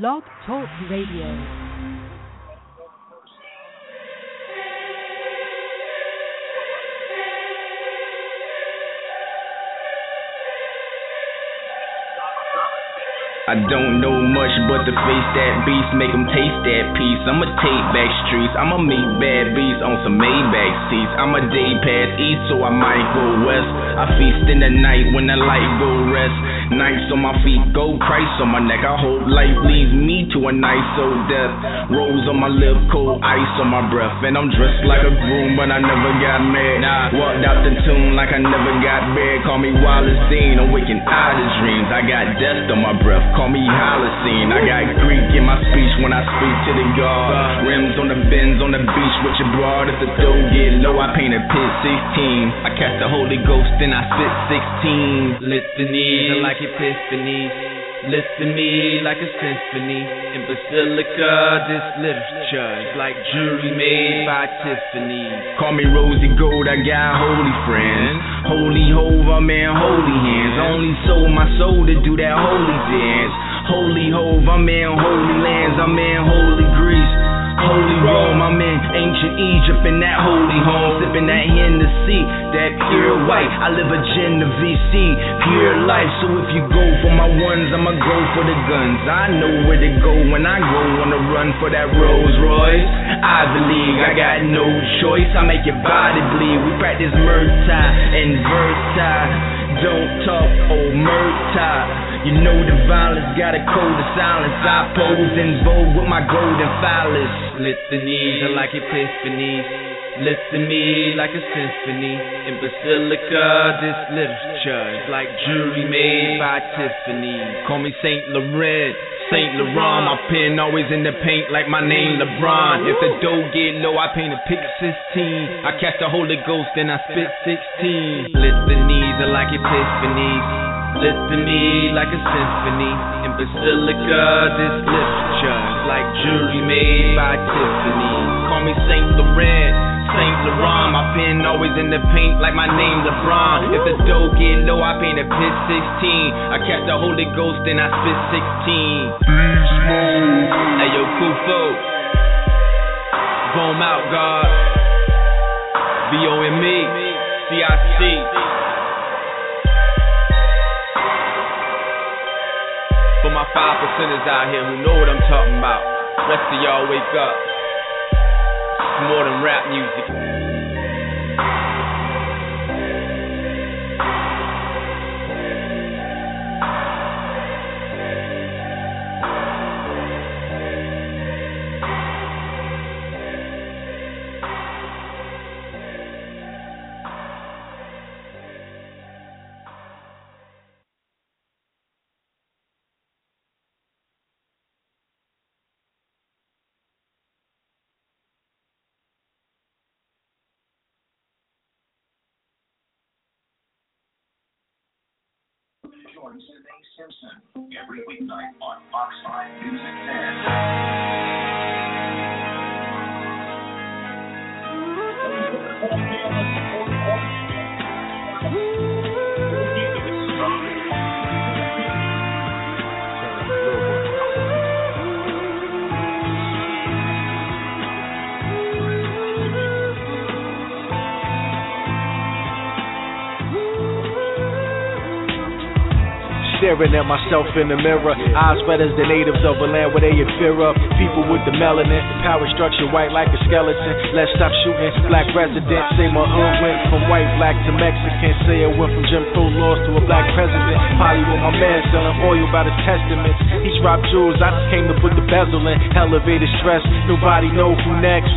Blog Talk Radio. I don't know much but to face that beast, make them taste that piece. I'ma take back streets, I'ma meet bad beats on some Maybach seats. I'ma day pass east, so I might go west. I feast in the night when the light go rest. Nights on my feet, gold Christ on my neck. I hope life leads me to a nice old death. Rose on my lip, cold ice on my breath. And I'm dressed like a groom, but I never got mad. Nah, walked out the tomb like I never got bad. Call me Wallace Dean, I'm waking out of dreams. I got death on my breath. Call me Holocene. I got Greek in my speech when I speak to the God. Rims on the bends on the beach with your broad. If the dough get low, I paint a pit 16. I catch the Holy Ghost and I spit 16. Litanies like epiphanies. Listen me like a symphony. In Basilica, this literature is like jewelry made by Tiffany. Call me Rosie Gold, I got holy friends. Holy Hove, I'm in holy hands. Only sold my soul to do that holy dance. Holy Hove, I'm in holy lands. I'm in holy Greece. Holy Rome, I'm in ancient Egypt in that holy home, sipping that Hennessy, that pure white. I live a VC, pure life. So if you go for my ones, I'ma go for the guns. I know where to go when I go on the run for that Rolls Royce. Ivy League, I got no choice. I make your body bleed. We practice Murtai and Vertai. Don't talk, oh Murtai. You know the violence got a code of silence. I pose in vogue with my golden phallus. Litanies are like epiphanies. Listen to me like a symphony. In Basilica, this literature is like jewelry made by Tiffany. Call me Saint Laurent. Saint Laurent, my pen always in the paint like my name LeBron. If the dough get low, I paint a pick 16. I catch the Holy Ghost and I spit 16. Litanies are like epiphanies. Listen to me like a symphony. In Basilica, this literature is like jewelry made by Tiffany. Call me Saint Laurent. Saint Laurent, my pen always in the paint like my name LeBron. If the dough get low, I paint a pit 16. I catch the Holy Ghost and I spit 16. Beast mode. Hey yo, Kufo. Boom out, God. V O M E. C I C. For my five percenters out here who know what I'm talking about. Rest of y'all wake up. It's more than rap music. Every weeknight on Fox 5 Music 10. Staring at myself in the mirror, eyes red as the natives of a land where they in fear of people with the melanin. Power structure white like a skeleton. Let's stop shooting. Black resident say my hood went from white, black to Mexican. Say it went from Jim Crow laws to a black president. Polly with my man selling oil by the testaments. He dropped jewels, I just came to put the bezel in. Elevated stress, nobody know who next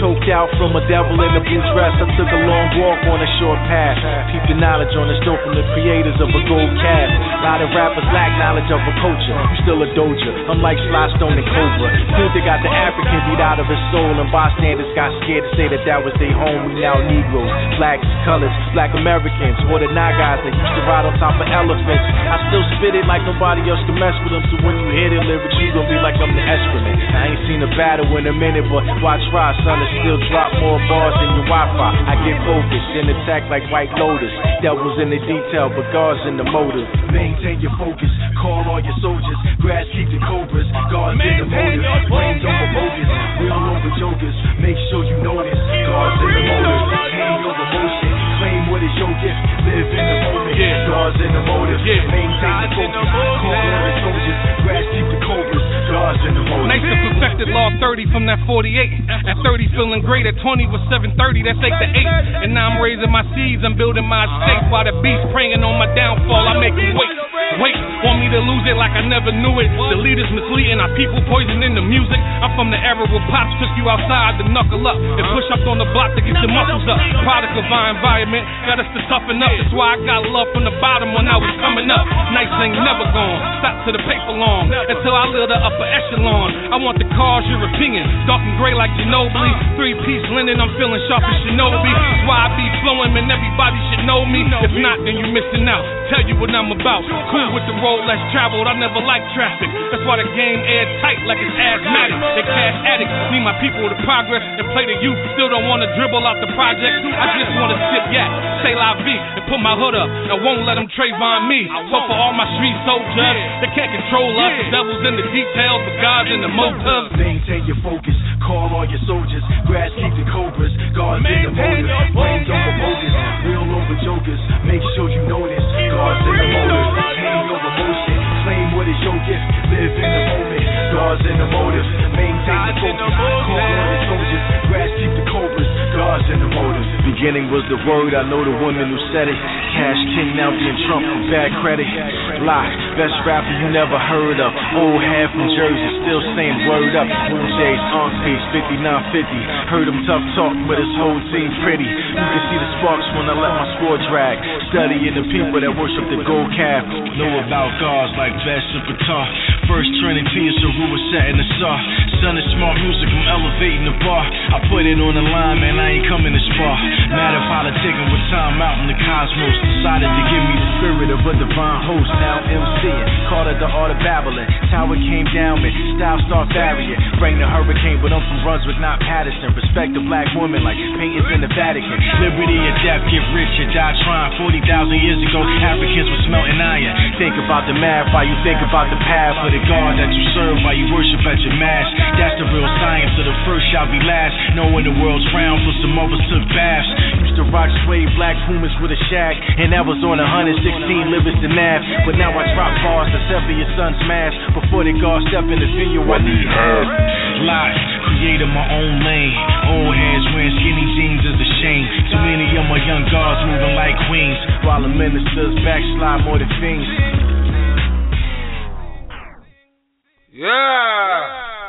choked out from a devil in a blue dress. I took a long walk on a short path. Keep the knowledge on the stove from the creators of a gold calf. A lot of rappers lack knowledge of a culture. You still a doja. I'm like Sly Stone and Cobra. Filthy got the African beat out of his soul, and bystanders got scared to say that that was their home. We now Negroes, blacks, colors, black Americans, or the Nagas that used to ride on top of elephants. I still spit it like nobody else can mess with them. So when you hear the lyrics, you gon' be like I'm the Esperman. I ain't seen a battle in a minute, but watch Rod, son, still drop more bars than your Wi-Fi. I get focused and attack like White Lotus. Devils in the detail, but guards in the motive. Maintain your focus, call all your soldiers. Grass keep the cobras, God's in the motive. Brains over bogus, we all over jokers. Make sure you notice, God's in the motive. Change over motion, claim what is your gift. Live in the moment, God's in the motive. Maintain the focus. God 30 from that 48. At 30, feeling great. At 20 was 730. That's 8 to 8. And now I'm raising my seeds. I'm building my estate. While the beast praying on my downfall, I make him wait. Wait, me to lose it like I never knew it. The leaders misleading, our people poisoning the music. I'm from the era where pops took you outside to knuckle up and push up on the block to get your muscles up. Product of our environment got us to toughen up. That's why I got love from the bottom when I was coming up. Nice thing never gone. Stop to the paper long until I live the upper echelon. I want the cars, your opinion. Dark and gray like Ginobili. Three piece linen, I'm feeling sharp as Shinobi. That's why I be flowing, man. Everybody should know me. If not, then you missing out. Tell you what I'm about. Cool with the road less traveled. I never like traffic. That's why the game airtight like it's asthmatic. They cash addicts. Need my people to progress and play the youth. Still don't wanna dribble out the project. I just wanna sip yak, say la vie, and put my hood up. I won't let them Trayvon me. So for all my street soldiers, they can't control us. The devil's in the details, but God's in the motives. Maintain your focus, call all your soldiers. Grass keep the cobras, God's in the motive. Brains over bogus, real over jokers. Make sure you notice, God's in the motive. Hang over motion, claim what is your gift. Live in the moment, God's in the motive. Maintain the focus, call all your soldiers. Grass keep the cobras, The. Beginning was the word, I know the woman who said it. Cash King now being Trump with bad credit. Lie, best rapper you never heard of. Old half from Jersey, still saying word up. Moon J's, Aunt Face, 5950. Heard him tough talk, but his whole team pretty. You can see the sparks when I let my squad drag. Studying the people that worship the gold calf. Know about gods like and Patar. First Trinity is a Ruwa setting the saw. Son of smart music, I'm elevating the bar. I put it on the line, man, I ain't coming to spar. Mad at politicking with time out in the cosmos. Decided to give me the spirit of a divine host. Now MCing, called it the art of Babylon. Tower came down, man, style start varying. Bring the hurricane, but I'm from Brunswick, not Paterson. Respect the black woman like paintings in the Vatican. Liberty or death, get rich or die trying. 40,000 years ago, Africans were smelting iron. Think about the math while you think about the path for the God that you serve while you worship at your mass. That's the real science of the first shall be last. Knowing the world's round, for some others took baths. Used to rock suede black pumas with a shag, and that was on 116 Livingston Ave. But now I drop bars to sever your son's mask. Before they God step in the video, I need her. Lot, created my own lane. Old heads wearing skinny jeans is a shame. Too many of my young guards moving like queens, while the ministers backslide more than fiends. Yeah. Hey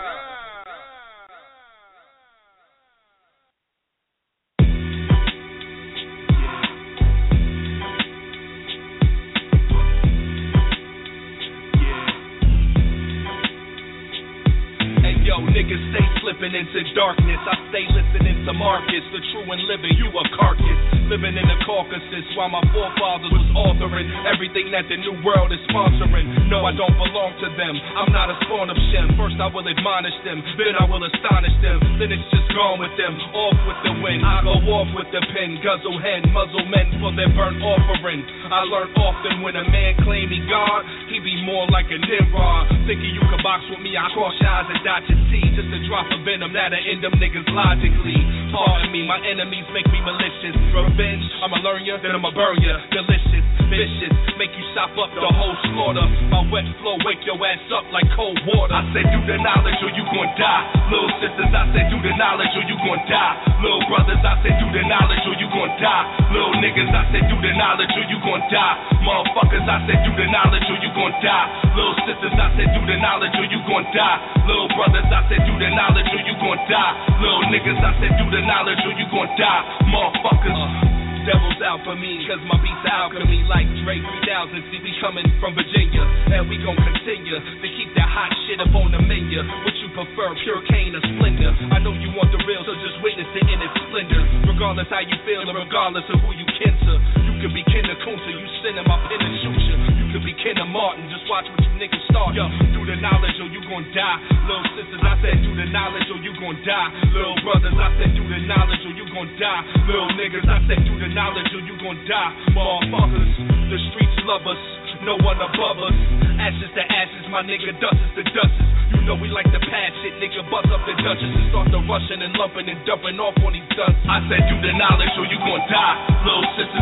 yo, niggas stay slipping into darkness. I stay listening to Marcus, the true and living. You a carcass, living in the Caucasus while my forefathers was authoring everything that the new world is sponsoring. No, I don't belong to them. I'm not a spawn of Shem. First I will admonish them, then I will astonish them. Then it's just gone with them, off with the wind. I go off with the pen, guzzle hen, muzzle men for their burnt offering. I learn often when a man claim he God, he be more like a Nimrod. Thinking you can box with me, I cross eyes and dot your T just a drop of venom that'll end them niggas logically. Pardon me, my enemies make me malicious. Revenge, I'ma learn ya, then I'ma burn ya. Delicious, vicious, make you stop up the whole slaughter. My wet flow wake your ass up like cold water. I said do the knowledge or you gon' die. Little sisters, I said do the knowledge or you gon' die. Little brothers, I said do the knowledge or you gon' die. Little niggas, I said do the knowledge or you gon' die. Motherfuckers, I said do the knowledge or you gon' die. Little sisters, I said do the knowledge or you gon' die. Little brothers, I said do the knowledge or you gon' die. Little niggas, I said do the knowledge or you gon' die. Motherfuckers. Devil's out for me, cause my beats alchemy like Dre 3000. See, we coming from Virginia, and we gon' continue to keep that hot shit up on the menu. What you prefer, pure cane or splendor? I know you want the real, so just witness it in its splendor. Regardless how you feel, and regardless of who you kin to. You could be kin to Kunta, you sending my pen and shoot you. Could be kin to Martin, just watch what you niggas start. Yo, do the knowledge or you gon' die. Little sisters, I said do the knowledge or you gon' die. Little brothers, I said do the knowledge or you gon' die. Little niggas, I said do the knowledge or you gon' die. Motherfuckers, the streets love us. No one above us. Ashes to ashes, my nigga, dust is to dust. You know we like to pass it. Nigga, bust up the Duchess and start the rushing and lumping and dumping off on these ducks. I said, do the knowledge or you gon' die. Little sisters,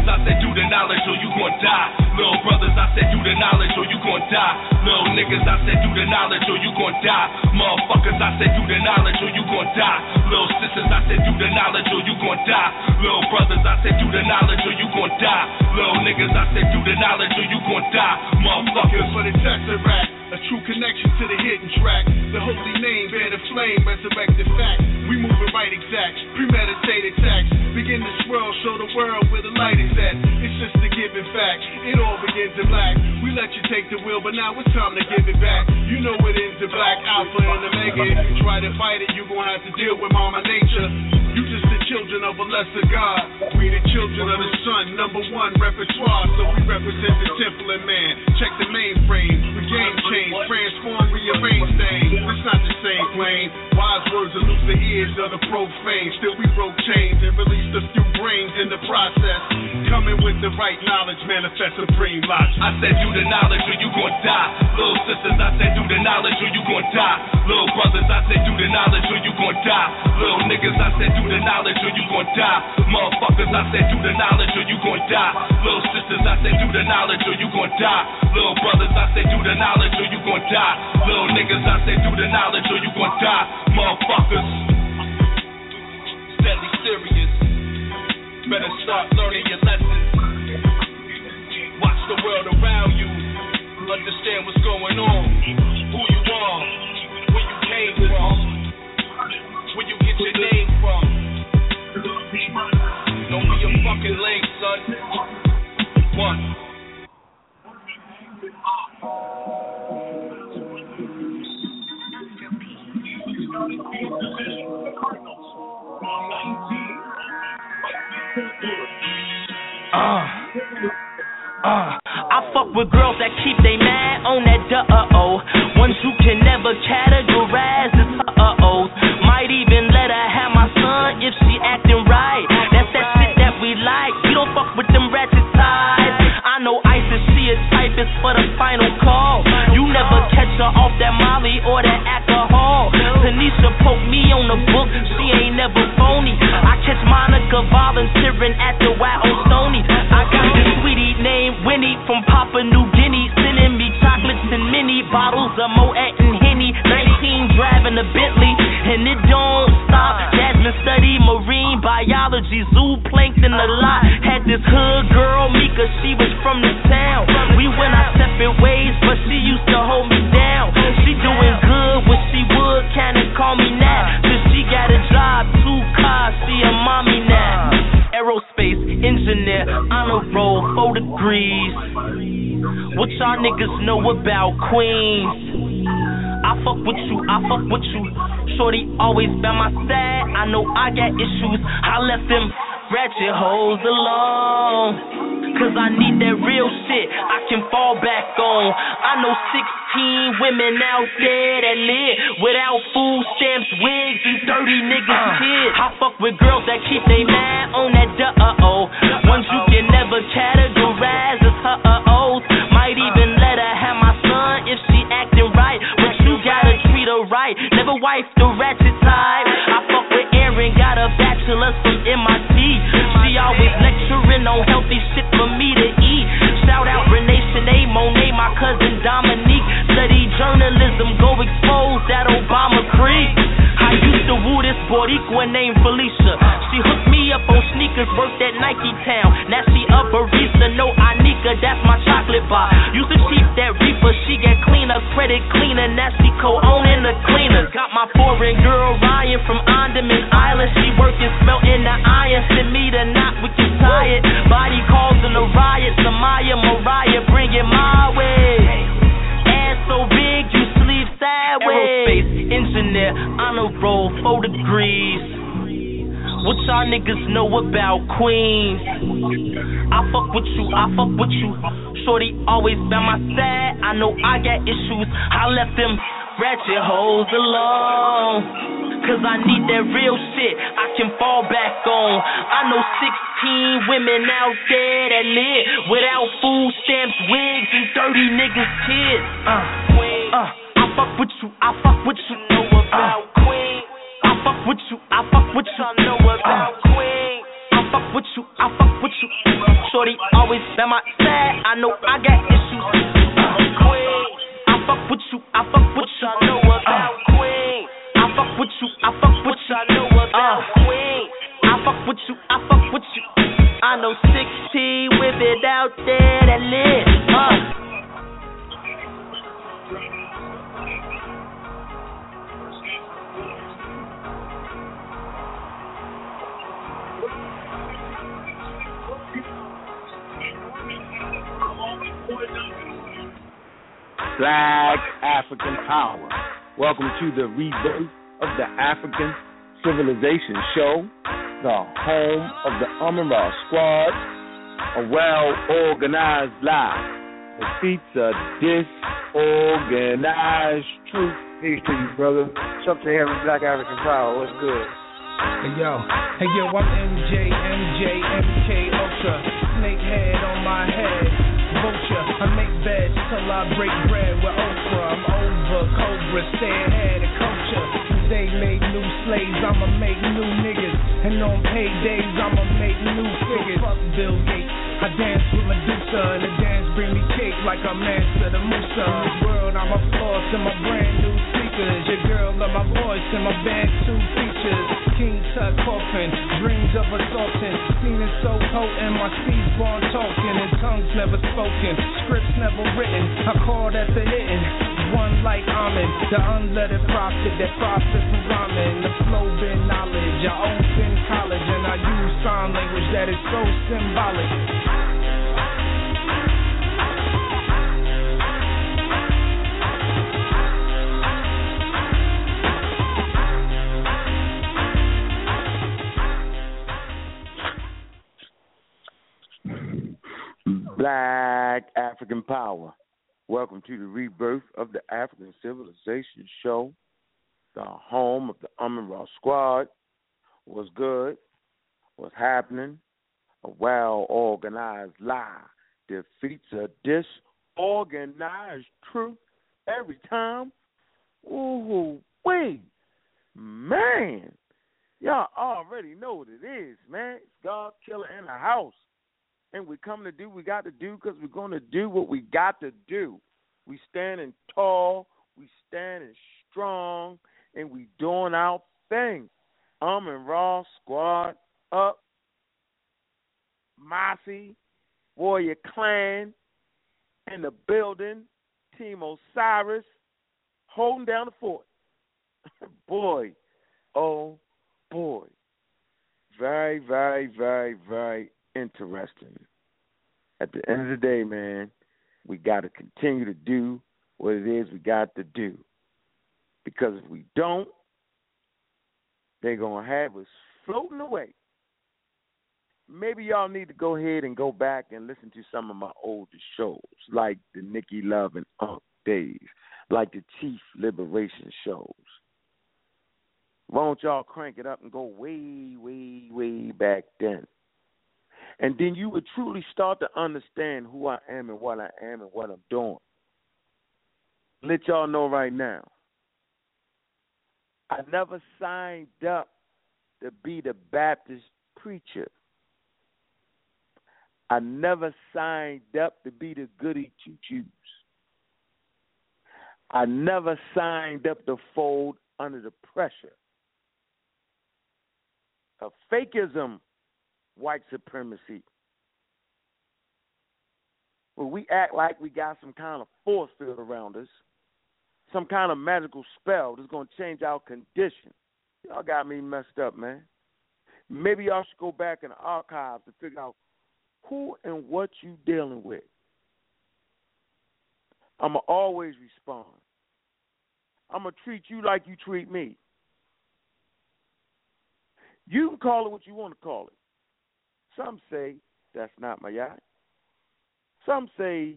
niggas, I said, do the knowledge or you gon' die. Motherfuckers, I said, do the knowledge or you gon' die. Little sisters, I said, do the knowledge or you gon' die. Little brothers, I said, do the knowledge or you gon' die. Little niggas, I said, do the knowledge or you gon' die. Motherfuckers, for the tesseract. A true connection to the hidden track. The holy name, bear the flame, resurrected fact. We moving right exact, premeditated tax. Begin to swirl, show the world where the light is at. It's a given. It all begins in black. We let you take the wheel, but now it's time to give it back. You know it ends in black, alpha and omega. You try to fight it, you gon' have to deal with mama nature. You just children of a lesser God. We the children of the sun, number one repertoire. So we represent the temple and man. Check the mainframe, the game change, transform, rearrange things. It's not the same plane. Wise words will lose the ears of the profane. Still we broke chains and released a few brains in the process. Coming with the right knowledge, manifest supreme logic. I said, do the knowledge or you gon' die. Little sisters, I said, do the knowledge or you gon' die. Little brothers, I said, do the knowledge or you gon' die. Little niggas, I said, do the knowledge or you gon' die. Motherfuckers, I said, do the knowledge or you gon' die. Little sisters, I said, do the knowledge or you gon' die. Little brothers, I said, do the knowledge or you gon' die. Little niggas, I said, do the knowledge or you gon' die. Motherfuckers, deadly serious. Better start learning your lessons. Watch the world around you. Understand what's going on. Who you are. Where you came from. Where you get your name from. Don't be a fucking lame, son. One. Uh, uh, I fuck with girls that keep they mad on that duh uh oh. Ones you can never categorize as uh ohs. Might even let her have my if she acting right. That's that shit that we like. We don't fuck with them ratchet ties. I know ISIS, she a type is for the final call. You never catch her off that Molly or that alcohol. Tanisha poke me on the book, she ain't never phony. I catch Monica volunteering at the Y on Stony. I got this sweetie named Winnie from Papua New Guinea, sending me chocolates and mini bottles of Moet and Henny. 19 driving a Bentley, and it don't stop. Jasmine study marine biology, zooplankton a lot. Had this hood girl, Mika, she was from the town. We went our separate ways, but she used to hold me down. She doing good, wish she would, kinda call me now. Cause she got a job, two cars, she a mommy now. Aerospace engineer, honor roll, four degrees. What y'all niggas know about Queens? I fuck with you, I fuck with you. Shorty always by my side. I know I got issues. I left them ratchet hoes alone. Cause I need that real shit I can fall back on. I know 16 women out there that live without food stamps, wigs, and 30 niggas kids. I fuck with girls that keep they mad on that duh uh oh. Ones you can never categorize as her uh ohs. Might even let her have my son if she acting right. But you gotta treat her right. Never wife the ratchet type. Erin, got a bachelor's from MIT. She always lecturing on healthy shit for me to eat. Shout out Renee Shanae, Monet, my cousin Dominique. Study journalism, go expose that Obama creep. I used to woo this Boricua named Felicia. She hooked up on sneakers, worked at Nike Town. Now she a barista, no Anika, that's my chocolate bar. Used to cheat that reaper, she get cleaner, credit cleaner. Now she co-owning the cleaners. Got my foreign girl Ryan from Andaman Island. She working, smelting the iron. Send me the knot, we get tired. Body calls in the riot. Samaya, Mariah, bring it my way. Ass so big, you sleep sideways. Aerospace engineer, honor roll, four degrees. What y'all niggas know about Queens? I fuck with you, I fuck with you. Shorty always by my side. I know I got issues. I left them ratchet hoes alone. Cause I need that real shit I can fall back on. I know 16 women out there that live without food stamps, wigs, and 30 niggas kids. Uh, uh. I fuck with you, I fuck with you. Know about Queen. I fuck with you, I fuck with you. I know about Queen. I fuck with you, I fuck with you. Shorty always at my side. I know I got issues. Queen. I fuck with you, I fuck with you. I know about Queen. I fuck with you, I fuck with you. I know about Queen. I fuck with you, I fuck with you. I know 16 women out there that live. Black African Power. Welcome to the rebirth of the African Civilization Show, the home of the Amun Ra Squad, a well organized lie defeats a disorganized truth. Peace to you, brother. Something here with Black African Power. What's good? Hey yo, hey yo, I'm MJ, MJ, MK Ultra, snake head on my head vulture. I make beds till I break bread with Oprah. I'm over Cobra, stay ahead of culture. They made new slaves, I'ma make new niggas. And on paydays, I'ma make new figures. Fuck Bill Gates. I dance with Medusa, and the dance bring me cake like I'm Mansa the Musa. In this world, I'm a floss in my brand new sneakers. Your girl love my voice and my band two features. King Tut coffin, dreams of assaulting. Seen it so potent, my seeds born talking, and tongues never spoken, scripts never written. I call that the hitting. One like Amen, the unlettered prophet that profit from rhyming. The flow been knowledge, I open college, and I use sign language that is so symbolic. Black African Power. Welcome to the rebirth of the African Civilization Show, the home of the Amun Ra Squad. What's good? What's happening? A well organized lie defeats a disorganized truth every time. Ooh, wait, man. Y'all already know what it is, man. It's God Killer in the house and we come to do we got to do because we're going to do what we got to do. We standing tall, we standing strong, and we doing our thing. I'm in Raw Squad up, Mossy, Warrior Clan in the building, Team Osiris holding down the fort. boy, oh boy. Very, very, very, very interesting. At the end of the day, man, we got to continue to do what it is we got to do. Because if we don't, they're going to have us floating away. Maybe y'all need to go ahead and go back and listen to some of my older shows, like the Nikki Love and Unk days, like the Chief Liberation shows. Why don't y'all crank it up and go way, way, way back then? And then you would truly start to understand who I am and what I am and what I'm doing. Let y'all know right now. I never signed up to be the Baptist preacher. I never signed up to be the goody two shoes. I never signed up to fold under the pressure of fakeism white supremacy. Where we act like we got some kind of force field around us, some kind of magical spell that's going to change our condition. Y'all got me messed up, man. Maybe y'all should go back in the archives to figure out who and what you dealing with. I'ma always respond. I'ma treat you like you treat me. You can call it what you want to call it. Some say that's not my yacht. Some say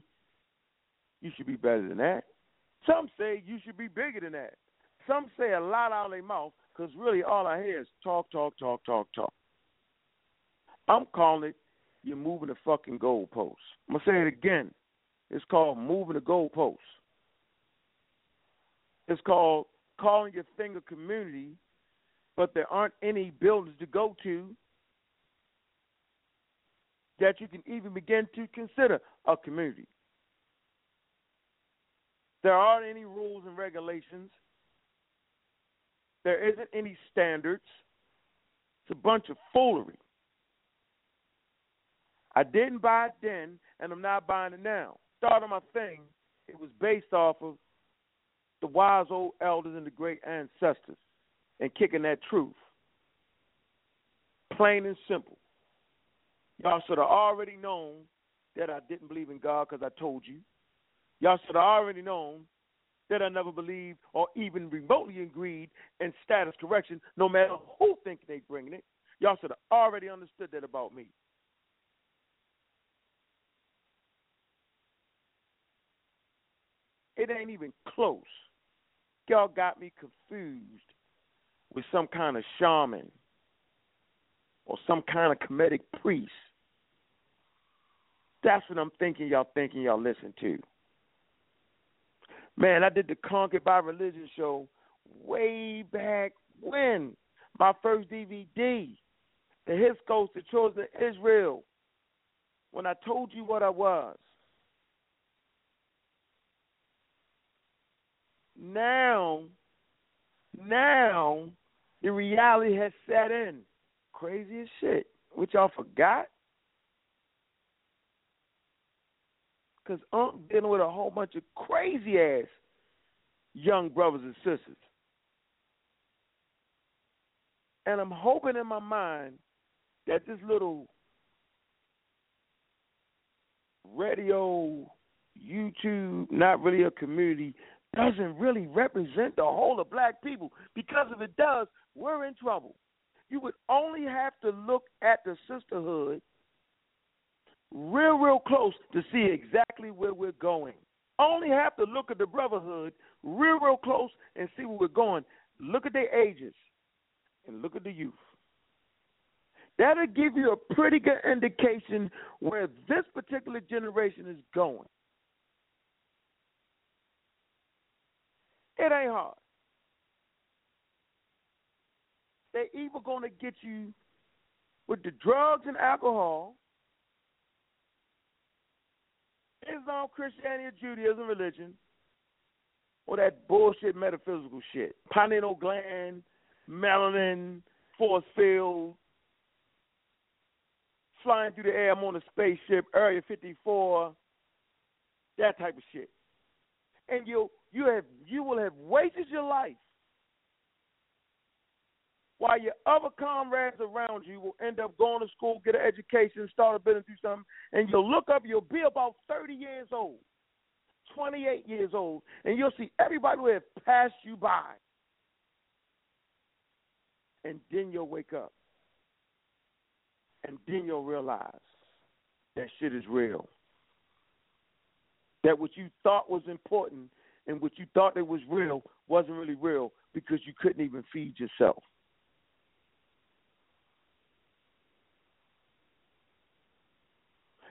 you should be better than that. Some say you should be bigger than that. Some say a lot out of their mouth because really all I hear is talk, talk, talk, talk, talk. I'm calling it you're moving the fucking goalpost. I'm going to say it again. It's called moving the goalpost. It's called calling your thing a community, but there aren't any buildings to go to that you can even begin to consider a community. There aren't any rules and regulations. There isn't any standards. It's a bunch of foolery. I didn't buy it then, and I'm not buying it now. Starting my thing, it was based off of the wise old elders and the great ancestors and kicking that truth. Plain and simple. Y'all should have already known that I didn't believe in God because I told you. Y'all should have already known that I never believed or even remotely agreed in status correction, no matter who think they bringing it. Y'all should have already understood that about me. It ain't even close. Y'all got me confused with some kind of shaman or some kind of comedic priest. That's what I'm thinking y'all thinking y'all listen to. Man, I did the Conquered by Religion show way back when. My first DVD, The His Coast, The Children Israel, when I told you what I was. Now, now, the reality has set in. Crazy as shit. Which y'all forgot? Because I'm dealing with a whole bunch of crazy ass young brothers and sisters. And I'm hoping in my mind that this little radio, YouTube, not really a community, doesn't really represent the whole of black people. Because if it does, we're in trouble. You would only have to look at the sisterhood real, real close to see exactly where we're going. Only have to look at the brotherhood real, real close and see where we're going. Look at their ages and look at the youth. That'll give you a pretty good indication where this particular generation is going. It ain't hard. They either to get you with the drugs and alcohol, Islam, Christianity, Judaism, religion, or that bullshit metaphysical shit. Pineal gland, melanin, force field, flying through the air. I'm on a spaceship, Area 54, that type of shit. And you you have you will have wasted your life while your other comrades around you will end up going to school, get an education, start a business, do something, and you'll look up, you'll be about 30 years old, 28 years old, and you'll see everybody who has passed you by. And then you'll wake up. And then you'll realize that shit is real. That what you thought was important and what you thought that was real wasn't really real because you couldn't even feed yourself.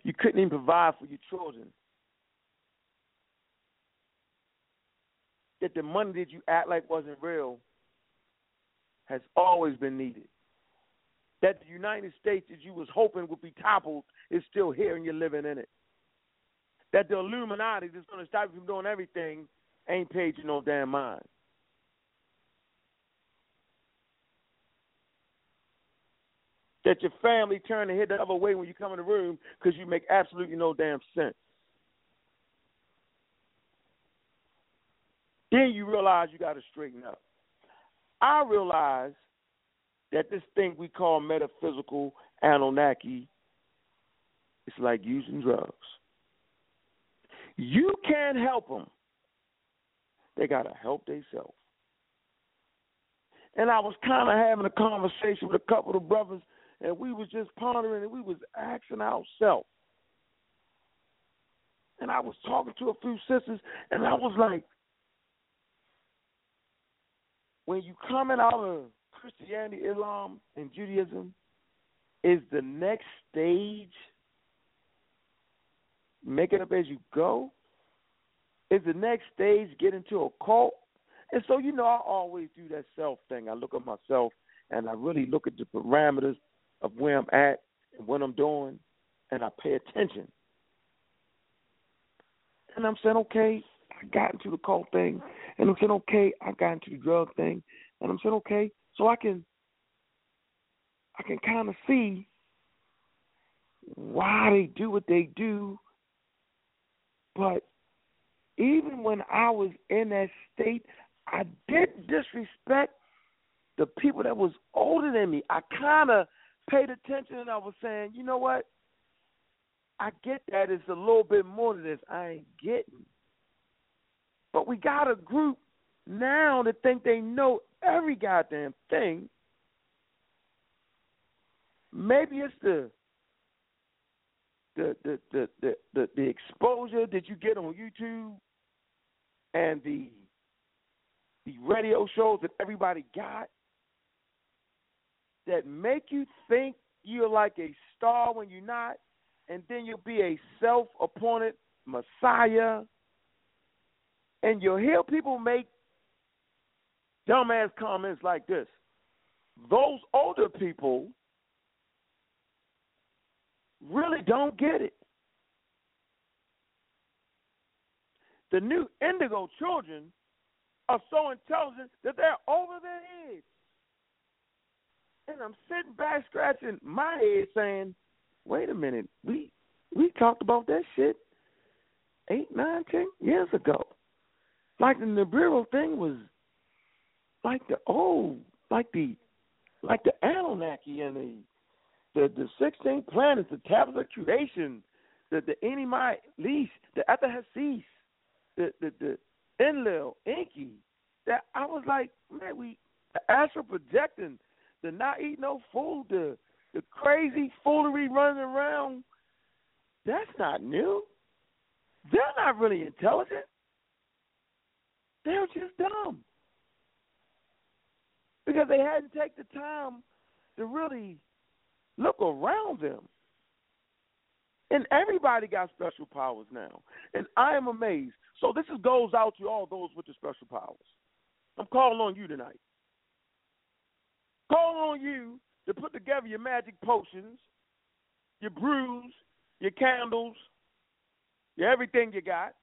You couldn't even provide for your children. That the money that you act like wasn't real has always been needed. That the United States that you was hoping would be toppled is still here and you're living in it. That the Illuminati that's going to stop you from doing everything ain't paid you no damn mind. That your family turn and hit the other way when you come in the room because you make absolutely no damn sense. Then you realize you got to straighten up. I realize that this thing we call metaphysical Anunnaki is like using drugs. You can't help them they got to help themselves. And I was kind of having a conversation with a couple of brothers, and we was just pondering, and we was asking ourselves. And I was talking to a few sisters, and I was like, when you coming out of Christianity, Islam, and Judaism, is the next stage make it up as you go? Is the next stage get into a cult And so, you know, I always do that self thing. I look at myself and I really look at the parameters of where I'm at and what I'm doing, and I pay attention. And I'm saying, okay, I got into the cult thing, and I'm saying, okay, I got into the drug thing, and I'm saying, okay, so I can, I can kind of see why they do what they do, but even when I was in that state, I didn't disrespect the people that was older than me. I kind of paid attention and I was saying, you know what? I get that it's a little bit more than this. I ain't getting. But we got a group now that think they know every goddamn thing. Maybe it's the the the the the, the, the exposure that you get on YouTube and the the radio shows that everybody got that make you think you're like a star when you're not, and then you'll be a self appointed messiah. And you'll hear people make dumbass comments like this. Those older people really don't get it. The new indigo children are so intelligent that they're over their heads. And I'm sitting back scratching my head saying, wait a minute, we we talked about that shit eight, nine, ten years ago. Like the Nibiru thing was like the old like the like the Anunnaki and the the the sixteen planets, the tablets of creation, the the Enuma Elish, the Atrahasis, the the the Enlil, Enki. That I was like, man, we astral projecting, the not eat no food, the the crazy foolery running around. That's not new. They're not really intelligent. They're just dumb because they hadn't taken the time to really look around them. And everybody got special powers now. And I am amazed. So this is, goes out to all those with the special powers. I'm calling on you tonight. Calling on you to put together your magic potions, your brews, your candles, your everything you got.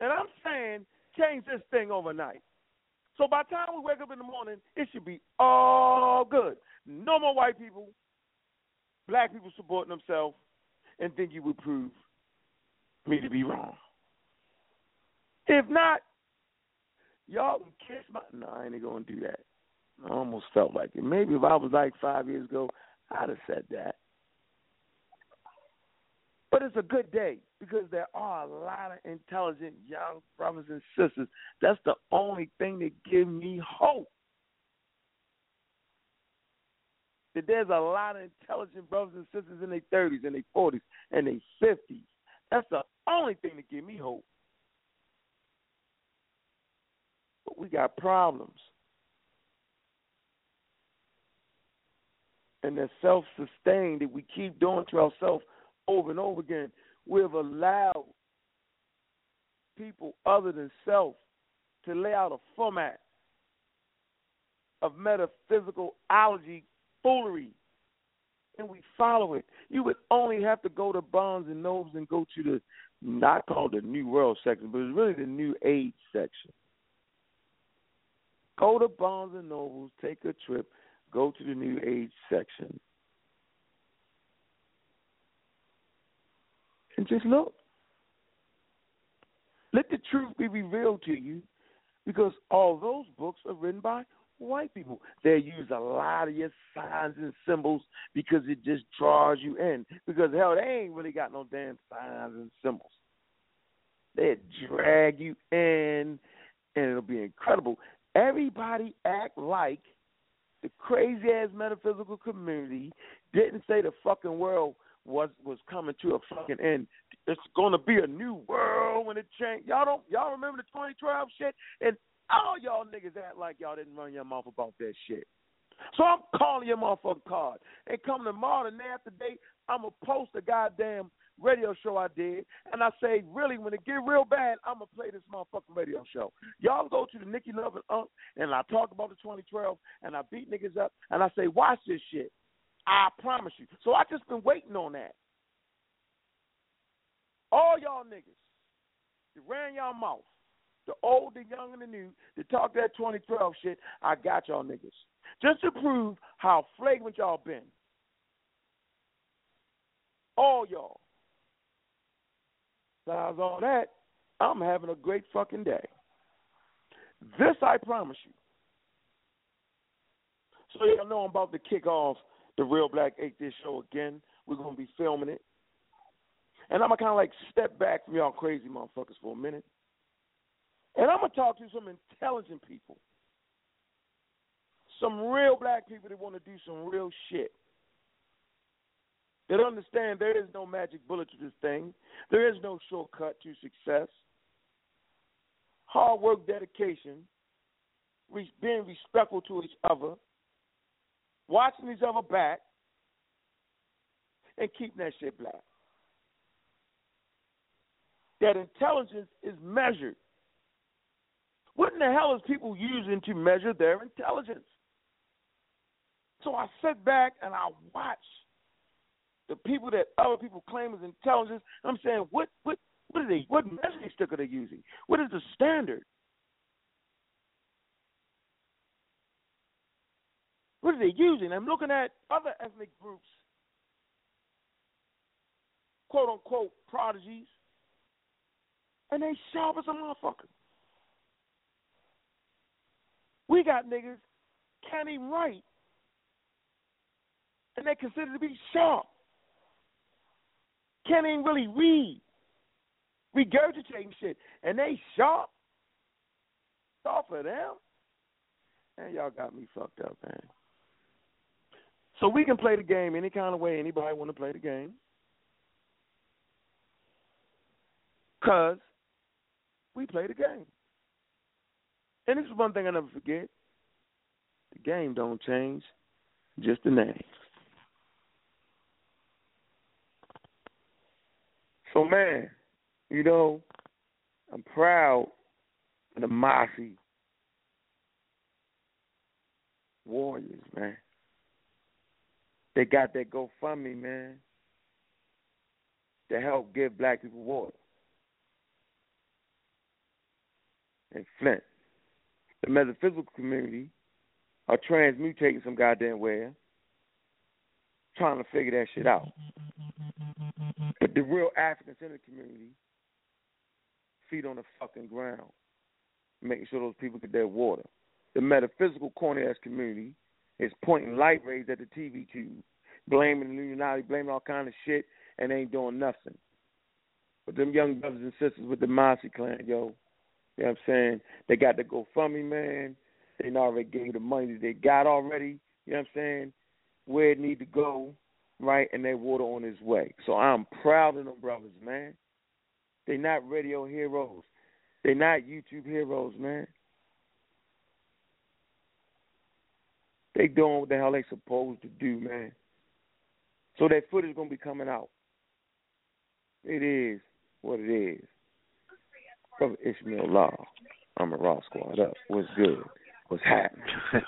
And I'm saying change this thing overnight. So by the time we wake up in the morning, it should be all good. No more white people, black people supporting themselves, and think you would prove me to be wrong. If not, y'all can kiss my. No, I ain't gonna do that. I almost felt like it. Maybe if I was like five years ago, I'd have said that. But it's a good day because there are a lot of intelligent young brothers and sisters. That's the only thing that gives me hope. That there's a lot of intelligent brothers and sisters in their 30s and their 40s and their 50s. That's the only thing that gives me hope. But we got problems. And they're self sustained that we keep doing to ourselves over and over again. We've allowed people other than self to lay out a format of metaphysical allergy foolery, and we follow it. You would only have to go to Barnes and Nobles and go to the not called the New World section, but it's really the New Age section. Go to Barnes and Nobles, take a trip, go to the New Age section and just look. Let the truth be revealed to you because all those books are written by white people. They use a lot of your signs and symbols because it just draws you in. Because hell, they ain't really got no damn signs and symbols. They drag you in, and it'll be incredible. Everybody act like the crazy ass metaphysical community didn't say the fucking world was was coming to a fucking end. It's gonna be a new world when it changed. Y'all don't y'all remember the 2012 shit? And all y'all niggas act like y'all didn't run your mouth about that shit. So I'm calling your motherfucking card. And come tomorrow, day after day, I'm gonna post a goddamn radio show I did, and I say, really, when it get real bad, I'm gonna play this motherfucking radio show. Y'all go to the Nikki Love and Unk, and I talk about the 2012, and I beat niggas up, and I say, watch this shit. I promise you. So I just been waiting on that. All y'all niggas, you ran y'all mouth. The old, the young, and the new, to talk that 2012 shit, I got y'all niggas. Just to prove how flagrant y'all been. All y'all. Besides all that, I'm having a great fucking day. This I promise you. So y'all know I'm about to kick off the Real Black Atheist show again. We're gonna be filming it. And I'm gonna kinda like step back from y'all crazy motherfuckers for a minute. And I'm gonna talk to some intelligent people. Some real black people that want to do some real shit that understand there is no magic bullet to this thing. There is no shortcut to success. Hard work, dedication, being respectful to each other, watching each other back, and keeping that shit black. That intelligence is measured. What in the hell is people using to measure their intelligence? So I sit back and I watch the people that other people claim as intelligence. I'm saying, what what what are they? What measuring stick are they using? What is the standard? What are they using? I'm looking at other ethnic groups, quote unquote prodigies, and they sharp as a motherfucker. We got niggas can't even write, and they considered to be sharp can't even really read, regurgitating shit, and they sharp. Off for them, and y'all got me fucked up, man. So we can play the game any kind of way anybody want to play the game, cause we play the game. And this is one thing I never forget: the game don't change, just the name. So man, you know, I'm proud of the Mossy Warriors, man. They got that GoFundMe, man, to help give black people water. And Flint. The metaphysical community are transmutating some goddamn way, trying to figure that shit out. Mm-hmm, mm-hmm, mm-hmm. But the real Africans in the community feed on the fucking ground, making sure those people get their water. The metaphysical corny ass community is pointing light rays at the TV tube, blaming the Illuminati, blaming all kind of shit, and ain't doing nothing. But them young brothers and sisters with the Mossy clan, yo, you know what I'm saying? They got the GoFundMe, man. They already gave the money that they got already, you know what I'm saying? Where it need to go, right, and they water on his way. So I'm proud of them brothers, man. They're not radio heroes. They're not YouTube heroes, man. They doing what the hell they supposed to do, man. So that footage gonna be coming out. It is what it is. Brother Ishmael Law. Amun Ra Squad up. What's good? What's happening?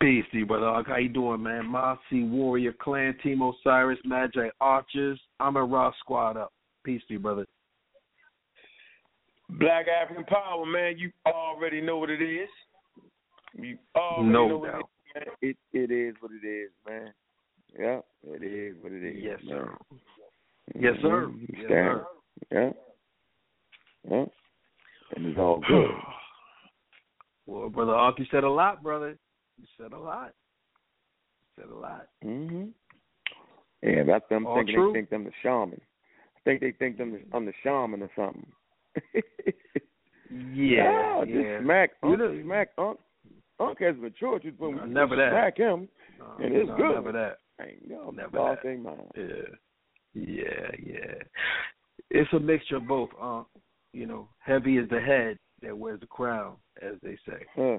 Peace to you, brother. How you doing, man? Mossy Warrior Clan, Team Osiris, Magi Archers. Amun Ra Squad up. Peace to you, brother. Black African Power, man. You already know what it is. You already no know doubt. what it is. It it is what it is, man. Yeah, it is what it is. Yes, sir. Mm-hmm. Yes, sir. Yes, sir. Yeah. Yeah. And it's all good. well, brother Ark, you said a lot, brother. You said a lot. You said a lot. hmm Yeah, that's them All thinking true. they think them the shaman. I think they think them the, I'm the shaman or something. Yeah, Oh, yeah. Just smack, You Unc, know- smack Unc. Unc has matured to the point where No, you never that. smack him, No, and it's no, good. Never that. Ain't no Never that. their mind. Yeah, yeah, yeah. It's a mixture of both. Uh, you know, heavy is the head that wears the crown, as they say. Huh.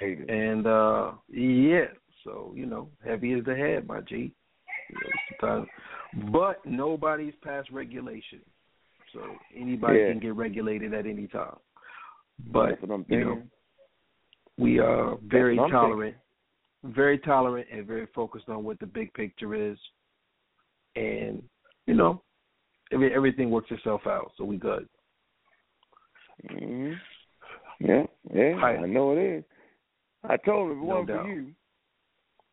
And uh yeah, so you know, heavy is the head, my G. You know, but nobody's past regulation, so anybody Yeah. can get regulated at any time. But That's what I'm you know, we are very tolerant, very tolerant, and very focused on what the big picture is, and you know, every, everything works itself out, so we good. hmm Yeah, yeah, Right. I know it is. I told him it No for you,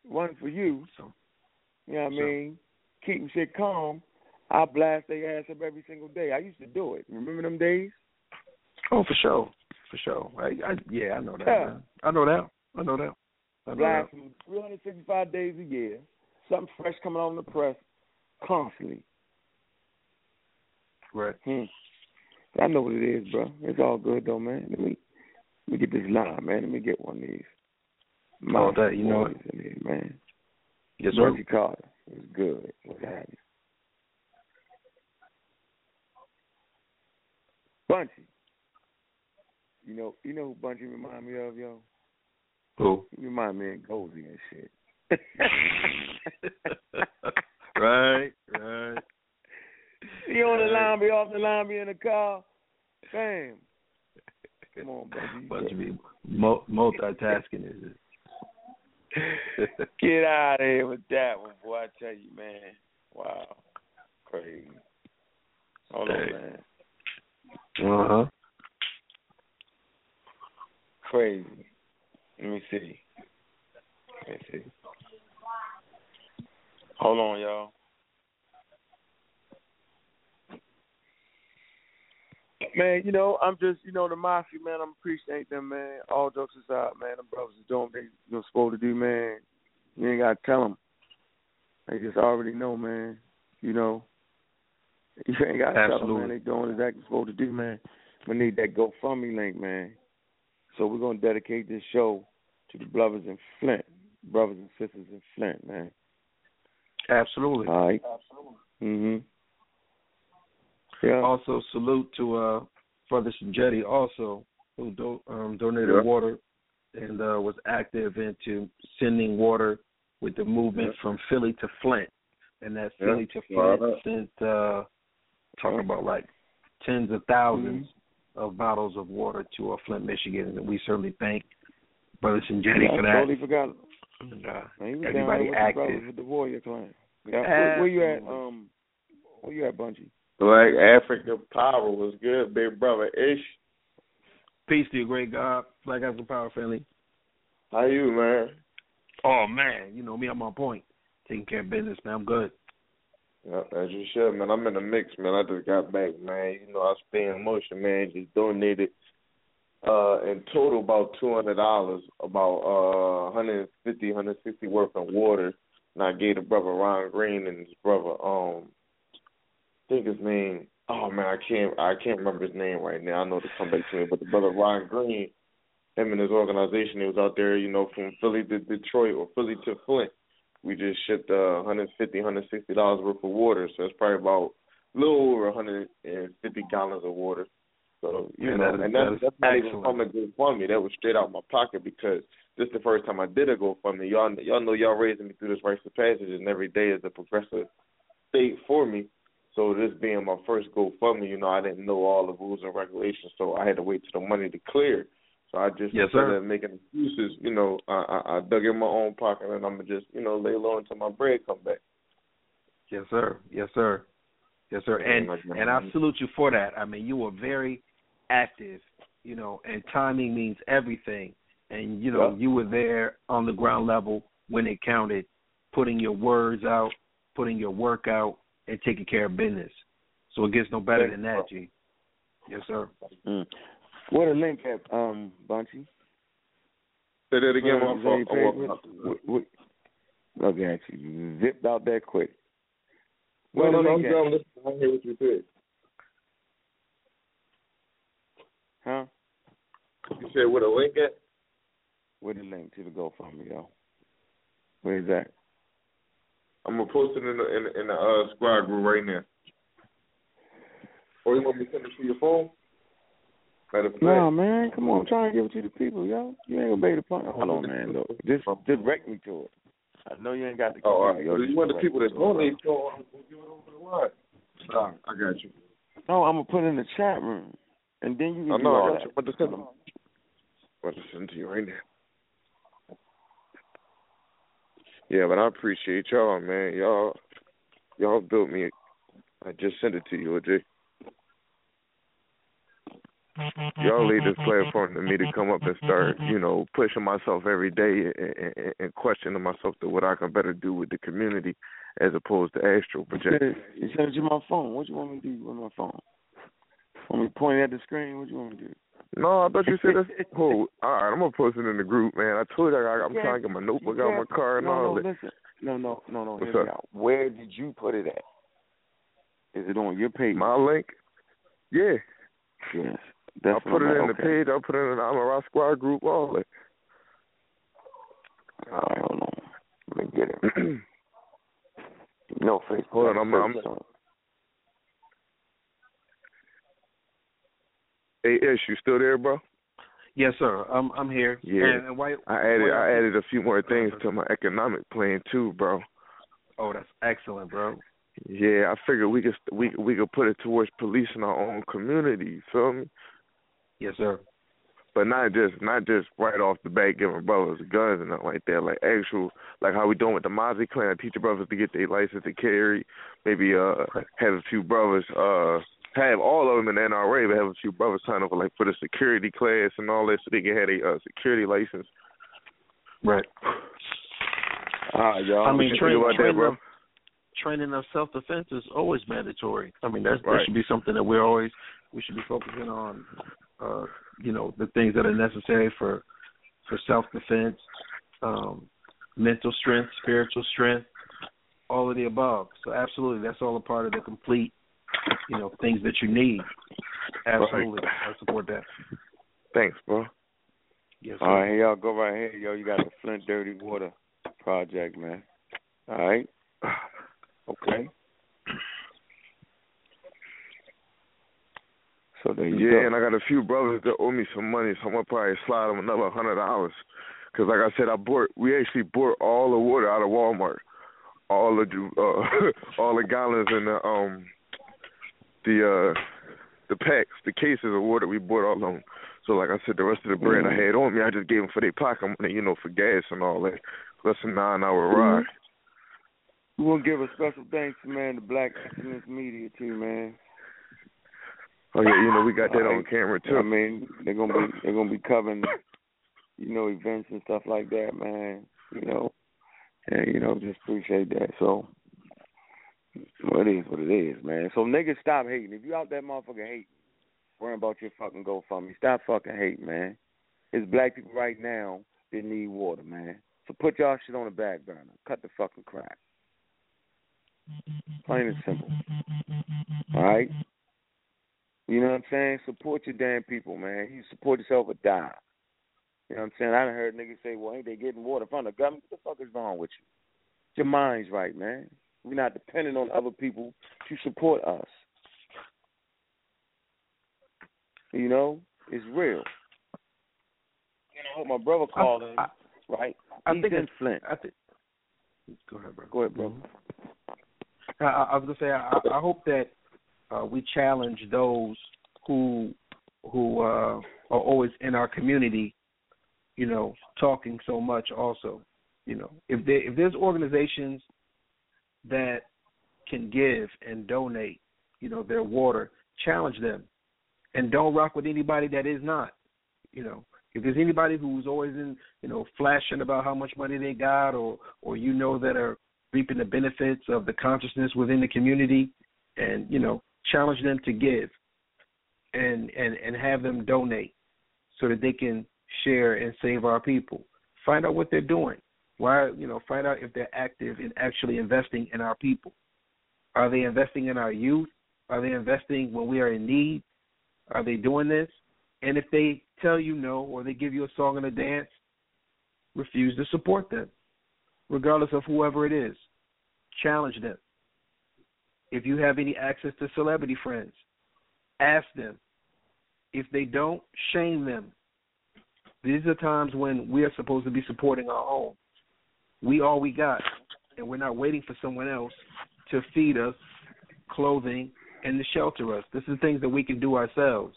one for you. So, You know what I mean? Keeping shit calm. I blast their ass up every single day. I used to do it. Remember them days? oh, for sure, for sure. I, I yeah, I know that. Yeah. I know that. I know that. I know. Blast them 365 days a year. Something fresh coming on the press constantly. Right. Hmm. I know what it is, bro. It's all good though, man. Let me let me get this line, man. Let me get one of these. All that, you know in here, man. Yes, sir. Bunchy Carter. It's good. What's happening? Bunchy. You know you know who Bunchy remind me of, yo? Who? He remind me of Gozy and shit. right, right. He on the line, be off the line, be in the car. Bam. Come on, Bunchy. Bunch of people multitasking is it? Get out of here with that one, boy. I tell you, man. Wow. Crazy. Hold on, man. Uh huh. Crazy. Let me see. Let me see. Hold on, y'all. Man, you know, I'm just, you know, the mafia, man. I'm appreciate them, man. All jokes aside, man. The brothers are doing what they they're supposed to do, man. You ain't gotta tell them. They just already know, man. You know, you ain't gotta tell them, man. They doing exactly what they're supposed to do, man. We need that GoFundMe link, man. So we're gonna dedicate this show to the brothers in Flint, brothers and sisters in Flint, man. Absolutely. All right. Absolutely. Mhm. Yeah. Also, salute to uh, Brother Jetty also, who do, um, donated Yeah. water and uh, was active into sending water with the movement from Philly to Flint. And that Yeah. Philly to. Flint sent, uh, talking about like tens of 1000s Mm-hmm. of bottles of water to uh, Flint, Michigan. And we certainly thank Brother Jetty Yeah, for I that. totally forgot. And, uh, Man, he was everybody down there with the active. brothers with the Warrior Clan. Yeah. Where, where you at? Um, where you at, Bunchy? Black Africa Power was good, big brother Ish. Peace to you, great God. Black African Power family. How you, man? Oh man, you know me, I'm on point. Taking care of business, man. I'm good. Yeah, as you should, man. I'm in the mix, man. I just got back, man. You know, I stay in motion, man. Just donated uh in total about two hundred dollars, about uh hundred fifty, hundred sixty worth of water. And I gave the brother Ron Green and his brother um I think his name oh man, I can't I can't remember his name right now. I know to come back to me, but the brother Ron Green, him and his organization, he was out there, you know, from Philly to Detroit or Philly to Flint. We just shipped uh 150, 160 dollars worth of water, so it's probably about a little over 150 gallons of water. So you Yeah, know, that is- and that that's is that's not even excellent. from a GoFundMe. That was straight out my pocket because this is the first time I did a GoFundMe. Y'all y'all know y'all raising me through this rites of passage, and every day is a progressive state for me. So this being my first GoFundMe, you know, I didn't know all the rules and regulations, so I had to wait till the money to clear. So I just Yes, instead of making excuses, you know, I, I, I dug in my own pocket and I'm gonna just, you know, lay low until my bread come back. Yes, sir. Yes, sir. Yes, sir. And and I salute you for that. I mean, you were very active, you know, and timing means everything. And you know, Yeah. you were there on the ground level when it counted, putting your words out, putting your work out, and taking care of business. So it gets no better than that, bro. G. Yes, sir. Mm. Where the link at, um, Bunchy? Say that again, Where- my is fault. there I'm any walking page? out. What- what- Look at you, you zipped out that quick. No, Where no, the no, I'm link done listening. I hear what you said. Huh? You said where the link at? Where the link to the GoFundMe, yo? Where's that? I'm gonna post it in the in, the- in the uh, squad group right now. Or you want me to send it to your phone? Matter of fact, No, man, come on, I'm trying to give it to the people, yo. You ain't gonna be to find Hold on, man. Look, just direct me to it. I know you ain't got the. Oh, all right. yo, You want the people that donate, so I'm gonna give it over the line. Nah, I got you. No, I'm gonna put it in the chat room, and then you can I do know, all I got that. you. But to send them. But to send to you right now. Yeah, but I appreciate y'all, man. Y'all, y'all built me. I just sent it to you, OJ. Y'all laid this platform to me to come up and start, you know, pushing myself every day and, and, and questioning myself to what I can better do with the community as opposed to astral You projection. said- You sent it to my phone. What you want me to do with my phone? Want me to point it at the screen? What you want me to do? No, I thought you said that's cool. All right, I'm gonna post it in the group, man. I told you I, I'm Yeah. trying to get my notebook out Yeah. my car and no, all no, that. listen. No, no, no, no. What's up? Where did you put it at? Is it on your page? My link? Yeah. Yes. I That's put it in like, the page. I'll put it in the I'm a Rock Squad group. All that. All right, hold on. Let me get it. no Facebook. Hold on, I'm- I'm- Hey, Ish, you still there, bro? Yes, sir. I'm I'm here. Yeah. And, and why? I added why- I added a few more things to my economic plan too, bro. Oh, that's excellent, bro. Yeah, I figured we could we we could put it towards policing our own community. You feel me? Yes, sir. But not just not just right off the bat giving brothers guns and nothing like that. Like actual like how we doing with the Mozzie clan, teaching brothers to get their license to carry. Maybe uh have a few brothers uh have all of them in the NRA, but have a few brothers sign up for like for the security class and all that, so they can have a uh, security license. Right. All right, y'all. I mean, train, think about that, training bro? of training of self defense is always mandatory. I mean, that's, that should be something that we're always we should be focusing on. Uh, you know, the things that are necessary for for self defense, um, mental strength, spiritual strength, all of the above. So absolutely, that's all a part of the complete, you know, things that you need. Absolutely, I support that. Thanks, bro. Yes, sir. All right, y'all go right here, yo. You got the Flint Dirty Water project, man. All right. Okay. So there you Yeah, go. and I got a few brothers that owe me some money, so I'm gonna probably slide them another hundred dollars. Cause like I said, I bought we actually bought all the water out of Walmart, all the uh, all the gallons and the um the uh the packs, the cases of water we bought all them. So like I said, the rest of the bread I had on me, I just gave them for their pocket money, you know, for gas and all that. That's a nine hour ride. We want to give a special thanks to man the Black Excellence Media too, man. Oh yeah, you know we got that on camera too. I mean, they're gonna be they're gonna be covering, you know, events and stuff like that, man. You know, and you know, just appreciate that. So, well, it is what it is, man. So niggas, stop hating. If you out there, motherfucker, hating, worrying about your fucking GoFundMe, stop fucking hating, man. It's black people right now that need water, man. So put y'all shit on the back burner. Cut the fucking crap. Plain and simple. All right. You know what I'm saying? Support your damn people, man. You support yourself or die. You know what I'm saying? I done heard niggas say, well, ain't they getting water from the government? What the fuck is wrong with you? Your mind's right, man. We're not dependent on other people to support us. You know? It's real. I hope my brother called in, right? I He's think in it's- Flint. I think. Go ahead, bro. Go ahead, bro. I, I I was gonna say I, I hope that uh, we challenge those who who uh, are always in our community, you know, talking so much. Also, you know, if there if there's organizations that can give and donate, you know, their water, challenge them, and don't rock with anybody that is not. You know, if there's anybody who's always in, you know, flashing about how much money they got, or or you know that are reaping the benefits of the consciousness within the community, and you know, challenge them to give, and and and have them donate, so that they can share and save our people. Find out what they're doing. Why, you know, find out if they're active in actually investing in our people. Are they investing in our youth? Are they investing when we are in need? Are they doing this? And if they tell you no or they give you a song and a dance, refuse to support them, regardless of whoever it is. Challenge them. If you have any access to celebrity friends, ask them. If they don't, shame them. These are times when we are supposed to be supporting our own. We all we got, and we're not waiting for someone else to feed us, clothing, and to shelter us. This is things that we can do ourselves,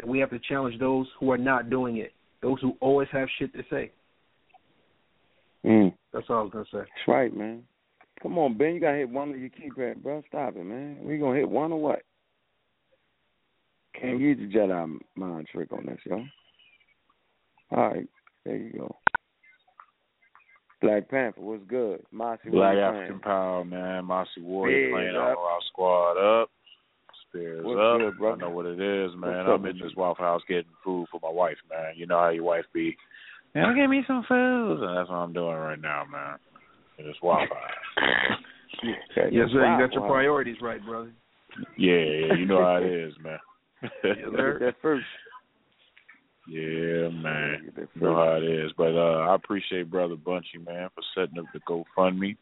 and we have to challenge those who are not doing it. Those who always have shit to say. Mm. That's all I was gonna say. That's right, man. Come on, Ben. You gotta hit one of your keypad, bro. Stop it, man. We gonna hit one or what? Can't use the Jedi mind trick on this, yo. All right, there you go. Black Panther, what's good? Mossy, Black what you African playing? Power, man. Mossy Warrior Big playing up. all our squad up. Spears What's up. good, brother? I know what it is, man. What's I'm in this Waffle House getting food for my wife, man. You know how your wife be. Man, give me some food. And that's what I'm doing right now, man. In this Waffle House. Yes, sir. You got your priorities right, brother. Yeah, yeah, you know how it is, man. Yes, sir. That first. Yeah, man. You know how it is. But uh I appreciate Brother Bunchy, man, for setting up the GoFundMe.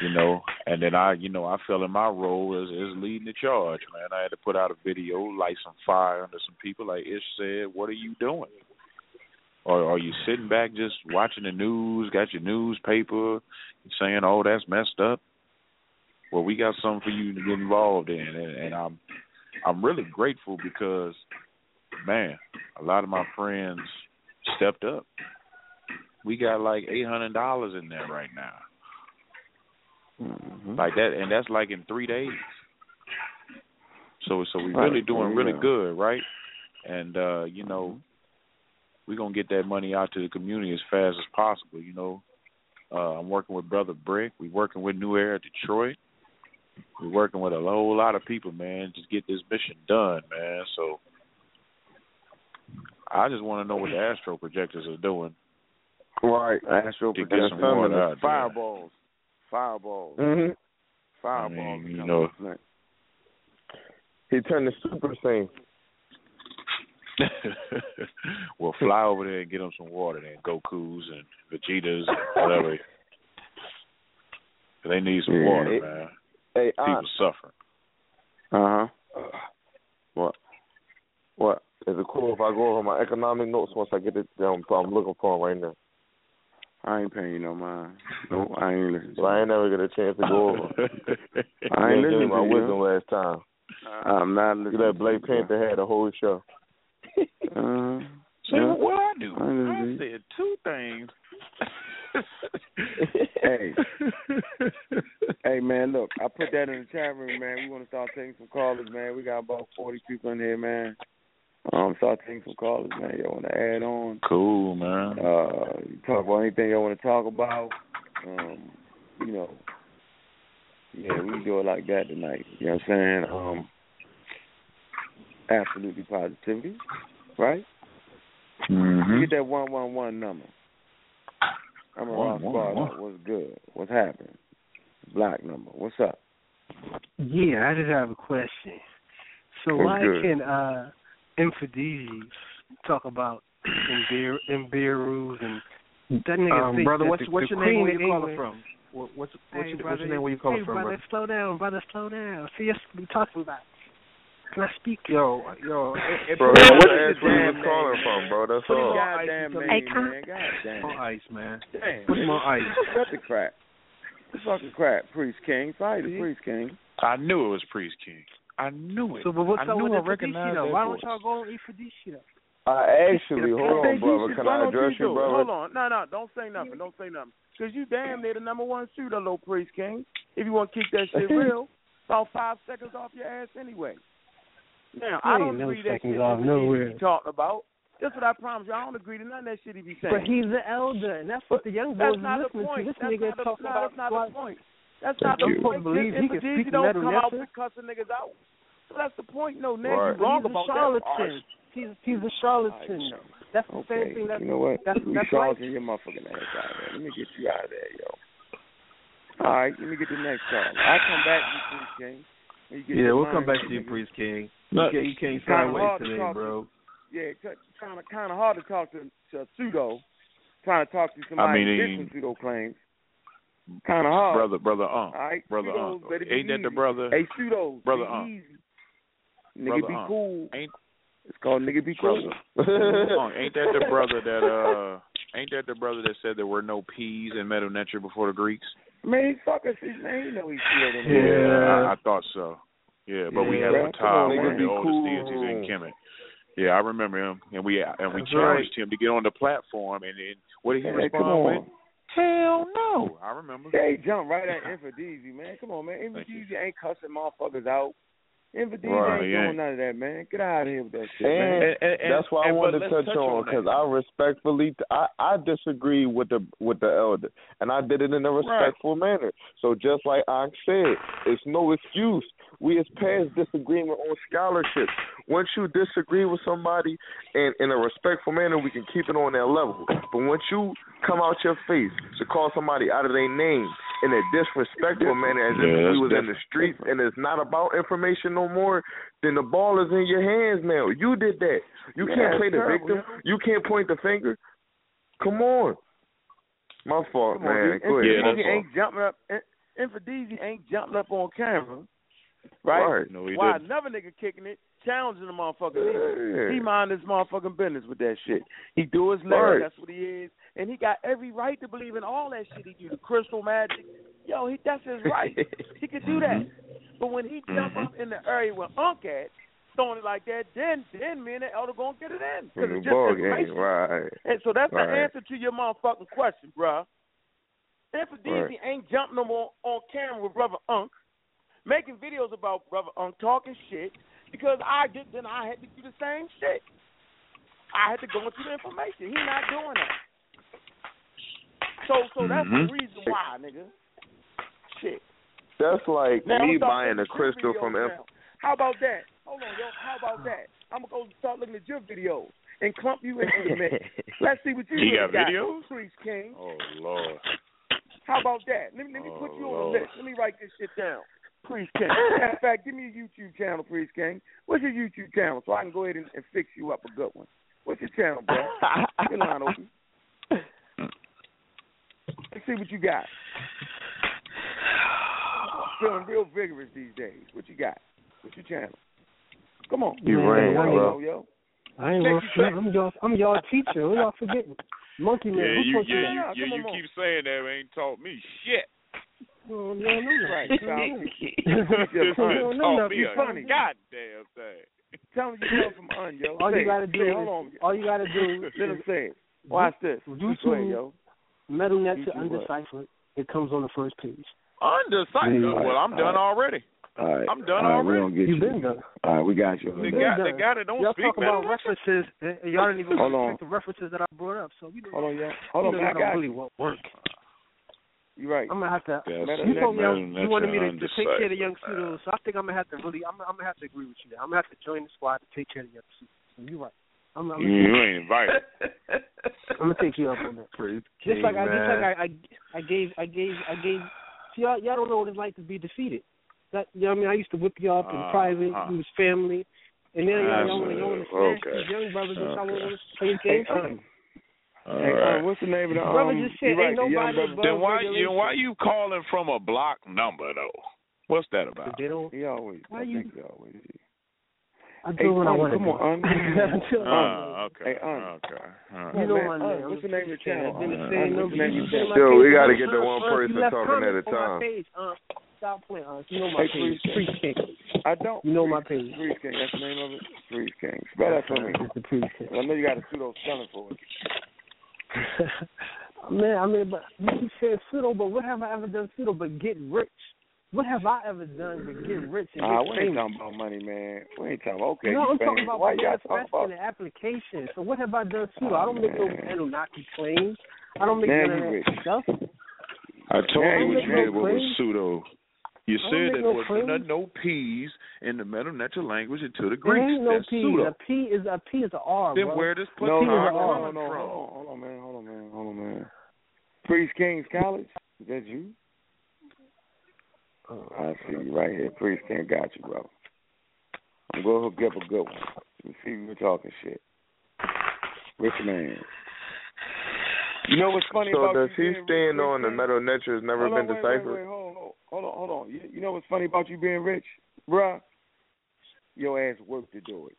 You know, and then I, you know, I fell in my role as, as leading the charge, man. I had to put out a video, light some fire under some people. Like Ish said, what are you doing? Or are you sitting back just watching the news, got your newspaper, saying, "Oh, that's messed up"? Well, we got something for you to get involved in, and, and I'm, I'm really grateful because, man, a lot of my friends stepped up. We got like eight hundred dollars in there right now. Mm-hmm. like that, and that's like in three days. So, so we Right. really doing Yeah. really good, right? And uh, you know, we're gonna get that money out to the community as fast as possible. You know, uh, I'm working with Brother Brick. We're working with New Era Detroit. We're working with a whole lot of people, man. Just get this mission done, man. So, I just want to know what the Astro projectors are doing. Right. Astro To get Projector some Summon water out is there. fireballs. Fireballs. Mm-hmm. Fireballs. you know. He turned to Super Saiyan. well, fly over there and get them some water, then Goku's and Vegetas and whatever. they need some Yeah. water, Hey, man. Hey, People Aunt, suffering. Uh huh. what? What? Is it cool if I go over my economic notes once I get it down? So I'm looking for them right now. I ain't paying you no mind. No, I ain't listening. So I ain't never get a chance to go over. I ain't You gave me my to you. wisdom last time. I'm not You let Blake Panther had the whole show. Uh, See yeah. what I do? I listened I said two things. hey, hey, man, look, I put that in the chat room, man. We want to start taking some callers, man. We got about forty people in here, man. Um, start taking some callers, man. Y'all want to add on? Cool, man. Uh, you talk about anything y'all want to talk about? Um, you know, yeah, we can do it like that tonight. You know what I'm saying? Um, absolutely positivity, right? Mm-hmm. You get that one one one number. I'm a rock 111. What's good? What's happening? Black number. What's up? Yeah, I just have a question. So What's why good? can uh Infidiji talk about Imbeer Imbeerus and mm, that nigga Um, brother, that what's the, what's the your name? Where Queen you of calling from? What, what's what's, Hey, your, brother, what's your name? Where you calling hey, from, brother, brother? slow down, brother, slow down. See, that's what we talking about. Can I speak? Yo, yo, if, eh, eh, Bro, if I what wanted to is ask where you calling from, bro. That's Put him all. on Goddamn ice. name, Put man. Goddamn. him on ice, man. Damn. Put him on ice. Cut the crap. The fucking crap. Priest King. Fight the Priest King. I knew it was Priest King. I knew it. So, but what's I up knew with I recognized though? that Why don't y'all go on Infidiji though? I actually, hold on, brother. Can why I don't address you you, do it? brother? Hold on. No, no. Don't say nothing. Don't say nothing. Because you damn near the number one shooter, little Priest King. If you want to keep that shit real, about five seconds off your ass anyway. Now, I Ain't don't no agree that shit off that nowhere. he talking about. That's what I promise you. I don't agree to none of that shit he be saying. But he's the elder, and that's what the young That's boys not are the listening point. to. This That's nigga not the, talking no, about that's not the point. That's Thank not the you. point. believe he can speak don't come out with cussing niggas out. So that's the point. No, Ned, Right. you wrong he's a about charlatan. He's he's a charlatan. That's the Okay, same thing. That's you know what? That's you that's like charging your motherfucking ass out of there. Let me get you out of there, yo. All right, let me get the next call. I come back you, Priest King. You Yeah, we'll come back to you, nigga. Priest King. No, You can't, you can't Kinda sideways hard to today, talk to. bro. Yeah, kind of kind of hard to talk to, to pseudo. Trying to talk to somebody I mean, different pseudo claims. Kind of hard. Brother, brother, uh, All right, brother, pseudos uh, better ain't that the brother? Hey, pseudos, Brother, be uh, easy. Nigga, brother, be uh, cool. Ain't It's called nigga be cool. brother, ain't that the brother that uh, Ain't that the brother that said there were no peas in Medu Neter before the Greeks? Man, fuck us. Man, he know he's still in Yeah. I, I thought so. Yeah, but we had bruh. Ptah, Come on, one of man. the Be oldest cool. deities in Kemet. Yeah, I remember him, and we and we That's challenged him to get on the platform, and then what did he Hey, respond with? On. Hell no! I remember. They jump right at Infidizzi, man. Come on, man. Thank ain't cussing motherfuckers out. Infidizzi Right, ain't he doing none of that, man. Get out of here with that shit, And, man. that's why I and- wanted to let's touch, touch on on because I respectfully I I disagree with the with the elder, and I did it in a respectful manner. So just like I said, it's no excuse. We has past disagreement on scholarship. Once you disagree with somebody in in a respectful manner, we can keep it on that level. But once you come out your face to call somebody out of their name in a disrespectful manner, as Yeah, if we that's was in the streets and it's not about information no more, then the ball is in your hands now. You did that. You Yeah, can't it's play the terrible, victim. You can't point the finger. Come on. My fault, Come on, man. dude. Go ahead. My Infidizzi fault. ain't jumping up. Infidizzi ain't jumping up on camera, right? Right. No, he While didn't. another nigga kicking it, challenging the motherfucker. Yeah. He mind his motherfucking business with that shit. He do his legs. Right. That's what he is, and he got every right to believe in all that shit he do. The crystal magic, yo, he that's his right. he could do that. But when he jump Mhm. up in the area where Unc at, throwing it like that, then then me and the elder gonna get it in the it's just game, information. right. And so that's Right. the answer to your motherfucking question, bruh. Infidizzi Right. ain't jumping no more on camera with Brother Unc, making videos about Brother Unc talking shit because I did. Then I had to do the same shit. I had to go into the information. He not doing that. So, so that's Mhm. the reason why, nigga. Shit. That's like Now, me buying a looking at your crystal from. F- How about that? Hold on, yo. How about that? I'm gonna go start looking at your videos and clump you into the mix. Let's see what you He really got videos? Priest King. Oh Lord. How about that? Let me let me Oh, put you on Lord. the list. Let me write this shit down. Priest King. Matter of fact, give me a YouTube channel, Priest King. What's your YouTube channel so I can go ahead and, and fix you up a good one? What's your channel, bro? your line open. Let's see what you got. Feeling real vigorous these days. What you got? What's your channel? Come on. You Man, ran, I ain't- bro. yo. I ain't Make no you shit. think. I'm y'all. I'm y'all teacher. What y'all forgetting? Monkey man. Yeah, you taught you yeah you, yeah, you keep saying that ain't taught me shit. Oh, you don't know. Right. You So, don't you You don't know taught me nothing. a funny. goddamn thing. Tell me you come from Un, yo. All Say you gotta do Say it. is Hold on. all you gotta do Let him is say it. Watch this. Go ahead, YouTube yo. Metal Net to what? Undeciphered. It comes on the first page. Undeciphered. All right, Well, I'm all done right. already. All right. I'm done All right, already. You've you. been done. All right, we got you. The Been guy, done. the guy that don't y'all speak talk about Medu references, and and y'all didn't even Hold on. the references that I brought up. So we don't, Hold on, yo. Hold on, we man. I don't got really you. won't work. You right. I'm gonna have to. Yes, Metal You Net- told me Metal you wanted me to, to take care of the young man. pseudos, so I think I'm gonna have to really. I'm, I'm gonna have to agree with you there. I'm gonna have to join the squad to take care of the young pseudos. So you're right. I'm, I'm, You, gonna, you ain't invited. I'm gonna take you up on that. Praise Just King, like I, just like I, I, I gave, I gave, I gave. See, y'all, y'all don't know what it's like to be defeated. That, you know what I mean? I used to whip you up in Uh, private. uh. You was family. And then y'all, That's, y'all want to, y'all want to smash okay. these young brothers that y'all Okay. want to play Hey, games. Un. All Hey, right. Un, what's the name of the um? Brother just said you right, ain't the nobody brother- Then why you regulation. why you calling from a block number though? What's that about? They don't. He always. Why I you- think he always. is. I Hey, do what I want to come on, Un. Until I want Ah, okay. Hey, Un. Okay. All right. You know man, my what's the name of your channel? I've the Un? same Un, what's the name of your channel? my Yo, we gotta get to one person talking at a time. page. Uh, stop playing. Uh, you know my Hey, page. Priest Priest King. I don't. You know my Priest- page. Priest King. That's the name of it. Priest King. Spell that for me. It's the Priest King. I know you got a pseudo spelling for it. Man, I mean, but you keep saying pseudo, but what have I ever done pseudo but get rich? What have I ever done but get rich and get we ain't talking about money, man. We ain't talking. Okay, no, I'm talking about Why you gotta talk manifesting about? the application. So what have I done pseudo? Oh, I don't make no man. Anunnaki claims. I don't make Now none you of rich. stuff. I told Now you you what you did no was pseudo. You I don't said make that no there was claims. no, no P's in the Medu Neter language until the Greeks. There Greeks. ain't no That's P. pseudo. A P is a P is a R, Then bro. where does No, P no, is an no, R. no, come no. from? Hold on, man. Hold on, man. Hold on, man. Priest King's College. Is that you? Oh, I see you right here. Priest King got you, bro. I'm gonna hook you up a good one. You see, we're talking shit. Rich man. You know what's funny about So about does you he being stand on the King? Medu Neter has never hold been on, wait, deciphered? Wait, wait, hold on, hold on. You, you know what's funny about you being rich, bruh? Your ass worked to do it.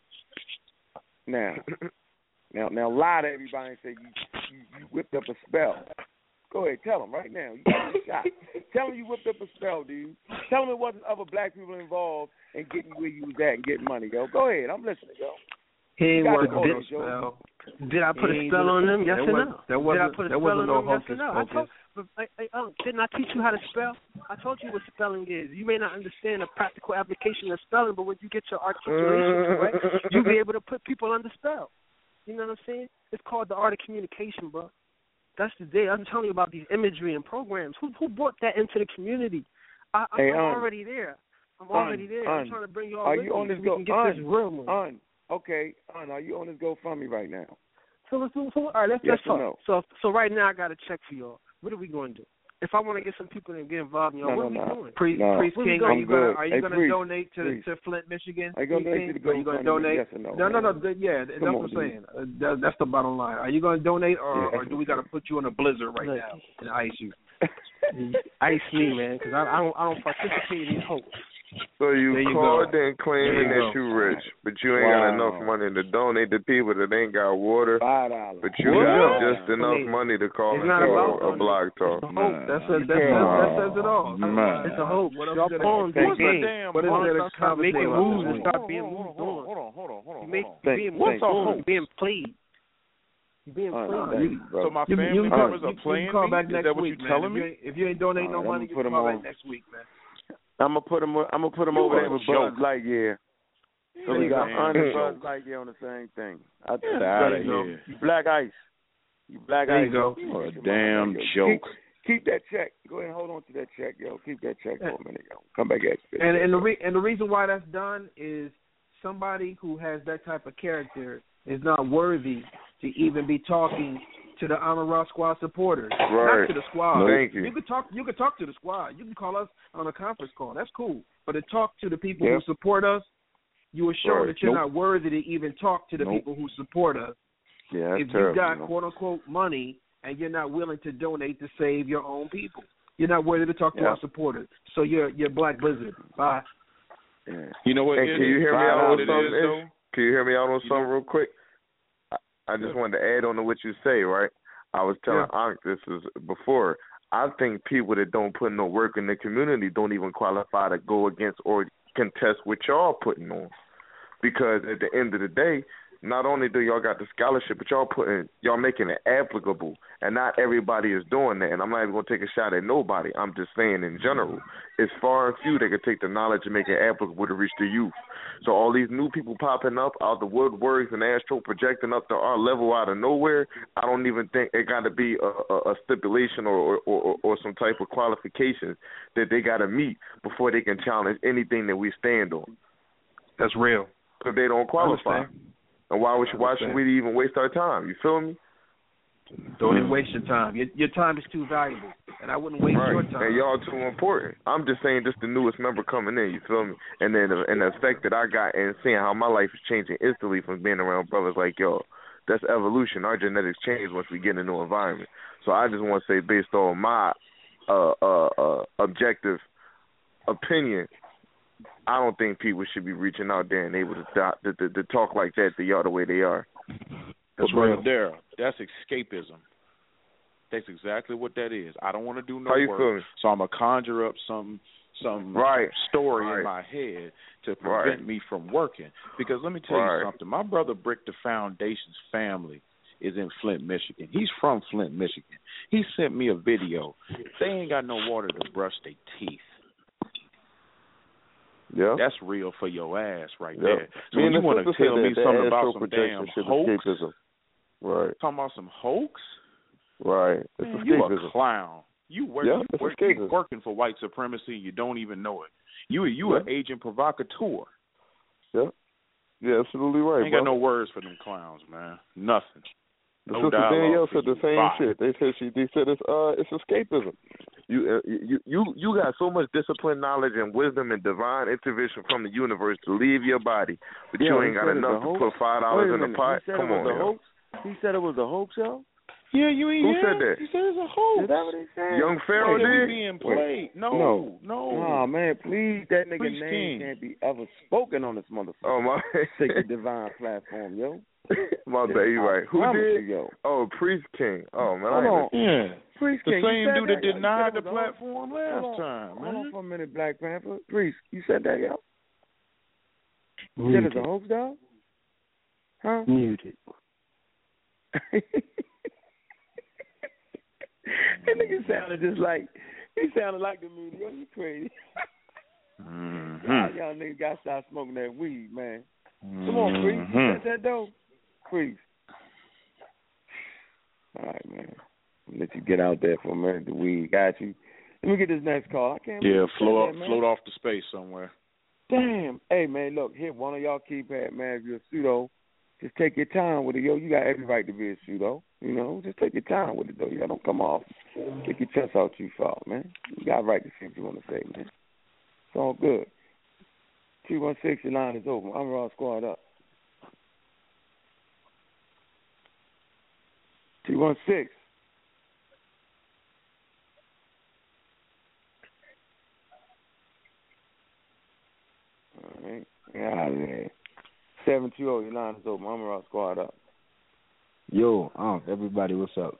Now, now, now, lie to everybody and say you you, you whipped up a spell. Go ahead, tell them right now. You got a shot. Tell them you whipped up a spell, dude. Tell them it wasn't other black people involved in getting where you was at and getting money, yo. Go ahead, I'm listening, yo. He ain't You got working the did, quotas, did I put He a spell on them? Yes there or no? there wasn't- put a there wasn't on no them? Yes or hocus no? I told, hey, hey, um, didn't I teach you how to spell? I told you what spelling is. You may not understand the practical application of spelling, but when you get your articulation correct, you'll be able to put people under spell. You know what I'm saying? It's called the art of communication, bro. That's the day. I'm telling you about these imagery and programs. Who who brought that into the community? I, I'm Hey, Un. already there. I'm already Un, there. I'm trying to bring you all Are you on this so go? we can get Un, this real money. Un, okay, Un, are you on this GoFundMe right now? So let's do. So all right, let's Yes let's talk. no? So so right now I got a check for y'all. What are we going to do? If I want to get some people to get involved, y'all, No, what no, are we no. doing? Priest, No. Priest King, gonna are do? you gonna are you Hey, gonna Priest, donate to Priest. to Flint, Michigan? Are you gonna donate to the Are you gonna donate? Yes or no? No, no, no. man? th- Yeah, that's Come what I'm saying. Uh, that, that's the bottom line. Are you gonna donate, or, Yeah, or do we got to put you in a blizzard right now and ice you? Ice me, man, because I, I don't I don't participate in these hopes. So you, There you called go. and claiming you that go. you rich, but you ain't got enough money to donate to people that ain't got water. Five dollars. But you What? got just I enough mean, money to call it's and not about a, a donating. blog talk. It's a hope. That's a, that, You says, that says it all. Man. It's a hope. What else Y'all you pawns gotta- in What's the the game. damn What is hope? Stop making moves this and stop being hold on, moved hold on, on. hold on, hold on, hold on, You make hold on. Thank- being moved on. What's a Being played. You're being Un, played. thank you, So my You, family you, can- members you, are playing can call me? back Is next that what week, you're man. telling if you me? ain't, if you ain't donating no money, you put can 'em call on. back next week, man. I'm gonna put him. I'm gonna put him You over there a with Buzz joke. Lightyear. So we got go. Un. Buzz Lightyear on the same thing. I, Get that's outta right. here. You black ice. You black There ice. you go. You are a Come on, damn yo. joke. Keep, keep that check. Go ahead and hold on to that check, yo. Keep that check for a minute, yo. Come back at you. And and the re- and the reason why that's done is somebody who has that type of character is not worthy to even be talking to the Amun Ra Squad supporters. Right. Not to the squad. Thank you. You can talk. You can talk to the squad. You can call us on a conference call. That's cool. But to talk to the people Yeah. who support us, you are showing Right. that you're Nope. not worthy to even talk to the Nope. people who support us. Yeah, that's if terrible. you got you know. quote unquote money and you're not willing to donate to save your own people, you're not worthy to talk to Yeah. our supporters. So you're you're Black Blizzard. Bye. Yeah. You know what? Hey, it can you is? hear me You know out on what it something? is, Ish? though? Can you hear me out on You something real quick? I, just wanted to add on to what you say, right? I was telling Ankh this is before. I think people that don't put no work in the community don't even qualify to go against or contest what y'all putting on. Because at the end of the day, not only do y'all got the scholarship, but y'all putting y'all making it applicable, and not everybody is doing that. And I'm not even gonna take a shot at nobody. I'm just saying in general, it's far and few that can take the knowledge and make it applicable to reach the youth. So all these new people popping up out the woodworks and astro projecting up to our level out of nowhere, I don't even think it got to be a, a, a stipulation or, or, or or some type of qualifications that they got to meet before they can challenge anything that we stand on. That's real. Because they don't qualify. And why would I why should we even waste our time? You feel me? Don't even waste your time. Your your time is too valuable, and I wouldn't waste right. your time. And y'all too important. I'm just saying, just the newest member coming in. You feel me? And then the, and the effect that I got and seeing how my life is changing instantly from being around brothers like y'all. That's evolution. Our genetics change once we get in a new environment. So I just want to say, based on my uh, uh, uh, objective opinion, I don't think people should be reaching out there and able to, to, to, to talk like that to y'all the way they are. But brother Daryl, that's escapism. That's exactly what that is. I don't want to do no How you work, feeling? so I'm gonna conjure up some some Right. story Right. in my head to prevent Right. me from working. Because let me tell Right. you something. My brother Brick the Foundation's family is in Flint, Michigan. He's from Flint, Michigan. He sent me a video. They ain't got no water to brush their teeth. Yeah. That's real for your ass right Yeah. there. So when you want to tell me that, something about some damn hoax, escapism. Right. talking about some hoax, Right. It's Man, you a clown. You work, Yeah, you work you working for white supremacy and you don't even know it. You you an agent provocateur. Yeah. Yeah, absolutely right, Ain't bro. got no words for them clowns, man. Nothing. The no sister Danielle said the same Bye. shit. They said she they said it's uh it's escapism. You uh, you you you got so much discipline, knowledge, and wisdom and divine intervention from the universe to leave your body, but Yeah, you ain't got enough to put five dollars in the pot. Come on, yo. He said it was a hoax, yo. Yeah, you ain't Who hear said that? He said it's a hoax. Is that what he said? Young Pharaoh did. being played. No, no, no. Nah, man, please, that nigga Priest name King. can't be ever spoken on this motherfucker. Oh my. Sacred divine platform, yo. My bad, you right. Who did? you, yo. Oh, Priest King. Oh man, Hold I on. Yeah. Priest The King, you same dude that yo. Denied the it on- platform Hold last on. time, Hold on for a minute, Black Panther. Priest, you said that, yo? You said it's a Muted. hoax, dog? Huh? Muted. that nigga sounded just like he sounded like the media. You crazy? Mm-hmm. Y'all, y'all niggas got to stop smoking that weed, man. Come on, Priest. Mm-hmm. You said that though, Priest. All right, man. I'll let you get out there for a minute. The weed got you. Let me get this next call. I can't. Yeah, float off, that, float off to space somewhere. Damn. Hey, man, look, hit one of y'all keypad, man. If you're a pseudo, just take your time with it, yo. You got every right to be a pseudo. You know, just take your time with it, though. You don't come off. Take your chest out too far, man. You got a right to say what you want to say, man. It's all good. 216, your line is open. Amun Ra Squad up. 216. All right. Yeah, man. 720, your line is open. Amun Ra Squad up. Yo, um, everybody, what's up?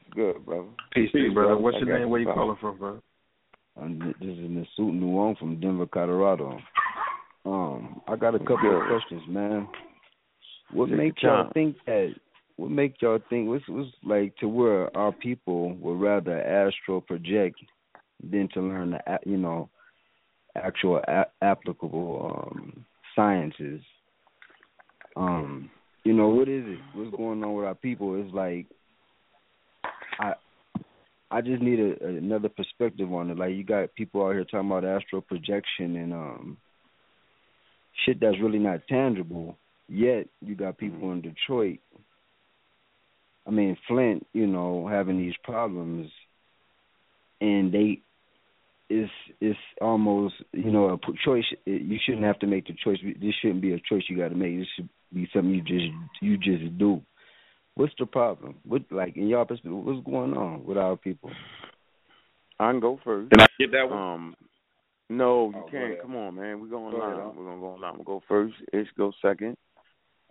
It's good, brother. Peace, to you, brother. What's I your got name? Where you you, calling from, bro? Um, this is Nasut Nuong from Denver, Colorado. Um, I got a couple of questions, man. What Take make your y'all think that? What make y'all think? What's what's like to where our people would rather astral project than to learn the you know actual a- applicable um sciences? Um, you know what is it? What's going on with our people? It's like I I just need a, another perspective on it. Like you got people out here talking about astral projection and um shit that's really not tangible. Yet you got people in Detroit, I mean Flint, you know, having these problems, and they it's it's almost you know a choice. You shouldn't have to make the choice. This shouldn't be a choice you got to make. This should be something you just you just do. What's the problem? What like in your perspective? What's going on with our people? I can go first. Can I get that one? Um, no, you Oh, can't. Come on, man. We're going Go ahead, line. We're gonna go line. We'll go first. Ish go second.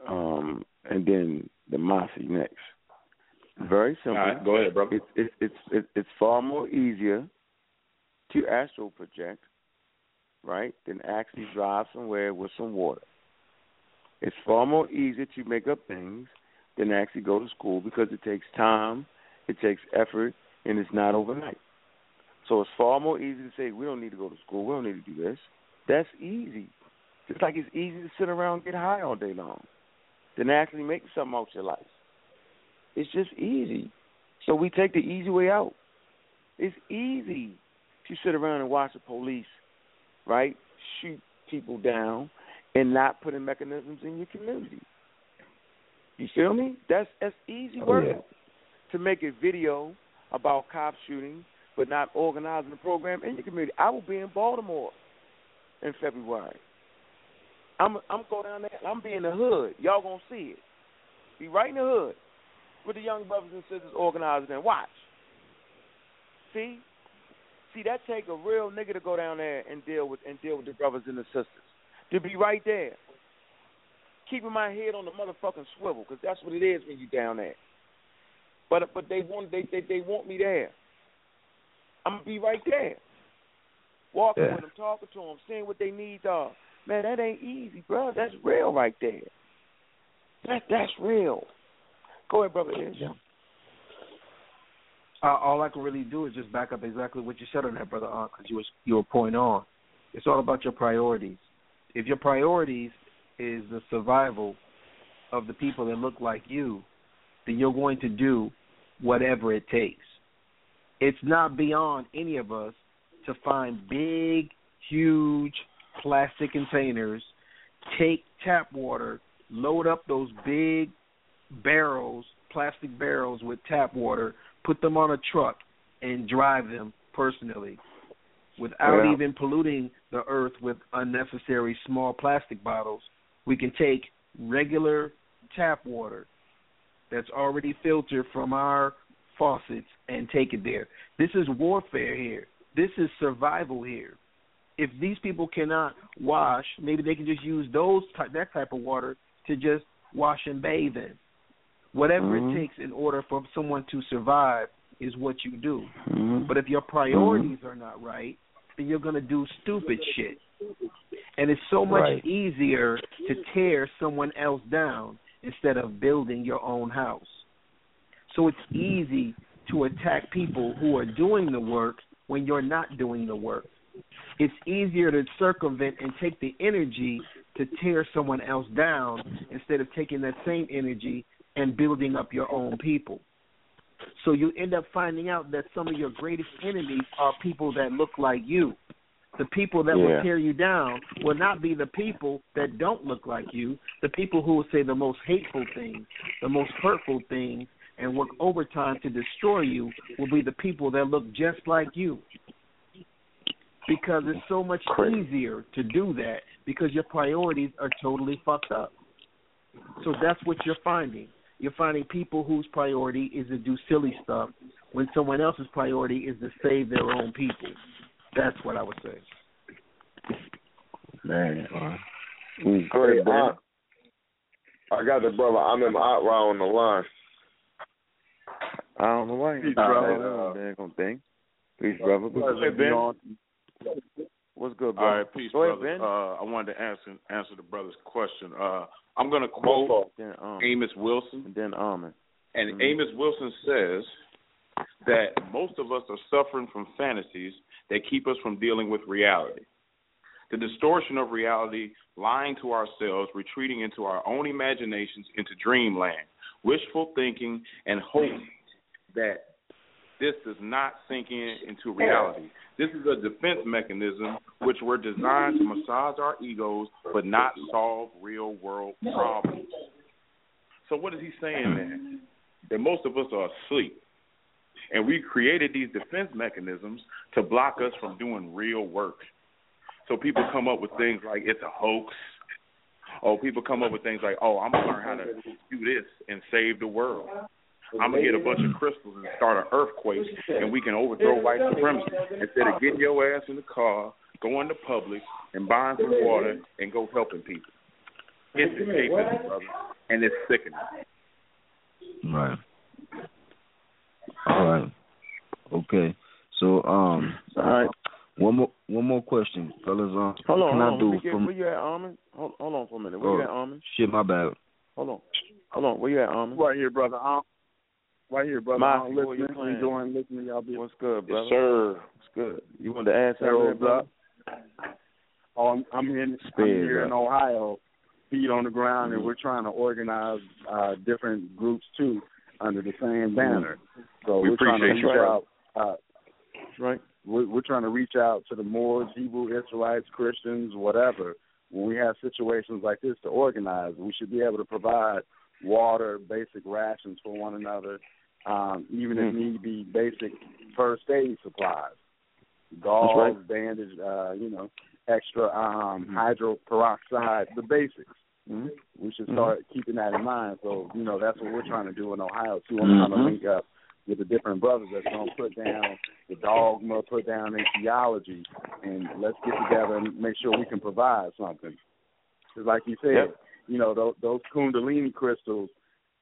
Um, and then the Mossy next. Very simple. Right, go ahead, brother. It's it's it's it's it's far more easier to astral project, right, than actually drive somewhere with some water. It's far more easier to make up things than actually go to school because it takes time, it takes effort, and it's not overnight. So it's far more easy to say we don't need to go to school, we don't need to do this. That's easy. Just like it's easy to sit around and get high all day long than actually make something out your life. It's just easy. So we take the easy way out. It's easy to sit around and watch the police, right, shoot people down and not put in mechanisms in your community. You feel me? That's that's easy Oh, work. yeah. To make a video about cop shooting but not organizing the program in your community. I will be in Baltimore in February. I'm I'm go down there. I'm be in the hood. Y'all gonna see it. Be right in the hood with the young brothers and sisters organizing and watch. See, see that take a real nigga to go down there and deal with and deal with the brothers and the sisters. To be right there, keeping my head on the motherfucking swivel, because that's what it is when you down there. But but they want they they, they want me there. I'm gonna be right there, walking Yeah. with them, talking to them, seeing what they needs are. Man, that ain't easy, bro. That's real right there. That that's real. Go ahead, brother. Ish. Uh, all I can really do is just back up exactly what you said on that, brother, because you was you were point on. It's all about your priorities. If your priorities is the survival of the people that look like you, then you're going to do whatever it takes. It's not beyond any of us to find big, huge plastic containers, take tap water, load up those big barrels, plastic barrels with tap water, put them on a truck, and drive them personally without Yeah. even polluting the earth with unnecessary small plastic bottles. We can take regular tap water that's already filtered from our faucets and take it there. This is warfare here. This is survival here. If these people cannot wash, maybe they can just use those that type of water to just wash and bathe in. Whatever Mhm. it takes in order for someone to survive is what you do. Mhm. But if your priorities are not right, then you're going to do stupid shit. And it's so much Right. easier to tear someone else down instead of building your own house. So it's easy to attack people who are doing the work when you're not doing the work. It's easier to circumvent and take the energy to tear someone else down instead of taking that same energy and building up your own people. So you end up finding out that some of your greatest enemies are people that look like you. The people that will tear you down will not be the people that don't look like you. The people who will say the most hateful things, the most hurtful things, and work overtime to destroy you will be the people that look just like you. Because it's so much easier to do that because your priorities are totally fucked up. So that's what you're finding. You're finding people whose priority is to do silly stuff when someone else's priority is to save their own people. That's what I would say. Man. Mm, Go ahead, bro. I got the brother. I'm in my Otwell on the line. I don't know why. Peace, I brother. don't know that thing. Peace, brother. Go Ben. What's good, All brother? right, peace, Go ahead, brother. Ben. Uh, I wanted to answer answer the brother's question. Uh, I'm going to quote Then um, Amos Wilson, and then Almond. and Mhm. Amos Wilson says that most of us are suffering from fantasies that keep us from dealing with reality. The distortion of reality, lying to ourselves, retreating into our own imaginations, into dreamland, wishful thinking, and hope that this does not sink in into reality. This is a defense mechanism which were designed to massage our egos but not solve real world problems. So what is he saying there? That most of us are asleep. And we created these defense mechanisms to block us from doing real work. So people come up with things like it's a hoax. Or people come up with things like, oh, I'm gonna learn how to do this and save the world. I'm gonna get a bunch of crystals and start an earthquake, and we can overthrow white supremacy instead of getting your ass in the car, going to public, and buying some water and go helping people. It's escapism, brother, and it's sickening. Right. All right. Okay. So um All right. one more one more question, fellas. Um Hold on, can hold I on. do get, from where you at, Almond? Hold, hold on for a minute. Where Oh. you at, Almond? shit my bad. Hold on. Hold on. Where you at, Almond? Right here, brother. I'm, right here, brother. My, I'm who you listening, enjoying listening to y'all be. What's good, brother? sir. What's good? You want to add something, Harold brother? Oh, I'm, I'm in. I'm Speed here in. Ohio, feet on the ground, Mm-hmm. and we're trying to organize uh, different groups too under the same banner. So We are trying to reach you, out. Uh, right. we're, we're trying to reach out to the Moors, Hebrew Israelites, Christians, whatever. When we have situations like this to organize, we should be able to provide water, basic rations for one another, um, even if Mhm. need be, basic first aid supplies, gauze, right. bandage, uh, you know, extra um, hydroperoxide, the basics. Mm-hmm. We should Mhm. start keeping that in mind. So, you know, that's what we're trying to do in Ohio too. I'm trying to Mhm. link up with the different brothers that's gonna put down the dogma, put down their theology, and let's get together and make sure we can provide something. Because, like you said, Yep. you know, those, those Kundalini crystals,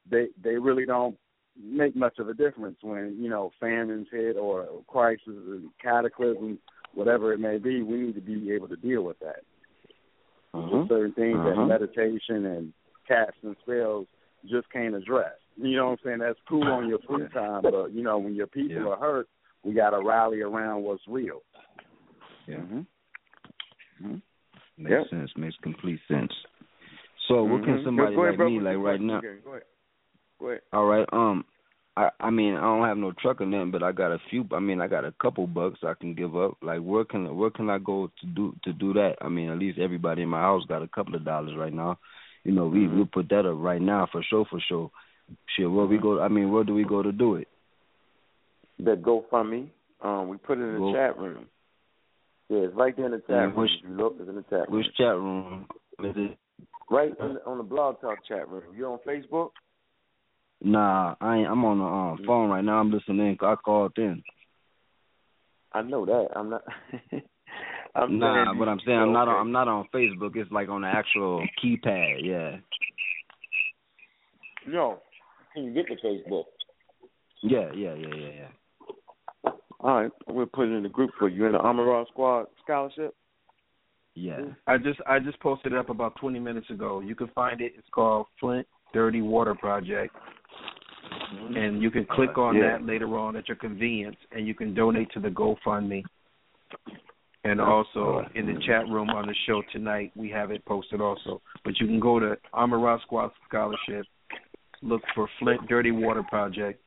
they they really don't make much of a difference when you know famines hit or crises and cataclysms, whatever it may be. We need to be able to deal with that. There's certain things Uh-huh. that meditation and cast and spells just can't address. You know what I'm saying? That's cool on your free time, but you know when your people Yeah. are hurt, we got to rally around what's real. Yeah. Mm-hmm. Makes Yep. sense. Makes complete sense. So what can Mhm. somebody ahead, like brother. me like right now? Okay, Ahead. All right. Um, I I mean I don't have no truck or nothing, but I got a few. I mean I got a couple bucks I can give up. Like where can where can I go to do to do that? I mean at least everybody in my house got a couple of dollars right now. You know we Mm-hmm. we put that up right now for sure for sure. Shit, where we go? I mean where do we go to do it? That GoFundMe. Um, we put it in the Go- chat room. Yeah, it's right there in the chat Yeah, room. which- If you look, it's in the chat room. Which chat room? Is it? Right on the, on the Blog Talk chat room. You on Facebook? Nah, I ain't, I'm on the um, phone right now. I'm listening. I called in. I know that. I'm not. I'm nah, saying, but I'm saying I'm not on. I'm not on Facebook. It's like on the actual keypad. Yeah. No. Can you get the Facebook? Yeah, yeah, yeah, yeah, yeah. All right, we'll put it in the group for you. In the Amun Ra Squad scholarship. Yeah. I just I just posted it up about 20 minutes ago. You can find it. It's called Flint Dirty Water Project, and you can click on Yeah. that later on at your convenience, and you can donate to the GoFundMe. And also in the chat room on the show tonight, we have it posted also. But you can go to Amun Ra Squad Scholarship, look for Flint Dirty Water Project,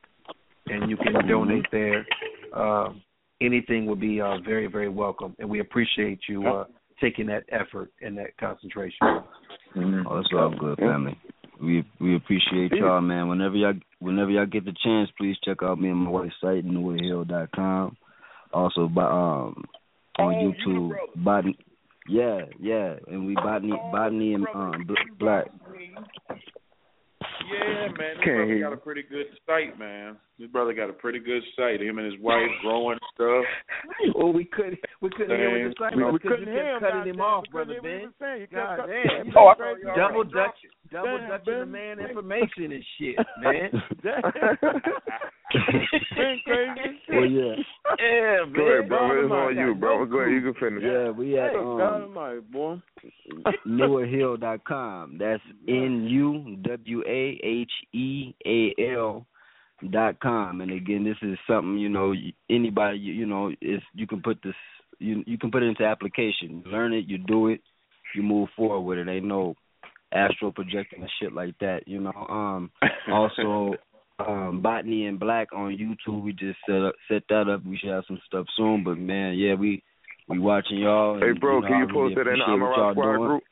and you can donate there. Um, anything would be uh, very, very welcome, and we appreciate you uh, taking that effort and that concentration. Oh, it's all good, family. We we appreciate y'all, man. Whenever y'all whenever y'all get the chance, please check out me and my website, nuwaheal.com. Also, by um on YouTube, botany. Yeah, yeah, and we botany, botany and um black. Yeah, man. This Can't brother hear got a pretty good site, man. This brother got a pretty good site. Him and his wife growing stuff. well, we couldn't we couldn't hear what the site We- was we couldn't you hear him, cutting him goddamn. off, We brother couldn't Ben. what he was saying. You God kept damn, cutting- you Oh, I know, thought you double already dutch, double Damn, dutching the man information and shit, man. Ben crazy. Well, yeah. Yeah, man. Go ahead, brother. It's on you, bro. Go ahead. You can finish. Yeah, we at um dynamite, boy. nuwaheal.com. That's N U W A H E A L dot com. And again, this is something you know anybody you, you know is you can put this you you can put it into application. You learn it, you do it, you move forward with it. Ain't no astral projecting and shit like that. You know. Um. Also. Um, botany and black on YouTube. We just set up, set that up. We should have some stuff soon. But man, yeah, we we watching y'all. Hey, bro, you know, can I you really post it in the appreciate what y'all Squad doing. group?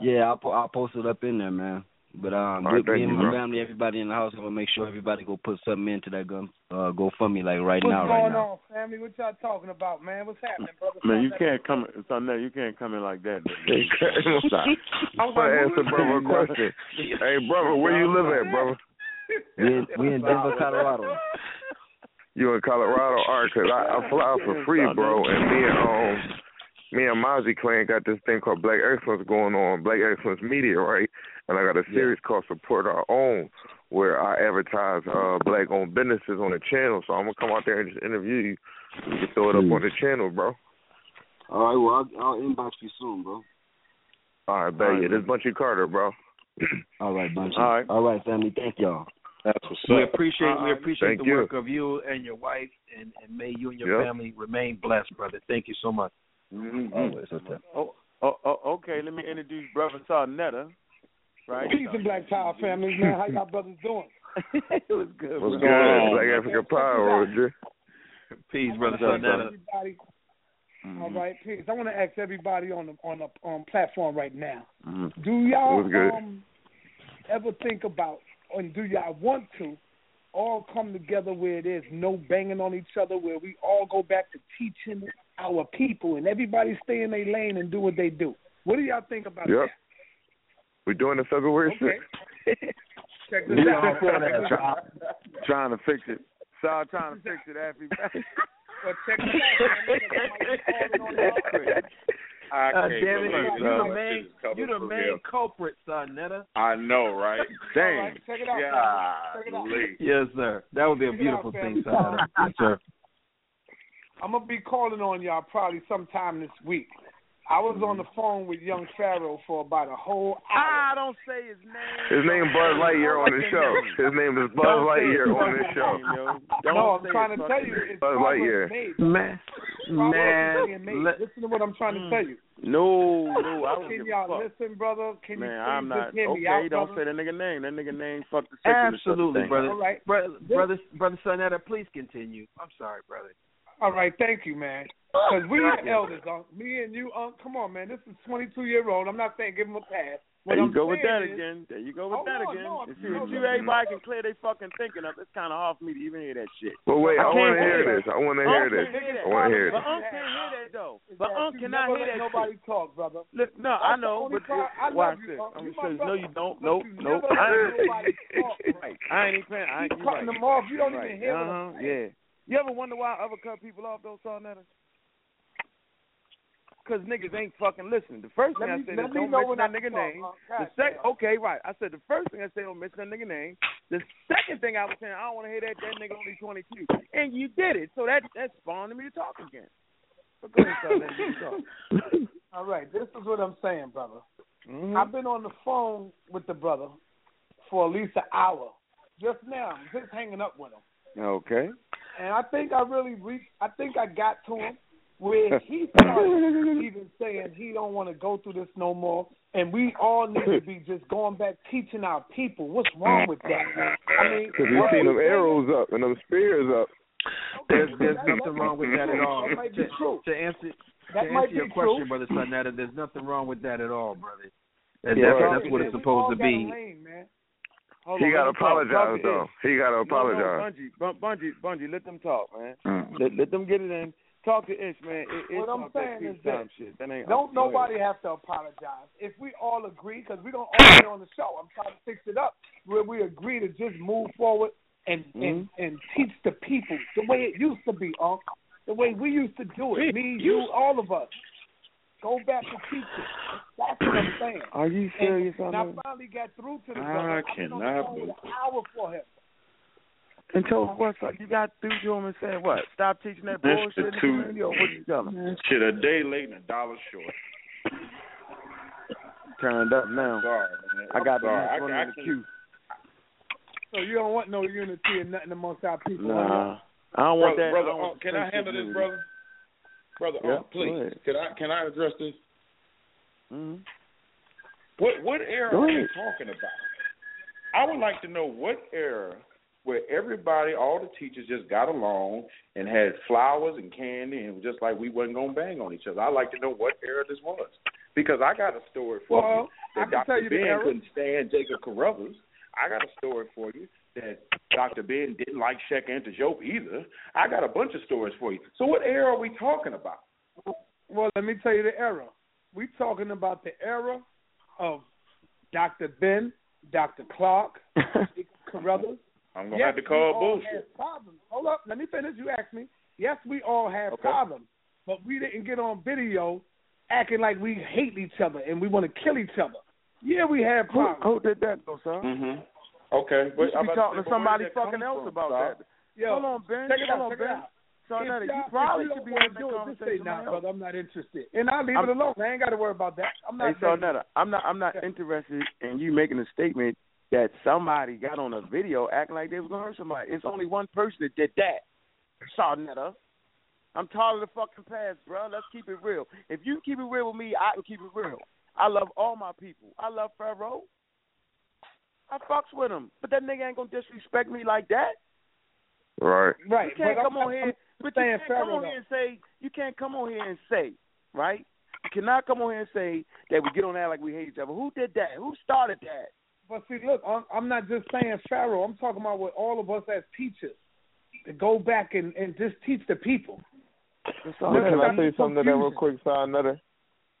Yeah, I'll po- I'll post it up in there, man. But um, All right, with me and you, my bro. family, everybody in the house, I'm gonna make sure everybody go put something into that gun, uh, GoFundMe like right What's now, going right now. on, family? What y'all talking about, man? What's happening, brother? Man, you can't come. It's on there. You can't come in like that. Stop. I was I'm like, ask who the is brother a question. Hey, brother, where you live at, brother? We in, we in Denver, Colorado. You in Colorado? All right, 'cause I, I fly out for free, bro. And me and um, me and Mozzie Clan got this thing called Black Excellence going on, Black Excellence Media, right? And I got a series called Support Our Own, where I advertise uh black-owned businesses on the channel. So I'm gonna come out there and just interview you. You can throw it up on the channel, bro. All right, well I'll, I'll inbox you soon, bro. All right, bet you. This Bunchy Carter, bro. All right, Bunchy. All right. all right, family. Thank y'all. That's what's We appreciate we appreciate Thank the you. work of you and your wife, and, and may you and your Yep. family remain blessed, brother. Thank you so much. Mm-hmm. Always, okay. Oh, oh, oh, okay. Let me introduce Brother Sarnetta. Right. Peace and black power families, man. How y'all brothers doing? it was good. What's bro. good? Black African Power, Roger. Peace, brother Sarnetta. ask everybody- All right, peace. I want to ask everybody on the on the on platform right now. Mhm. Do y'all um ever think about, and do y'all want to, all come together where there's no banging on each other, where we all go back to teaching our people, and everybody stay in their lane and do what they do? What do y'all think about Yep. We're doing the February that? shit. Check this Yeah, out. before try, trying to fix it. Sal trying to fix it after Well, check this out. man. I Uh, can't damn it, you that the main, you the main him. culprit, Sarnetta. I know, right? Dang. Check it out. Check it out. Golly. Yes, sir. That would be a Check it out, beautiful family. thing, Sarnetta. Yes, sir. I'm gonna be calling on y'all probably sometime this week. I was on the phone with young Pharaoh for about a whole hour. Ah, don't say his name. His name Buzz Lightyear on the show. His name is Buzz Don't Lightyear on this fucking show. name, no, I'm trying to tell you, it's Buzz Lightyear. made. Man, man, is being made. let- Listen to what I'm trying to tell you. No, no, I don't Can give a y'all fuck. listen, brother? Can Man, you I'm please not just hear me okay. out, don't brother? say that nigga name. That nigga name fuck the secular absolutely, brother. All right. brother, brother, brother Sarnetta, please continue. I'm sorry, brother. All right, thank you, man. Because we the elders, Unc. Me and you, Unc. Come on, man. This is 22 year old. I'm not saying give him a pass. What There you I'm go with saying that is- again. There you go with that on, again. no, and see, no, with you, listen. everybody can clear their fucking thinking up. It's kind of hard for me to even hear that shit. But wait, I, I want to hear hear this. I want to hear this. can't hear that. I want to hear But this. Unc can't hear that though. is But Unc cannot hear that nobody shit. talk, brother. Look, no, I know, but part- I watch this. I'm You gonna my you. No, you don't. But Nope, nope. I ain't, nobody I ain't even paying. You you cutting them off. You don't even hear what uh-huh. I'm saying. Yeah. You ever wonder why I ever cut people off though, Sarnetta? Because niggas ain't fucking listening. The first thing Let I said is me don't mention that nigga name. The sec- okay, right. I said the first thing I said don't mention that nigga name. The second thing I was saying I don't want to hear that that nigga only 22, and you did it. So that that spawned me to talk again. But go ahead, me talk. All right, this is what I'm saying, brother. Mhm. I've been on the phone with the brother for at least an hour. Just now, just hanging up with him. Okay. And I think I really reached, I think I got to him where he started even saying he don't want to go through this no more. And we all need to be just going back teaching our people. What's wrong with that? I mean, Because we what seen we them saying- arrows up and them spears up. There's there's nothing wrong with that at all. That To, to answer That to answer your be question, true. brother Sonetta, there's nothing wrong with that at all, brother. That, Yeah, that's, that's what it's supposed to be. lane. Hold He got to let talk. Talk apologize, though. He got to apologize. no, Bungie, Bungie, Bungie, let them talk, man. Mm. Let, let them get it in. Talk to Ish, man. It, it's What I'm saying is peace this. shit. That ain't Don't nobody have to apologize. If we all agree, because we don't all get on the show, I'm trying to fix it up where we agree to just move forward and and Mm-hmm. and teach the people the way it used to be, Unc. The way we used to do it. Me, you, all of us. Go back to teaching. That's what I'm saying. Are you serious And, and I finally got through to the I brother. On the cannot believe- an hour for him. And told him what's up. You got through to him and said what? Stop teaching that bullshit in the Institute. community, or what you telling him? Shit, a day late and a dollar short. Turned up now. Sorry. I got the sorry. next I, one I in the queue. So you don't want no unity and nothing amongst our people. Nah, I don't want brother, that. Brother, I don't want can I handle this, brother? Brother, Yeah, Unc, please. go. Can I can I address this? Mhm. What what era Go are you talking about? I would like to know what era where everybody, all the teachers just got along and had flowers and candy and just like we wasn't gonna bang on each other. I'd like to know what era this was. Because I got a story for Well, you I that can tell Dr. you Ben couldn't stand Jacob Carruthers. I got a story for you that Dr. Ben didn't like Cheikh Anta Diop either. I got a bunch of stories for you. So what era are we talking about? Well, let me tell you the era. We're talking about the era of Dr. Ben, Dr. Clark, Carruthers. I'm gonna yes, have to call we all bullshit. problems. Hold up, let me finish. You asked me. Yes, we all had problems, but we didn't get on video acting like we hate each other and we want to kill each other. Yeah, we had Who, problems. who did that though, son? Mm-hmm. Okay, You should be talking to somebody fucking else from, about Doc? that. Yo, Hold on, Ben. check it Hold out, on, check it out. So If now you probably you should be don't having that do it, say conversation. nah, brother. I'm not interested, and I'll leave I'm- it alone. I ain't got to worry about that. I'm not. Hey, Sarnetta, I'm not. I'm not interested in you making a statement that somebody got on a video acting like they was gonna hurt somebody. It's only one person that did that. Sarnetta. I'm tired of the fucking past, bro. Let's keep it real. If you keep it real with me, I can keep it real. I love all my people. I love Pharaoh. I fucks with him, but that nigga ain't gonna disrespect me like that. Right. Right. You can't but come I'm, on here, I'm but you can't come Pharaoh, on here and say you can't come on here and say right. You cannot come on here and say that we get on that like we hate each other. Who did that? Who started that? But see, look, I'm, I'm not just saying Pharaoh. I'm talking about with all of us as teachers to go back and, and just teach the people. But can I say something to that real quick, Son Nutter?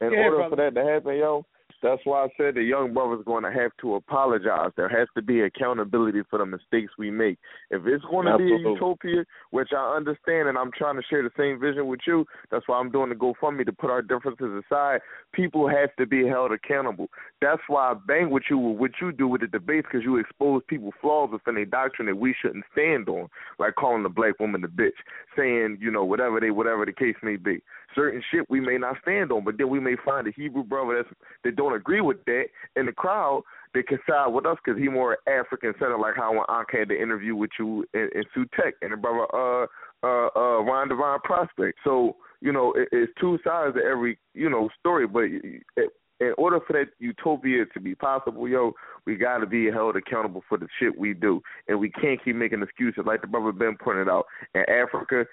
In Yeah, order brother. for that to happen, yo, that's why I said the young brother's going to have to apologize. There has to be accountability for the mistakes we make. If it's going to be a utopia, which I understand, and I'm trying to share the same vision with you, that's why I'm doing the GoFundMe to put our differences aside. People have to be held accountable. That's why I bang with you with what you do with the debates because you expose people flaws within their doctrine that we shouldn't stand on, like calling the black woman a bitch, saying you know whatever they whatever the case may be. Certain shit we may not stand on, but then we may find a Hebrew brother that's that don't agree with that in the crowd that can side with us because he more African centered, like how when Ankh had the interview with you in, in Tech and the brother uh uh uh Ron Divine Prospect. So you know it, it's two sides to every you know story, but it, in order for that utopia to be possible, yo, we got to be held accountable for the shit we do, and we can't keep making excuses. Like the brother Ben pointed out, in Africa,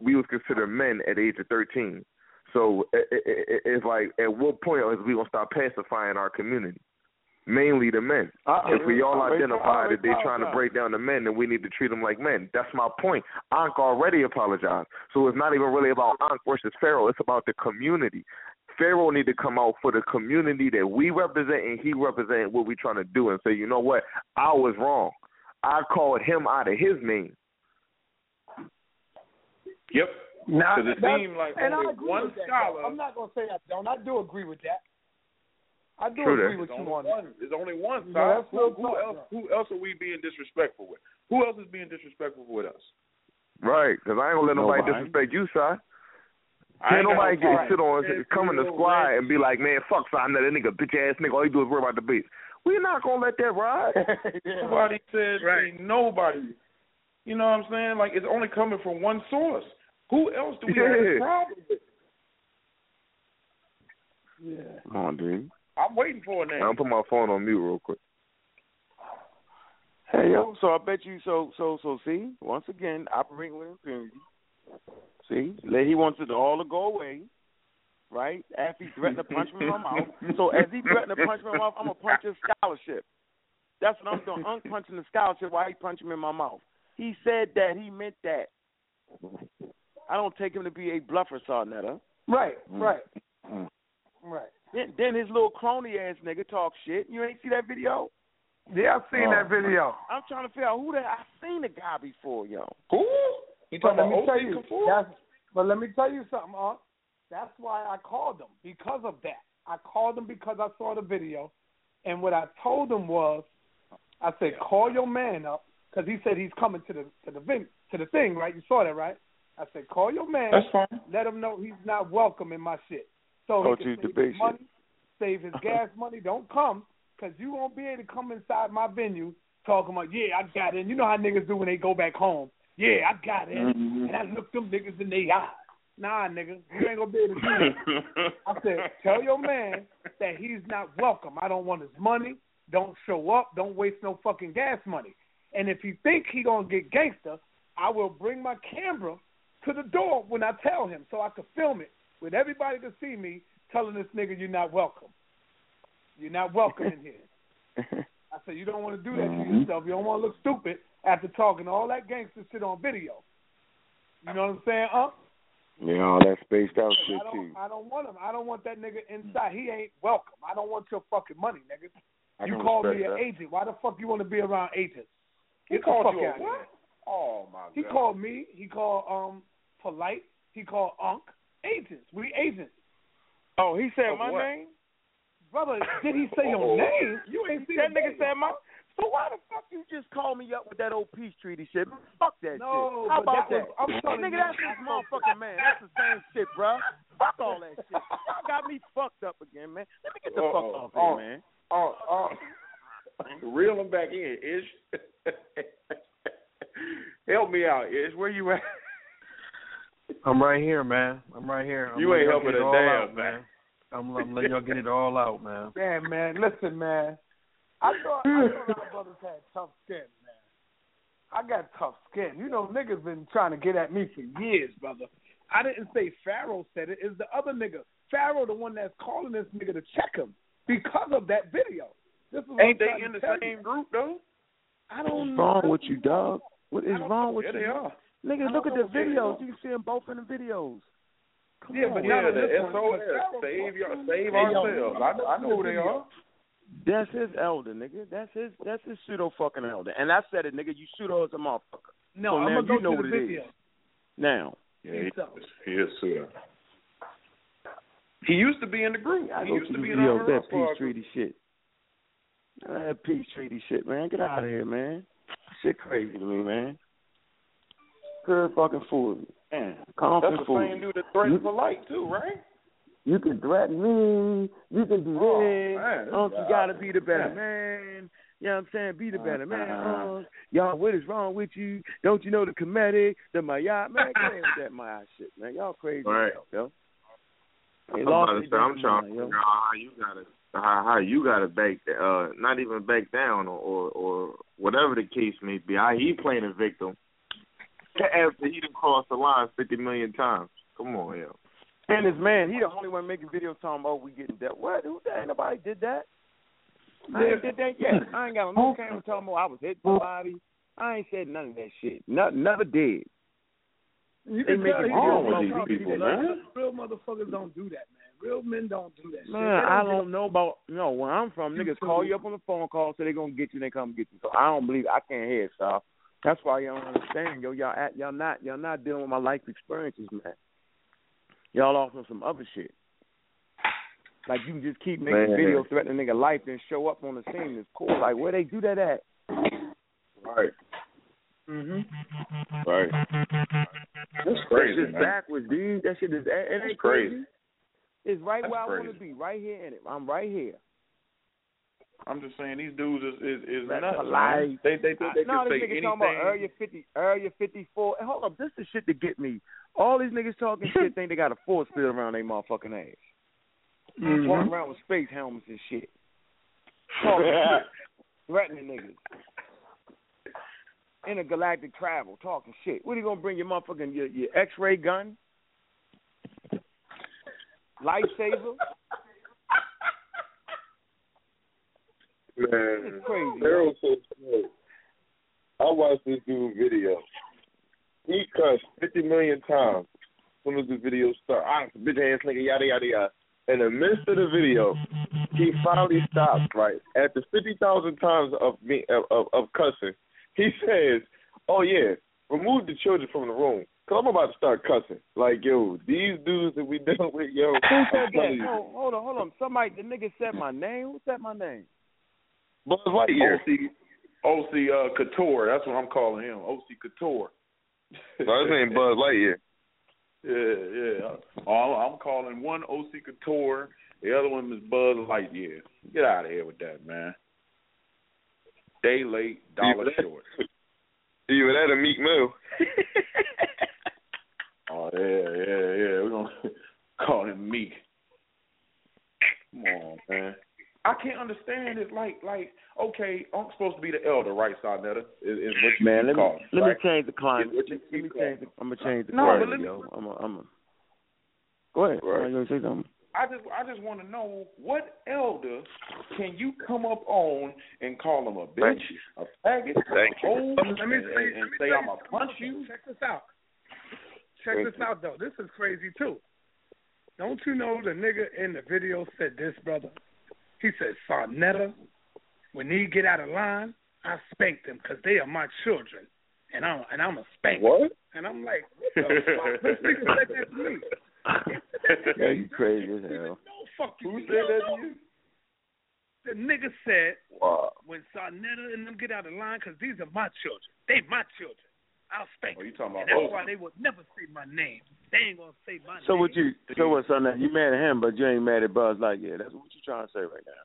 we was considered men at the age of thirteen. So it, it, it, it's like, at what point is we gonna start pacifying our community? Mainly the men. Uh, if we all I- I- identify I- that they're trying to break down the men, then we need to treat them like men. That's my point. Ankh already apologized, so it's not even really about Ankh versus Pharaoh. It's about the community. Pharaoh need to come out for the community that we represent, and he represent what we trying to do, and say, you know what, I was wrong. I called him out of his name. Yep. Nah, Because it that's- seemed like and only I agree one with that, scholar. I'm not gonna say I don't. I do agree with that. I do True agree that. with There's you on one, that. There's only one Yeah, side. that's who, who talk, else? bro. Who else are we being disrespectful with? Who else is being disrespectful with us? Right, because I ain't gonna let nobody Nobody. disrespect you, Si. I Can't ain't nobody no get problem. sit on Hey, come in the you squad man. and be like, man, fuck Si, that nigga bitch ass nigga. All he do is worry about the beats. We're not gonna let that ride. Nobody said ain't nobody. You know what I'm saying? Like it's only coming from one source. Who else do we have a Yeah. problem with? Yeah. Come on, dude. I'm waiting for it I'm now. put my phone on mute real quick. Hey yo, so I bet you so so so see, once again, operating with impunity. See? Like, He wants it all to go away. Right? After he threatened to punch me in my mouth. So as he threatened to punch me in my mouth, I'm gonna punch his scholarship. That's what I'm doing. I'm punching the scholarship while he punched me in my mouth. He said that he meant that. I don't take him to be a bluffer, Sarnetta. Right, Mm. right, right. Then, then his little crony ass nigga talk shit. You ain't see that video? Yeah, I seen Oh. that video. I'm trying to figure out who that I seen the guy before, yo. Who? You But talking let me about tell OC you, that's, but let me tell you something, Unc. That's why I called him because of that. I called him because I saw the video, and what I told him was, I said, call your man up because he said he's coming to the to the vin- to the thing, right? You saw that, right? I said, call your man. That's fine. Let him know he's not welcome in my shit. So Go he to can the save his money, save his gas money. Don't come because you won't be able to come inside my venue talking about, yeah, I got in. You know how niggas do when they go back home. Yeah, I got in, Mhm. and I looked them niggas in their eyes. Nah, nigga, you ain't gonna be able to do that. I said, tell your man that he's not welcome. I don't want his money. Don't show up. Don't waste no fucking gas money. And if he think he gonna get gangster, I will bring my camera to the door when I tell him, so I could film it with everybody to see me telling this nigga you're not welcome. You're not welcome in here. I said you don't want to do that to Mhm. yourself. You don't want to look stupid after talking all that gangster shit on video. You know what I'm saying, huh? Yeah, all that spaced out I shit don't, too. I don't want him. I don't want that nigga inside. He ain't welcome. I don't want your fucking money, nigga. I you called me an that. agent. Why the fuck you want to be around agents? He Get the called fuck you a out of what? Here. Oh my He god. called me. He called um polite. He called Unc. Agents. We agents. Oh, he said Of my what? name? Brother, did he say your Oh. name? You ain't see That nigga video. said my So why the fuck you just call me up with that old peace treaty shit? Fuck that No, shit. How about that that? was- I'm Hey, nigga, you, that's his motherfucking man. That's the same shit, bro. Fuck all that shit. Y'all got me fucked up again, man. Let me get the fuck Uh-oh. off here, man. Oh, oh. Reel him back in, Ish. Help me out, Ish. Where you at? I'm right here, man. I'm right here. I'm You ain't helping get a all damn, out, man. I'm, I'm letting y'all get it all out, man. Damn, man. Listen, man. I thought, I thought our brothers had tough skin, man. I got tough skin. You know, niggas been trying to get at me for years, brother. I didn't say Pharaoh said it. It's the other nigga. Pharaoh, the one that's calling this nigga to check him because of that video. This is Ain't they in the same you. group though? I don't What's know. wrong with you, dog? What is wrong with Yeah, you? they are. Nigga, look at the videos. You can see them both in the videos. Come Yeah, on. but Yeah, not on the this one. SOS. Pharaoh- Save your, save Hey, yo, ourselves. I, I know who they are. That's his elder, nigga. That's his that's his pseudo fucking elder. And I said it, nigga, you pseudo as a motherfucker. No, So I'm now gonna go you know to what the it is. video. Now. Yeah, Think so. he, he is pseudo. He used to be in the group. I He go used to to be in video our that peace treaty shit. That peace treaty shit, man. Get out of here, man. Shit crazy to me, man. Good fucking fool. Man, calm That's the fool. same dude that threatened for light too, right? You can threaten me. You can do Oh, this. man, Unc, you gotta be the better man. You know what I'm saying? Be the better man. Uh-huh. Y'all, what is wrong with you? Don't you know the Kemetic, the Mayat? Man, go with that Mayat shit, man. Y'all crazy, Right. yo. They I'm lost about to say, I'm trying to figure out how you gotta how how you gotta back uh not even back down or or, or whatever the case may be. How he playing a victim after he done crossed the line fifty million times. Come on, yo. And his man, he the only one making videos talking about we getting that. What? Who that? Ain't nobody did that. I ain't did that yet. I ain't got no camera talking about I was hitting somebody. I ain't said none of that shit. No, never did. You They can make tell it he wrong with these people, man. Real motherfuckers don't do that, man. Real men don't do that. shit. Man, They I don't know about no. Where I'm from, niggas call you up on the phone call, so they gonna get you, they come get you. So I don't believe I can't hear it, so That's why y'all don't understand, yo. Y'all act, y'all not y'all not dealing with my life experiences, man. Y'all off on some other shit. Like you can just keep making Man. videos threatening nigga life, then show up on the scene. It's cool. Like where they do that at? Right. Mhm. Right. That's crazy, That shit's man. backwards, dude. That shit is. It ain't crazy. crazy. It's right That's where I want crazy. to be, right here in it. I'm right here. I'm just saying these dudes is is, is That's nuts. man. They they think they no, can this say anything. talking about Area 50, Area 54. And hold up, this is shit to get me. All these niggas talking shit think they got a force field around their motherfucking ass. Mhm. Walking around with space helmets and shit. Talking shit. Threatening niggas. Intergalactic travel, talking shit. What are you gonna bring your motherfucking your, your X-ray gun? Lifesaver? Man, crazy. So smart. I watched this dude video. He cussed fifty million times as soon as the video started. Ah, bitch ass nigga, yada yada yada. In the midst of the video, he finally stops. Right after fifty thousand times of me of, of, of cussing, he says, "Oh yeah, remove the children from the room." Cause I'm about to start cussing. Like, yo, these dudes that we dealing with, yo. Who said that? Oh, hold on, hold on. Somebody, the nigga said my name. Who said my name? Buzz Lightyear. OC OC uh, Couture. That's what I'm calling him. OC Couture. No, his name Buzz Lightyear. Yeah, yeah. Oh, I'm, I'm calling one OC Couture. The other one is Buzz Lightyear. Get out of here with that, man. Day late, dollar Yeah, short. Either that a Meek Mill. Yeah, yeah, yeah. We're gonna call him Meek. Come on, man. I can't understand it. Like, like, okay, I'm supposed to be the elder, right, Sarnetta? Is, is what you Man, let me calling, let right? me change the climate. Is Let me change. The, I'm gonna change the No, climate, but let me- yo. I'm a, I'm a. Go ahead. Right. You gonna say something? I just, I just want to know what elder can you come up on and call him a bitch, a faggot, Thank a hoe, Let me and, say, and, and let me say tell I'm gonna punch you? Check this out. Check Thank this you. out though. This is crazy too. Don't you know the nigga in the video said this, brother? He said, Sarnetta, when they get out of line, I spank them because they are my children, and I'm and I'm a spank. What? And I'm like, what the fuck? This nigga said that to me. Yeah, you crazy as hell. No, fuck you. Who said that to you? The nigga said Wow. when Sarnetta and them get out of line, because these are my children. They my children. I'll spank Oh, you talking And about that's why they will never say my name. They ain't gonna say my So name. So what you? So what, son? You mad at him, but you ain't mad at Buzz Lightyear. That's what you trying to say right now.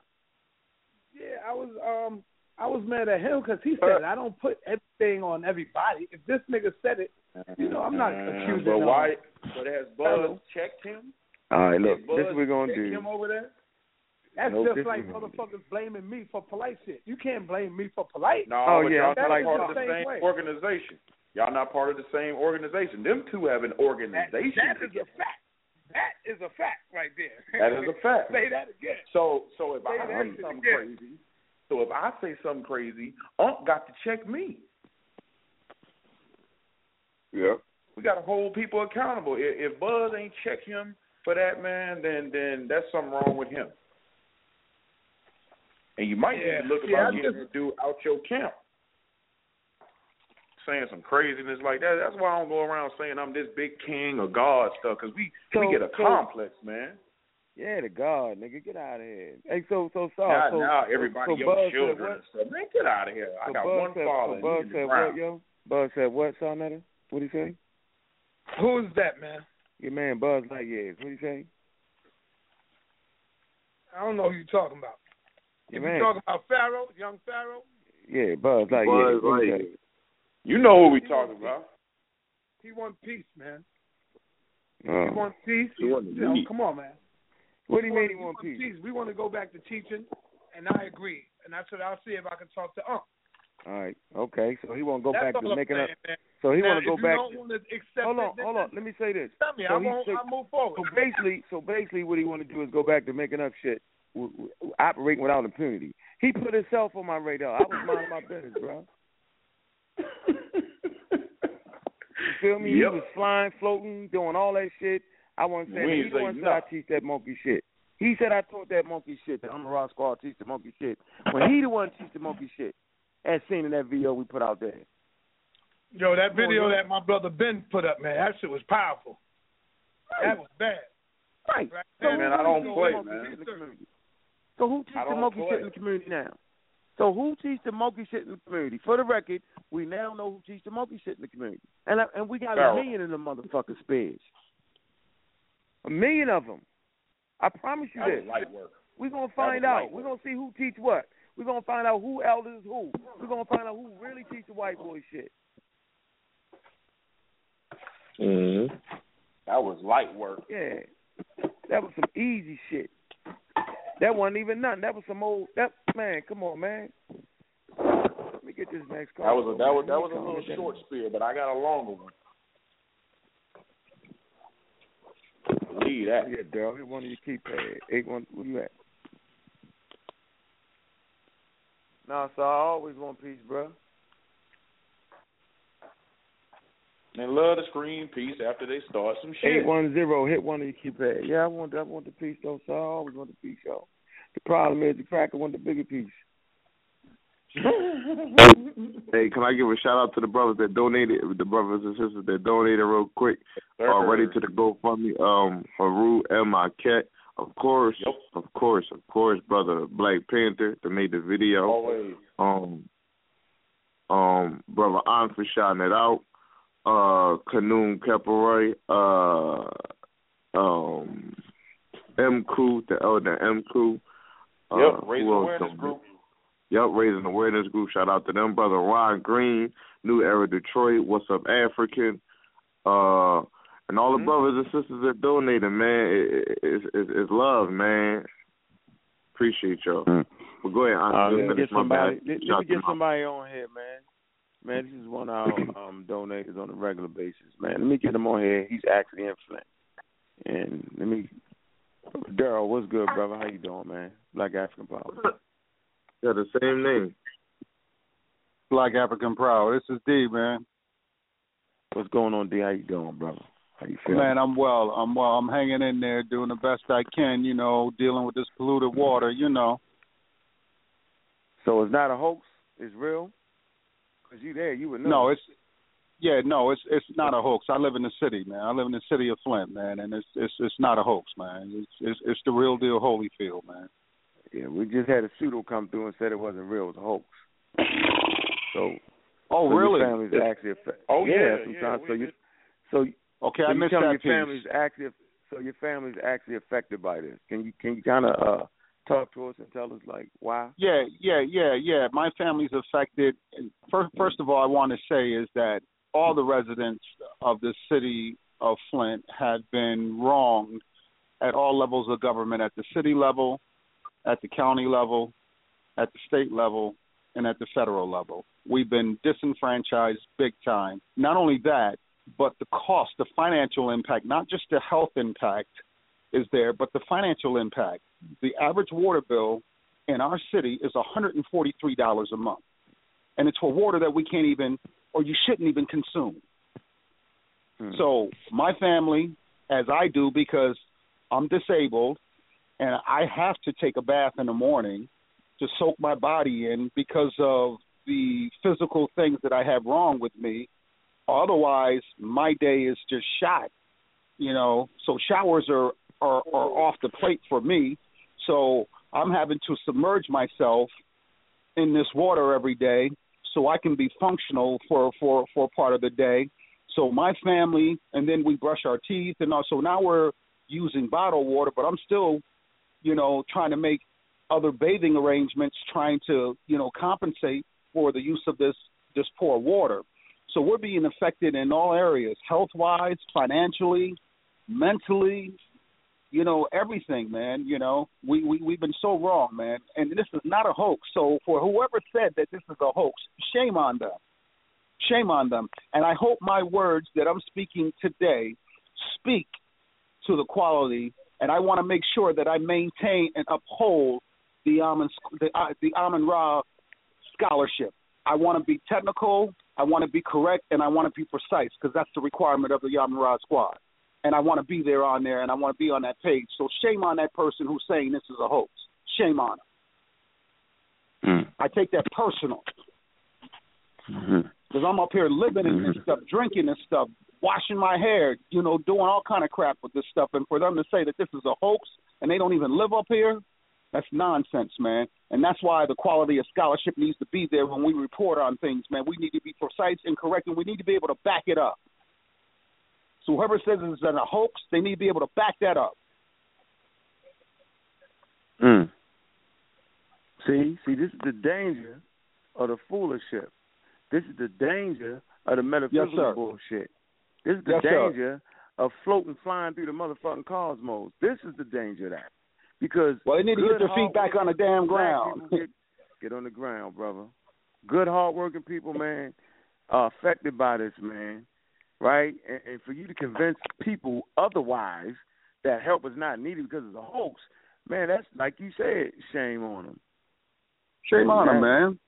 Yeah, I was um I was mad at him because he said I don't put everything on everybody. If this nigga said it, you know I'm not accusing. But um, why? But has Buzz Hello. checked him? All right, look. Buzz This is what we're gonna do. him over there? That's Nope, just like motherfuckers blaming me for polite shit. You can't blame me for polite. No, Oh, yeah, y'all that's not like- part of the the same same organization. Y'all not part of the same organization. Them two have an That, organization. that is a fact. That is a fact right there. That is a fact. Say that again. So, so if Say I say something again. crazy, so if I say something crazy, Unc got to check me. Yeah. We got to hold people accountable. If, if Buzz ain't check him for that, man, then then that's something wrong with him. And you might Yeah. need to look about I getting just- a dude out your camp. Saying some craziness like that. That's why I don't go around saying I'm this big king or God stuff, because we, So- we get a so- complex, man. Yeah, the God, nigga, get out of here. Hey, so so so now, so, now everybody so your Buzz children said and stuff. Man, get out of here. I got Buzz one said, father. So and Buzz said around. what, yo? Buzz said what, Sonetta? What he say? Who's that man? Your man Buzz Lightyear. What he say? I don't know who you talking about. Your If you talking about Pharaoh, young Pharaoh, Yeah, Buzz Lightyear. Buzz What? Lightyear. You know what we talking about. he want peace, man. Oh. He want peace. He want you know, come on, man. What do you mean want- he want peace? We want to go back to teaching, and I agree. And I said I'll see if I can talk to Unc. All right, okay. So he won't go That's back to I'm making saying, up. man. So he now, want to go if back. Don't to accept hold on, then hold on. Let me say this. Tell me. So I he won't. said- I'll move forward. So basically, so basically, what he want to do is go back to making up shit, w- w- operating without impunity. He put himself on my radar. I was minding my business, bro. You feel me? He was flying, floating, doing all that shit. I wasn't saying We that. ain't He the say one said I teach that monkey shit. He said I taught that monkey shit. That I'm a rock squad teach the monkey shit. When he the one teach the monkey shit, as seen in that video we put out there. Yo, that video that my brother Ben put up, man, that shit was powerful. That was bad. Right. So man, I don't play, man. shit in the community? So who teach the monkey play. shit in the community now? So who teach the monkey shit in the community? For the record, we now know who teach the monkey shit in the community, and I- and we got Farrell. a million of them motherfuckers spares. A million of them. I promise you That was this. light work. We're gonna find out. We're gonna see who teach what. We're gonna find out who elders is who. We're gonna find out who really teach the white boy shit. Mm-hmm. That was light work. Yeah. That was some easy shit. That wasn't even nothing. That was some old that man, come on, man. Let me get this next call. That was a that was that was a little short spear, but I got a longer one. Leave that. Yeah, Daryl, hit one of your keypad. Eight one where you at? No, so I always want peace, bro. And love to scream peace after they start some shit. Eight one zero, hit one of your keypad. Yeah, I want I want the peace though, so I always want the piece, yo. The problem is the cracker want the bigger piece. Hey, can I give a shout out to the brothers that donated, the brothers and sisters that donated real quick already to the GoFundMe. Um, Haru and Marquette, of course, of course, of course, brother Black Panther that made the video. Always. Um, um, brother An for shouting it out. Uh, Kanoon Keparoy, uh, um, M Crew, the elder M Crew. Uh, Yep, who raising else awareness donated? group. Yep, raising awareness group. Shout out to them, brother Ron Green, New Era Detroit. What's up, African? Uh, and all the Mm-hmm. brothers and sisters that donated, man. It, it, it's, it's, it's love, man. Appreciate y'all. But go ahead, Uh, Andre. let me get somebody. Let, let me get somebody on here, man. Man, this is one of our um, donators on a regular basis, man. Let me get him on here. He's actually in Flint, and let me. Daryl, what's good, brother? How you doing, man? Black African Power. Yeah, the same name. Black African Proud. This is D, man. What's going on, D? How you doing, brother? How you feeling? Man, I'm well. I'm well. I'm hanging in there, doing the best I can. You know, dealing with this polluted water. You know. So it's not a hoax. It's real. Cause you there, you would know. No, it's yeah, no, it's it's not a hoax. I live in the city, man. I live in the city of Flint, man, and it's it's it's not a hoax, man. It's it's it's the real deal, Holyfield, man. Yeah, we just had a pseudo come through and said it wasn't real. It was a hoax. So. Oh, so really? Your family's actually affected. Oh, yeah, sometimes. yeah, so you, so Okay, so I missed that your piece. family's actually so your family's actually affected by this. Can you can you kind of uh talk to us and tell us like why? Yeah, yeah, yeah, yeah. My family's affected. First, first of all, I want to say is that all the residents of the city of Flint have been wronged at all levels of government, at the city level, at the county level, at the state level, and at the federal level. We've been disenfranchised big time. Not only that, but the cost, the financial impact, not just the health impact is there, but the financial impact. The average water bill in our city is $143 a month. And it's for water that we can't even, or you shouldn't even consume. Hmm. So my family, as I do, because I'm disabled and I have to take a bath in the morning to soak my body in because of the physical things that I have wrong with me. Otherwise, my day is just shot. You know, so showers are are, are off the plate for me. So I'm having to submerge myself in this water every day so I can be functional for for for part of the day. So my family, and then we brush our teeth, and also now we're using bottled water, but I'm still, you know, trying to make other bathing arrangements, trying to you know compensate for the use of this this poor water. So we're being affected in all areas, health wise, financially, mentally, you know, everything, man. You know, we, we we've been so wrong, man. And this is not a hoax. So for whoever said that this is a hoax, shame on them. Shame on them. And I hope my words that I'm speaking today speak to the quality. And I want to make sure that I maintain and uphold the Amun the, uh, the Ra scholarship. I want to be technical, I want to be correct, and I want to be precise because that's the requirement of the Amun Ra squad. And I want to be there on there, and I want to be on that page. So shame on that person who's saying this is a hoax. Shame on him. I take that personal. Because I'm up here living in Mm-hmm. this stuff, drinking this stuff, washing my hair, you know, doing all kind of crap with this stuff, and for them to say that this is a hoax and they don't even live up here, that's nonsense, man. And that's why the quality of scholarship needs to be there when we report on things, man. We need to be precise and correct, and we need to be able to back it up. So whoever says it's a hoax, they need to be able to back that up. Mm. See, see, this is the danger of the fooliship. This is the danger of the metaphysical sir. bullshit. This is the Yes, sir. danger of floating, flying through the motherfucking cosmos. This is the danger of that. Because Well, they need to get their feet back on the damn ground. Get, get on the ground, brother. Good, hardworking people, man, are affected by this, man. Right? And, and for you to convince people otherwise that help is not needed because it's a hoax, man, that's like you said, shame on them. Shame on them, man.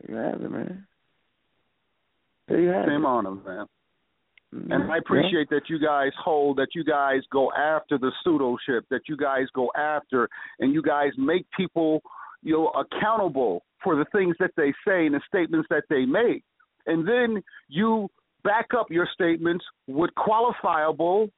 There you have it, man. There you have Shame it. on them, man. And mm-hmm. I appreciate that you guys hold, that you guys go after the pseudoship, that you guys go after, and you guys make people, you know, accountable for the things that they say and the statements that they make, and then you back up your statements with qualifiable,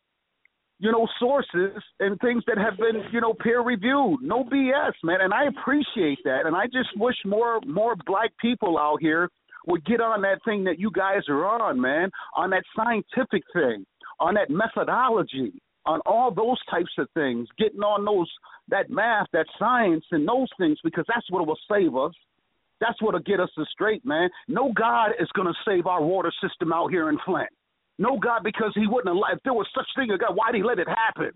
you know, sources and things that have been, you know, peer reviewed. No BS, man. And I appreciate that. And I just wish more more black people out here would get on that thing that you guys are on, man, on that scientific thing, on that methodology, on all those types of things, getting on those that math, that science, and those things because that's what will save us. That's what'll get us straight, man. No God is to save our water system out here in Flint. No God, because He wouldn't have. If there was such thing as God, why'd He let it happen?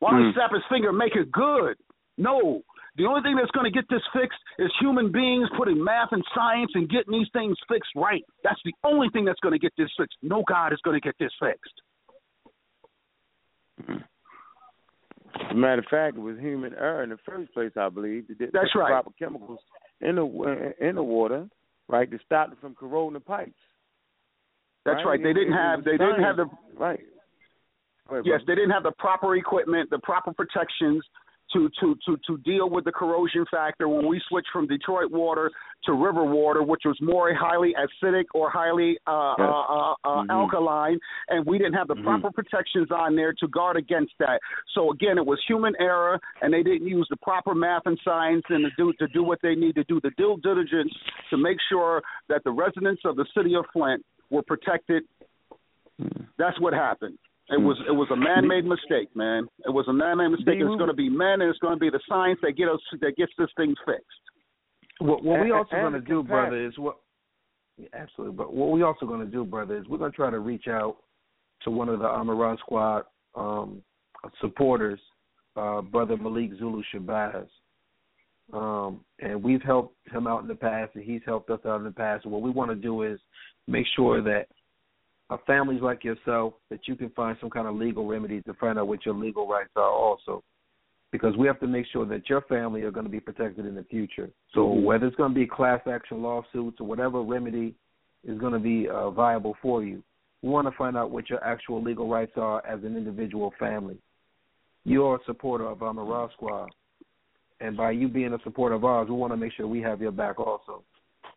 Why don't He Mm. snap His finger and make it good? No. The only thing that's going to get this fixed is human beings putting math and science and getting these things fixed right. That's the only thing that's going to get this fixed. No God is going to get this fixed. As a matter of fact, it was human error in the first place, I believe. get That's the right. Proper chemicals in the in the water, right, to stop it from corroding the pipes. That's right. They didn't have. They didn't have the. right. Ahead, Yes, they didn't have the proper equipment, the proper protections to to to to deal with the corrosion factor when we switched from Detroit water to river water, which was more highly acidic or highly uh, Yes. uh, uh, uh, Mhm. alkaline, and we didn't have the Mhm. proper protections on there to guard against that. So again, it was human error, and they didn't use the proper math and science and to do to do what they need to do, the due diligence to make sure that the residents of the city of Flint were protected that's what happened. It was it was a man made mistake, man. It was a man made mistake. Do It's going to be men, and it's going to be the science that get us that gets this thing fixed. What, what we also going to do, compa- brother, is what yeah, absolutely. But what we also going to do, brother, is we're going to try to reach out to one of the Amun Ra Squad um, supporters, uh, brother Malik Zulu Shabazz. Um, and we've helped him out in the past, and he's helped us out in the past. And what we want to do is make sure that families like yourself that you can find some kind of legal remedy to find out what your legal rights are, also because we have to make sure that your family are going to be protected in the future. So Mhm. whether it's going to be class action lawsuits or whatever remedy is going to be uh, viable for you, we want to find out what your actual legal rights are as an individual family. You're a supporter of Amun Ra Squad, and by you being a supporter of ours, we want to make sure we have your back also.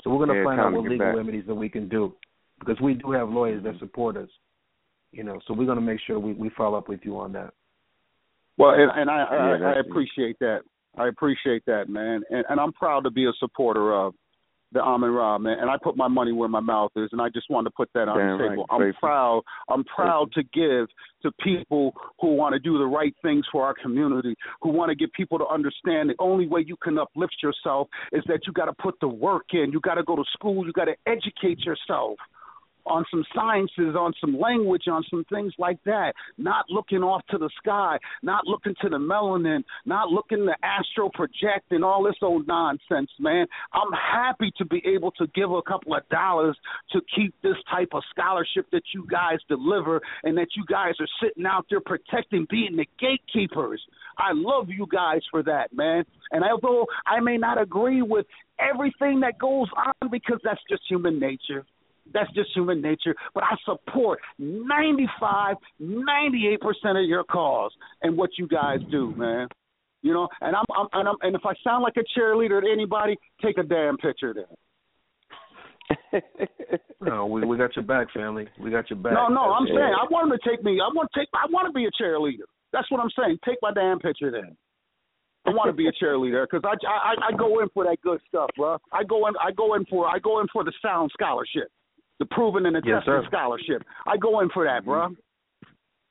So we're going to Yeah, find out what legal back. remedies that we can do because we do have lawyers that support us. You know, so we're going to make sure we, we follow up with you on that. Well, and, and I, Yeah, I, I appreciate that. I appreciate that, man. And, and I'm proud to be a supporter of the Amun Ra, man. And I put my money where my mouth is, and I just wanted to put that on Damn the right, table. I'm Faithful. proud. I'm proud to give to people who want to do the right things for our community, who want to get people to understand the only way you can uplift yourself is that you got to put the work in. You got to go to school. You got to educate yourself on some sciences, on some language, on some things like that. Not looking off to the sky, not looking to the melanin, not looking to astral project and all this old nonsense, man. I'm happy to be able to give a couple of dollars to keep this type of scholarship that you guys deliver and that you guys are sitting out there protecting, being the gatekeepers. I love you guys for that, man. And although I may not agree with everything that goes on because that's just human nature. That's just human nature. But I support 95, 98% of your cause and what you guys do, man. You know, and I'm, I'm and I'm and if I sound like a cheerleader to anybody, take a damn picture then. no, we we got your back, family. We got your back. No, no, I'm Yeah. saying I want him to take me. I want to take. I want to be a cheerleader. That's what I'm saying. Take my damn picture then. I want to be a cheerleader because I, I I go in for that good stuff, bro. I go in. I go in for. I go in for the sound scholarship, the proven and the Yes, tested sir. scholarship. I go in for that, bro.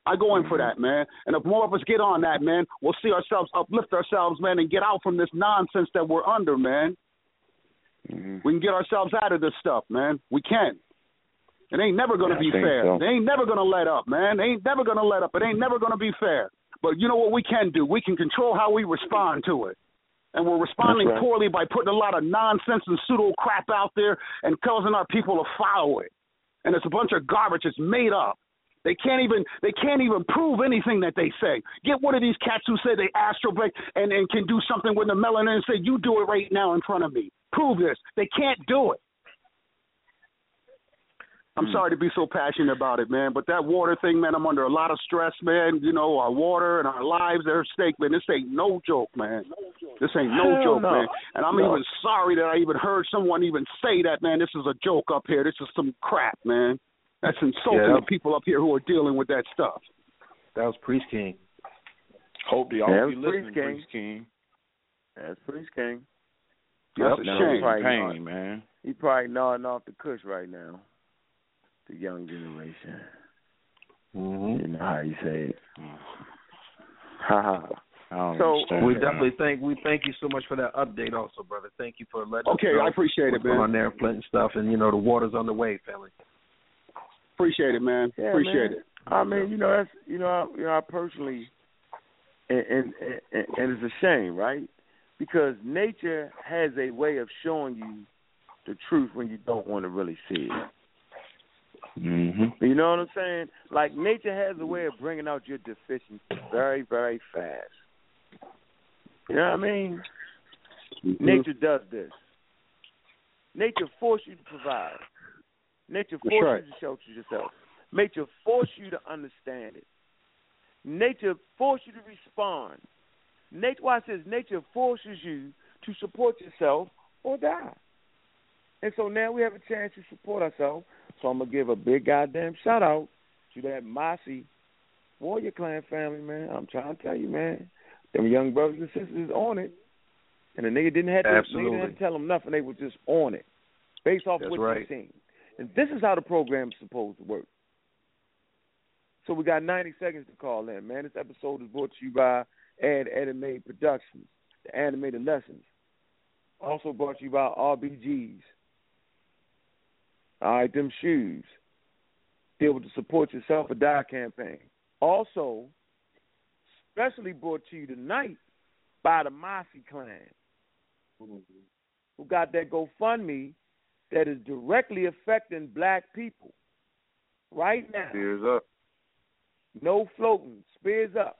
I go in for mm-hmm. that, man. And if more of us get on that, man, we'll see ourselves uplift ourselves, man, and get out from this nonsense that we're under, man. Mm-hmm. We can get ourselves out of this stuff, man. We can. It ain't never gonna I be fair. so. They ain't never gonna let up, man. They ain't never gonna let up. It ain't never gonna be fair. But you know what we can do? We can control how we respond to it. And we're responding right. poorly by putting a lot of nonsense and pseudo crap out there and causing our people to follow it. And it's a bunch of garbage. It's made up. They can't even they can't even prove anything that they say. Get one of these cats who say they astral break and, and can do something with the melanin and say, You do it right now in front of me. Prove this. They can't do it. I'm mm. sorry to be so passionate about it, man, but that water thing, man, I'm under a lot of stress, man. You know, our water and our lives are at stake, man. This ain't no joke, man. This ain't no Hell joke, no. man. And I'm No. even sorry that I even heard someone even say that, man. This is a joke up here. This is some crap, man. That's insulting Yeah. to people up here who are dealing with that stuff. That was Priest King. Hope you Yeah, all be listening, Priest King. Priest King. That's Priest King. That's a No, shame. he probably Pain, nod- man. He probably nodding off the cush right now. The young generation. Mm-hmm. You know how you say it. Ha ha. I don't So- We definitely thank we thank you so much for that update, also, brother. Thank you for letting Okay, us know I appreciate it, man. on there, Flint and stuff, and you know the water's on the way, family. Appreciate it, man. Yeah, Appreciate man. it. I mean, you know, that's you know, I, you know, I personally, and, and and and it's a shame, right? Because nature has a way of showing you the truth when you don't want to really see it. Mm-hmm. You know what I'm saying? Like nature has a way of bringing out your deficiencies very, very fast. You know what I mean? Mm-hmm. Nature does this. Nature force you to provide. Nature That's force right. you to shelter yourself. Nature force you to understand it. Nature force you to respond. Nature, why it says nature forces you to support yourself or die. And so now we have a chance to support ourselves. So I'm gonna give a big goddamn shout out to that Mossy Warrior Clan family, man. I'm trying to tell you, man. Them young brothers and sisters on it. And the nigga didn't have to, Absolutely. didn't have to tell them nothing. They were just on it, based off That's what right. they seen. And this is how the program's supposed to work. So we got 90 seconds to call in, man. This episode is brought to you by Ad Anime Productions, the animated lessons. Also brought to you by RBGs. All right, them shoes. Be able to support yourself a die campaign. Also, specially brought to you tonight by the Mossy clan, who got that GoFundMe that is directly affecting black people right now. Spears up. No floating. Spears up.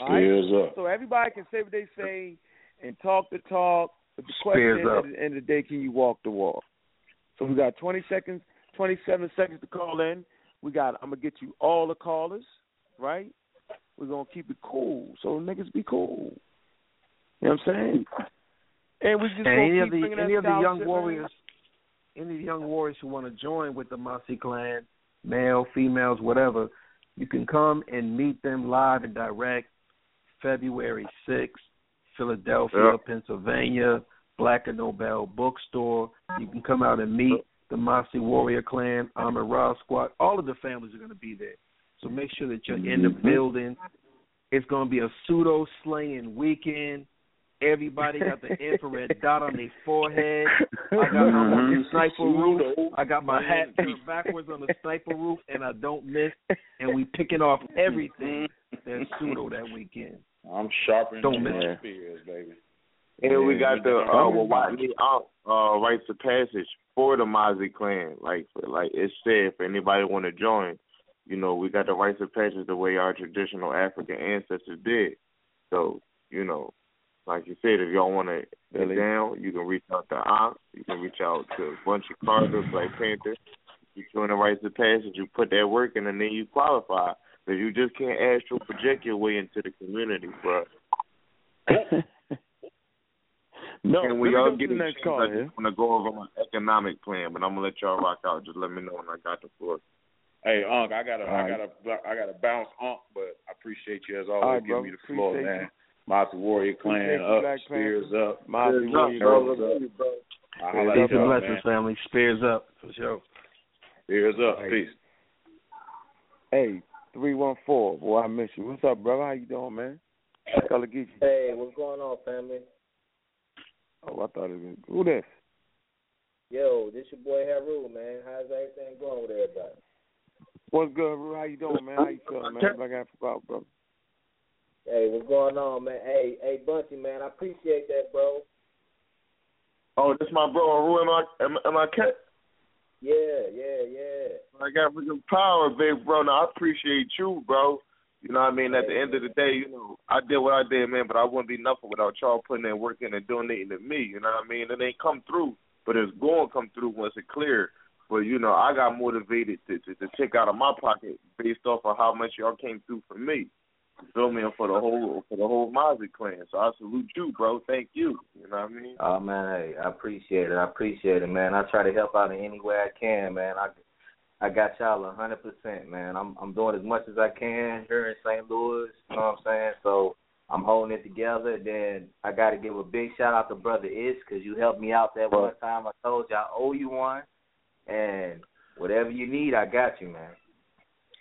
All right? Spears up. So everybody can say what they say and talk the talk, but the Spears question up. at the end of the day, can you walk the walk? So we got 20 seconds, 27 seconds to call in. We got. I'm gonna get you all the callers, right? We're gonna keep it cool, so niggas be cool. You know what I'm saying? And we just And gonna any keep of the bringing any that of the young scholarship, man. warriors, any of the young warriors who want to join with the Mossy clan, male, females, whatever, you can come and meet them live and direct. February sixth, Philadelphia, Yeah. Pennsylvania, Black and Nobel Bookstore. You can come out and meet the Mossy Warrior Clan, Amun Ra Squad. All of the families are going to be there. So make sure that you're in the mm-hmm. building. It's going to be a pseudo slaying weekend. Everybody got the infrared dot on their forehead. I got on mm-hmm. the sniper roof. I got my hat turned backwards on the sniper roof, and I don't miss. And we picking off everything mm-hmm. that's pseudo that weekend. I'm sharpening Don't my miss. spears, baby. And we got the uh well Watney out uh rites of passage for the Mozzie clan. Like for, like it said for anybody wanna join, you know, we got the rites of passage the way our traditional African ancestors did. So, you know, like you said, if y'all wanna get down, you can reach out to Ox, you can reach out to a bunch of Carter, like Panther. You join the rites of passage, you put that work in and then you qualify. But you just can't astral project your way into the community, bro. No, and when let me y'all get the a next chance, call I here. just want to go over my economic plan, but I'm gonna let y'all rock out. Just let me know when I got the floor. Hey, Unc, I gotta, All I right. gotta, I gotta bounce Unc, but I appreciate you as always. right, Give bro. me the floor, Appreciate man. Mossy Warrior Clan Appreciate up, Black Spears Panther. up, Mossy Warrior, up, bro. Spears up. I holla Peace and blessings, family. Spears up for sure. Spears up, Hey. peace. Hey, three one four. Boy, I miss you. What's up, brother? How you doing, man? Color Geechee. Hey, what's going on, family? Oh, I thought it was who this? Yo, this your boy Haru, man. How's everything going with everybody? What's good, Ru? How you doing, man? How you feeling, man? Black Africa, out, brother. Hey, what's going on, man? Hey, hey, Bunchy, man, I appreciate that, bro. Oh, this my bro. Haru. am I? Am, am I cat? Yeah, yeah, yeah. I got freaking power, big bro. Now I appreciate you, bro. You know what I mean? At the end of the day, you know, I did what I did, man, but I wouldn't be nothing without y'all putting that work in and donating to me. You know what I mean? It ain't come through, but it's going to come through once it clear. But you know, I got motivated to, to to take out of my pocket based off of how much y'all came through for me. You feel me? And for the whole for the whole Mozzie clan. So I salute you, bro. Thank you. You know what I mean? Oh man, hey, I appreciate it. I appreciate it, man. I try to help out in any way I can, man. I I got y'all a hundred percent, man. I'm I'm doing as much as I can here in St. Louis. You know what I'm saying? So I'm holding it together. Then I got to give a big shout out to Brother Ish because you helped me out that one time. I told you I owe you one, and whatever you need, I got you, man.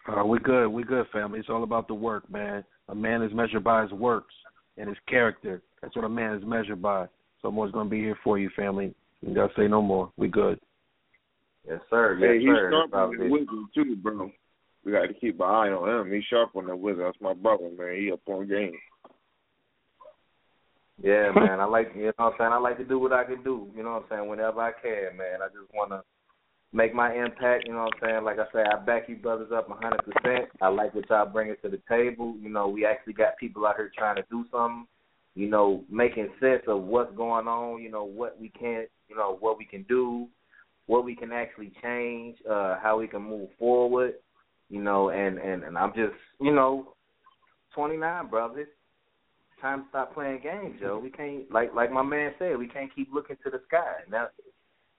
Uh, we good. We good, family. It's all about the work, man. A man is measured by his works and his character. That's what a man is measured by. So I'm always going to be here for you, family. You got to say no more. We good. Yes, sir. Yes, hey, he's sir. sharp on the wizard too, bro. We got to keep an eye on him. He's sharp on the wizard. That's my brother, man. He up on game. Yeah, man. I like you know what I'm saying. I like to do what I can do. You know what I'm saying. Whenever I can, man. I just want to make my impact. You know what I'm saying. Like I say, I back you brothers up 100. percent I like what y'all bringing to the table. You know, we actually got people out here trying to do something. You know, making sense of what's going on. You know, what we can. You know, what we can do, what we can actually change, uh, how we can move forward. You know, and and and I'm just you know, 29 brothers time to stop playing games, yo. We can't like like my man said, we can't keep looking to the sky. Now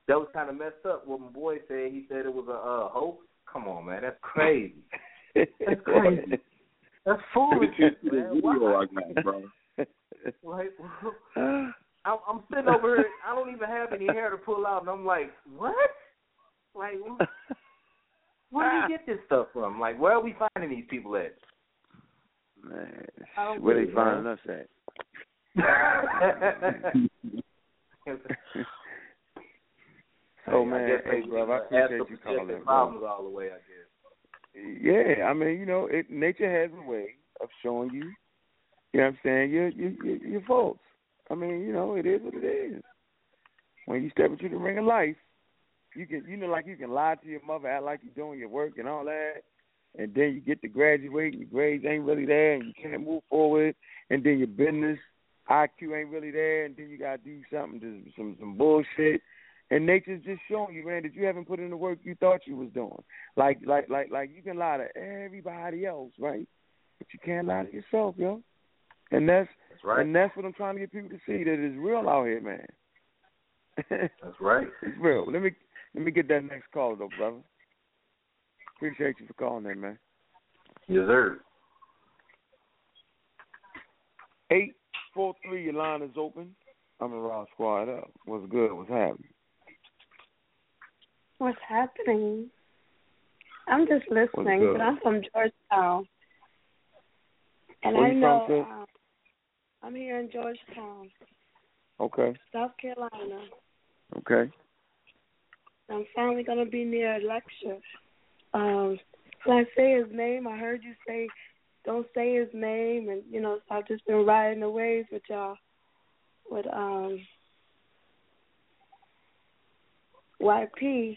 that was kind of messed up. What my boy said, he said it was a uh, hoax. Come on, man, that's crazy. That's crazy. That's foolish, man. Why? bro. Like, I'm, I'm sitting over here. I don't even have any hair to pull out, and I'm like, what? Like, where do you get this stuff from? Like, where are we finding these people at? Man, where they finding us at? Oh, I man, hey I appreciate you calling problems all the way, I guess. Yeah, I mean, you know, it nature has a way of showing you, you know what I'm saying, your your your, your faults. I mean, you know, it is what it is. When you step into the ring of life, you can you know like you can lie to your mother, act like you're doing your work and all that, and then you get to graduate and your grades ain't really there and you can't move forward and then your business IQ ain't really there and then you gotta do something to some some bullshit. And nature's just showing you, man, that you haven't put in the work you thought you was doing. Like like like like you can lie to everybody else, right? But you can't lie to yourself, yo. And that's, That's right. and that's what I'm trying to get people to see that it's real out here, man. That's right. It's real. Let me let me get that next call though, brother. Appreciate you for calling in, man. Yes, sir. Eight four three, your line is open. Amun Ra Squad up. What's good? What's happening? What's happening? I'm just listening, good? but I'm from Georgetown. And Where I you know from, um, I'm here in Georgetown, Okay. South Carolina. Okay. I'm finally going to be near a lecture. Um, can I say his name? I heard you say don't say his name, and you know, so I've just been riding the waves with y'all, with um, YP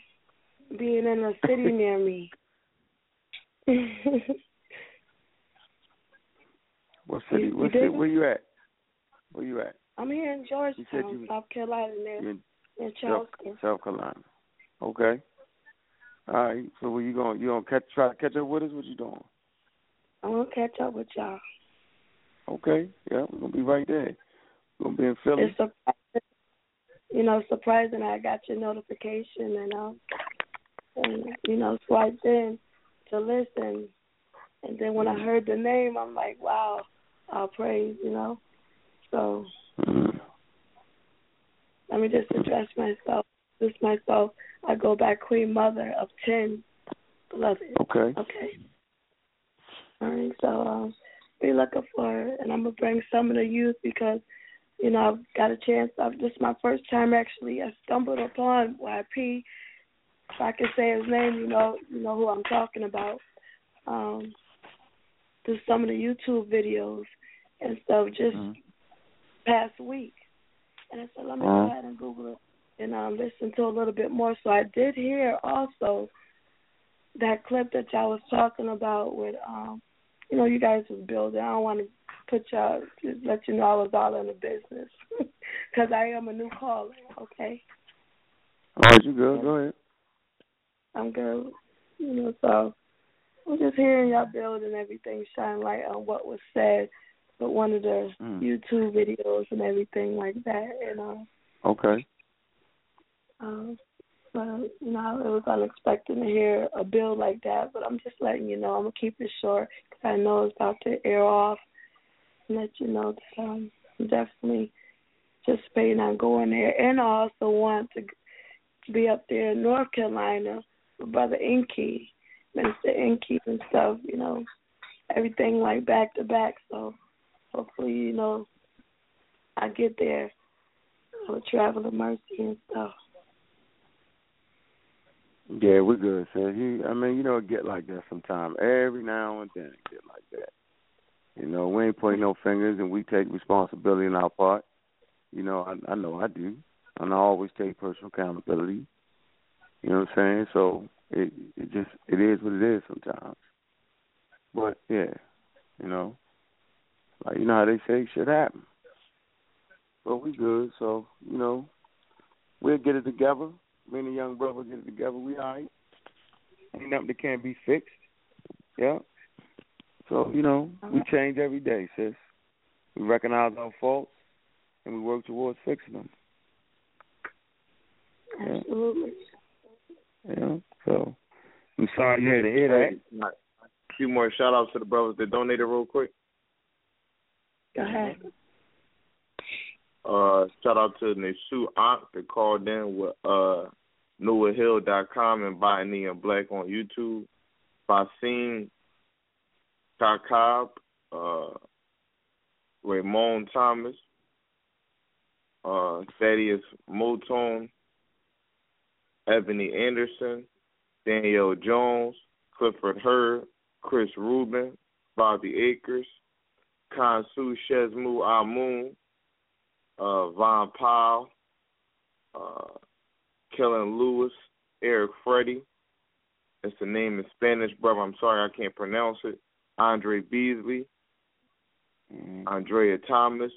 being in a city near me. What city? You- What you city? Where you at? Where you at? I'm here in Georgetown, South Carolina, near, You in near South, Charleston. South Carolina. Okay. All right. So where you going? You gonna catch try to catch up with us? What you doing? I'm gonna catch up with y'all. Okay. Yeah, we're gonna be right there. We're gonna be in Philly. It's a you know, surprising I got your notification and um and you know, swiped in to listen. And then when I heard the name I'm like, Wow, I'll praise, you know. So let me just address myself. Just myself. I go by Queen Mother of Ten, beloved. Okay. Okay. All right, so um, be looking for it, and I'm gonna bring some of the youth because, you know, I've got a chance. I've, this is my first time actually. I stumbled upon YP. If I can say his name, you know, you know who I'm talking about. Um, through some of the YouTube videos and stuff just past week, and I said, let me go ahead and Google it and um, listen to a little bit more. So I did hear also that clip that y'all was talking about with um you know you guys was building. I don't want to put y'all just let you know I was all in the business because I am a new caller. Okay, All right, you good? Go ahead. I'm good. You know, so I'm just hearing y'all build and everything, shine light on what was said with one of the Mm. YouTube videos and everything like that. And um, Okay. Um, but you know, it was unexpected to hear a bill like that. But I'm just letting you know. I'm gonna keep it short because I know it's about to air off. And let you know that um, I'm definitely anticipating on going there. And I also want to be up there in North Carolina with Brother Inky, Minister Inky and stuff. You know, everything like back to back. So hopefully, you know, I get there with traveling mercy and stuff. Yeah, we're good, sis. You, I mean, you know, get like that sometime. Every now and then get like that. You know, we ain't pointing no fingers, and we take responsibility in our part. You know, I, I know I do, and I always take personal accountability. You know what I'm saying? So it it just it is what it is sometimes. But yeah, you know, like you know how they say shit happen. But we good, so you know, we'll get it together. Me and the young brother get it together. We all right. Ain't nothing that can't be fixed. Yeah. So you know, we change every day, sis. We recognize our faults and we work towards fixing them. Yeah. Absolutely. Yeah. So I'm sorry you had to hear that. Hey, A few more shout outs to the brothers that donated real quick. Go ahead. Uh, shout out to Nesu Aunt that called in with uh, nuwaheal.com and Botany and Black on YouTube. Basim Kakab, uh, Raymond Thomas, uh, Thaddeus Motone, Ebony Anderson, Danielle Jones, Clifford Hurd, Chris Rubin, Bobby Akers, Kansu Shesmu Amun, uh, Von Powell, uh, Kellen Lewis, Eric Freddy. That's the name in Spanish, brother. I'm sorry I can't pronounce it. Andre Beasley, Andrea Thomas,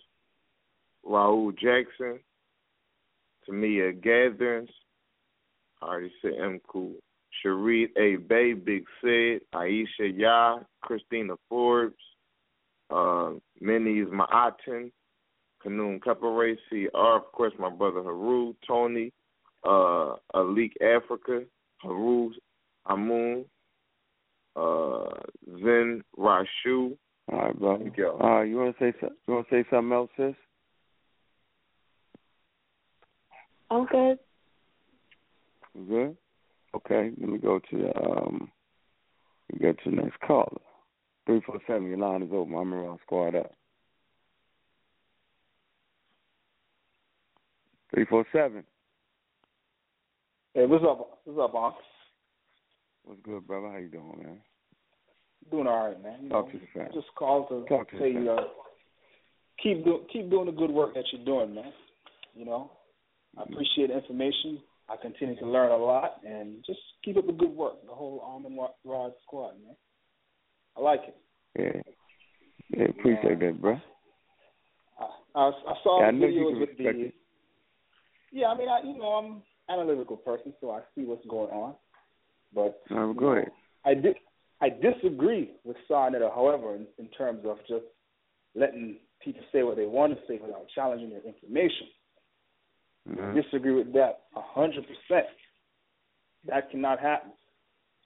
Raul Jackson, Tamia Gatherings, I already said M. Cool, Shareed A. Bay, Big Sid, Aisha Ya, Christina Forbes, uh, Minnie's Ma'atin, Kanun Kapare, CR, of course, my brother Haru, Tony, uh, Alik Africa, Haru Amun, uh, Zen Rashu. All right, bro. Thank you. All right, you wanna say so- you wanna say something else, sis? I'm good. You good? Okay, let me go to the um we go to the next caller. Three four seven, your line is open. Amun Ra squad up. Three four seven. Hey, what's up? What's up, boss? What's good, brother? How you doing, man? Doing all right, man. You Talk know, to fam. Just called to Talk to say uh, keep do, keep doing the good work that you're doing, man. You know, I appreciate the information. I continue to learn a lot, and just keep up the good work. The whole Arm and Rod- Rod squad, man. I like it. Yeah. Yeah, appreciate that, bro. I, I, I saw Yeah, I the you videos with the. it. Yeah, I mean, I you know I'm analytical person, so I see what's going on. But All right, well, you go ahead. I did. I disagree with Sa Neter, however, in, in terms of just letting people say what they want to say without challenging their information. I disagree with that a hundred percent. That cannot happen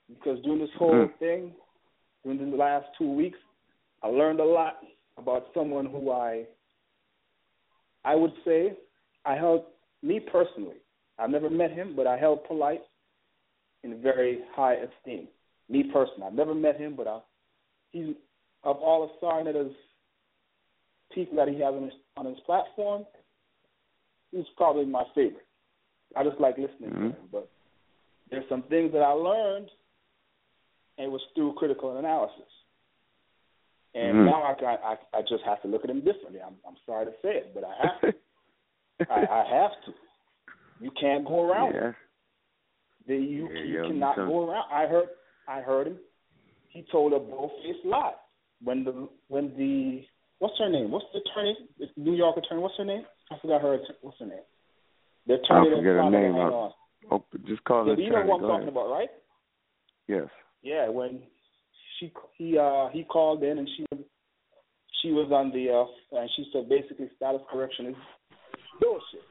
because during this whole Mm. thing, during the last two weeks, I learned a lot about someone who I, I would say, I held me personally. I've never met him, but I held polite in very high esteem. Me personally, I've never met him, but I, he's of all of Sa Neter's people that he has on his on his platform. He's probably my favorite. I just like listening to mm-hmm. him, but there's some things that I learned, and it was through critical analysis. And Mhm. now I, got, I I just have to look at him differently. I'm I'm sorry to say it, but I have to. I, I have to. You can't go around. Yeah. The, you Yeah, you yo, cannot son. go around. I heard I heard him. He told a bold-faced lie when the when the what's her name? What's the attorney? The New York attorney. What's her name? I forgot her. What's her name? The I attorney that forget her name. I- on. Oh, just call Yeah, her. you know what I'm Go talking ahead. about, right? Yes. Yeah, when she he uh he called in and she was she was on the uh and she said basically status correction is bullshit.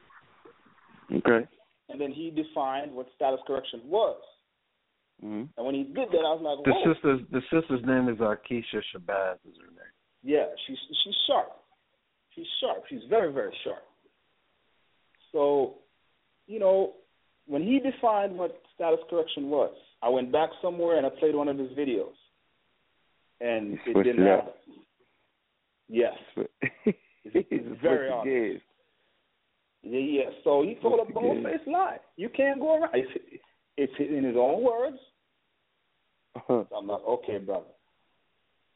Okay. And then he defined what status correction was. Mm-hmm. And when he did that, I was like, The whoa. sister's the sister's name is Arkesha Shabazz. Is her name? Yeah, she's she's sharp. She's sharp. She's very very sharp. So, you know, when he defined what status correction was, I went back somewhere and I played one of his videos, and it didn't it happen. Yes, it's very honest. Yeah, yeah. So he told a you faced lie. You can't go around. It's, it's in his own words. Uh-huh. So I'm like, okay, brother.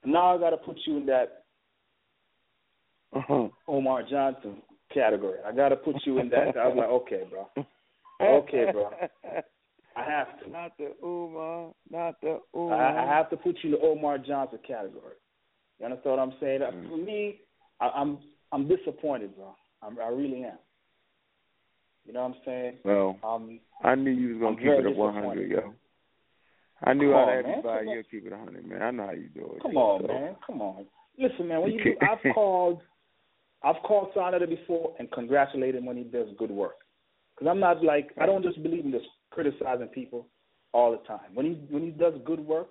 Now I got to put you in that Uh-huh. Umar Johnson category. I got to put you in that. I was like, okay, bro. Okay, bro. I have to. Not the Umar. Not the I, Umar. I have to put you in the Umar Johnson category. You understand what I'm saying? Mm. For me, I, I'm I'm disappointed, bro. I'm, I really am. You know what I'm saying? Well, Um, I knew you was gonna I'm keep it at 100, yo. I knew Come out on, of man. everybody Come you'll keep it 100, man. I know how you do it. Come on, so. man. Come on. Listen, man. When You you do, I've called, I've called Sa Neter before and congratulated him when he does good work. Because I'm not like I don't just believe in just criticizing people all the time. When he when he does good work,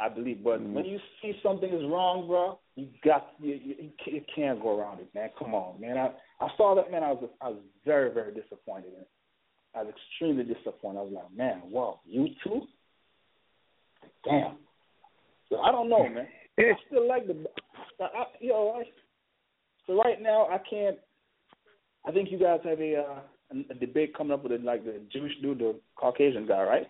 I believe. But Mm-hmm. when you see something is wrong, bro, you got you, you, you can't- go around it, man. Come on, man. I I saw that man. I was I was very very disappointed in it. I was extremely disappointed. I was like, man, wow, you too? Damn. So I don't know, man. I still like the, I, I, you know. I, so right now, I can't. I think you guys have a uh, a, debate coming up with it, like the Jewish dude, the Caucasian guy, right?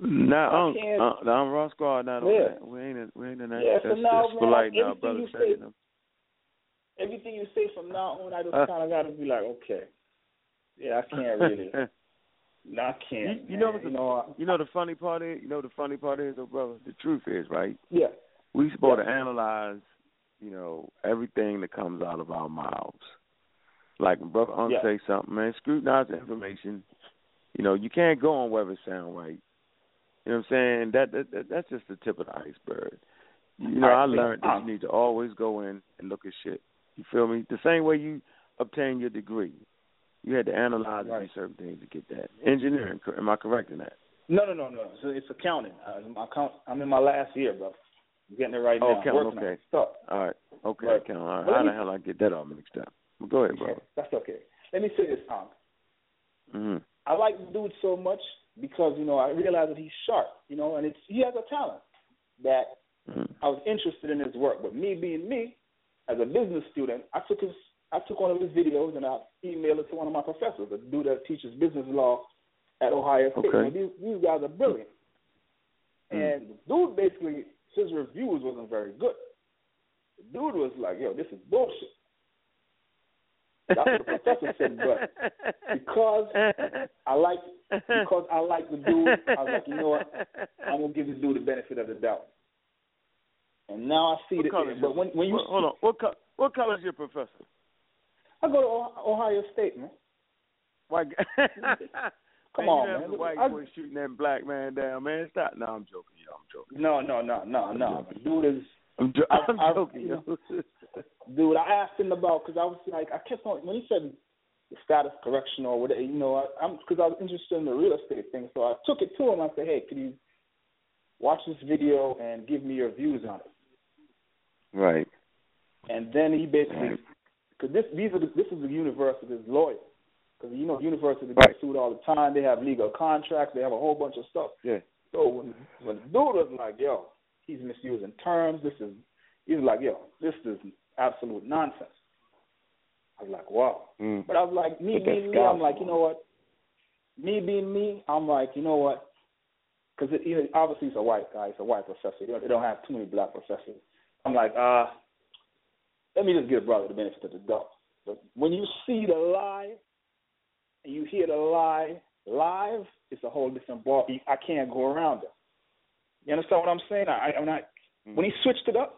Nah, I um, can't- uh, Amun Ra Squad. Not on Yeah. that. We ain't in, we ain't in that. Yeah, that's so now, that's man, polite now, everything brother. you Say, Everything you say from now on, I just Uh. kind of got to be like, okay, yeah, I can't really. no, I can't. You, you know what the you know, I, you know the funny part is you know the funny part is though brother the truth is right yeah, we supposed Yeah. to analyze you know everything that comes out of our mouths like brother Unc Yeah. say something man scrutinize the information you know you can't go on whether it sound right you know what I'm saying that, that, that that's just the tip of the iceberg you know I learned that you need to always go in and look at shit you feel me the same way you obtain your degree you had to analyze Right. do certain things to get that engineering am I correct in that no, no, no, no. So it's accounting. I'm, account, I'm in my last year, bro. I'm getting it right Oh, now. accounting, Working okay. All right. Okay, Right. Count. All right. Well, How me- the hell I get that all mixed up? Well, go ahead, brother. That's okay. Let me say this, Tom. Mm-hmm. I like the dude so much because you know I realize that he's sharp, you know, and it's he has a talent that Mm-hmm. I was interested in his work. But me being me, as a business student, I took his I took one of his videos and I emailed it to one of my professors, a dude that teaches business law at Ohio State. Okay. You these, these guys are brilliant. And the dude basically his reviews wasn't very good. The dude was like, "Yo, this is bullshit." That's what the professor said, but because I like because I like the dude, I was like, you know what? I'm gonna give this dude the benefit of the doubt. And now I see What that. color But when when you hold on, what co- what color is your professor? I go to Oh- Ohio State, man. White. Come man, on, man. The white I- boy shooting that black man down, man. Stop. No, I'm joking, yo. I'm joking. No, no, no, no, no. The dude is. I'm, jo- I- I'm I- joking. Dude, I asked him about because I was like, I kept on when he said status correction or whatever. You know, I, I'm because I was interested in the real estate thing, so I took it to him. I said, "Hey, can you watch this video and give me your views on it?" Right. And then he basically, because this these are the, this is the universe of his lawyer. Because you know, universities get sued all the time. They have legal contracts. They have a whole bunch of stuff. Yeah. So when when the dude was like, "Yo, he's misusing terms. This is," he's like, "Yo, this is absolute nonsense." I was like, "Wow." Mm. But I was like, me being me, I'm like, you know what? Me being me, I'm like, you know what? Because you know, obviously he's a white guy. He's a white professor. They don't, they don't have too many black professors. I'm like, uh, let me just give brother the benefit of the doubt. But when you see the lie and you hear the lie live, it's a whole different ball. I can't go around it. You understand what I'm saying? I, I'm mm. not. When he switched it up,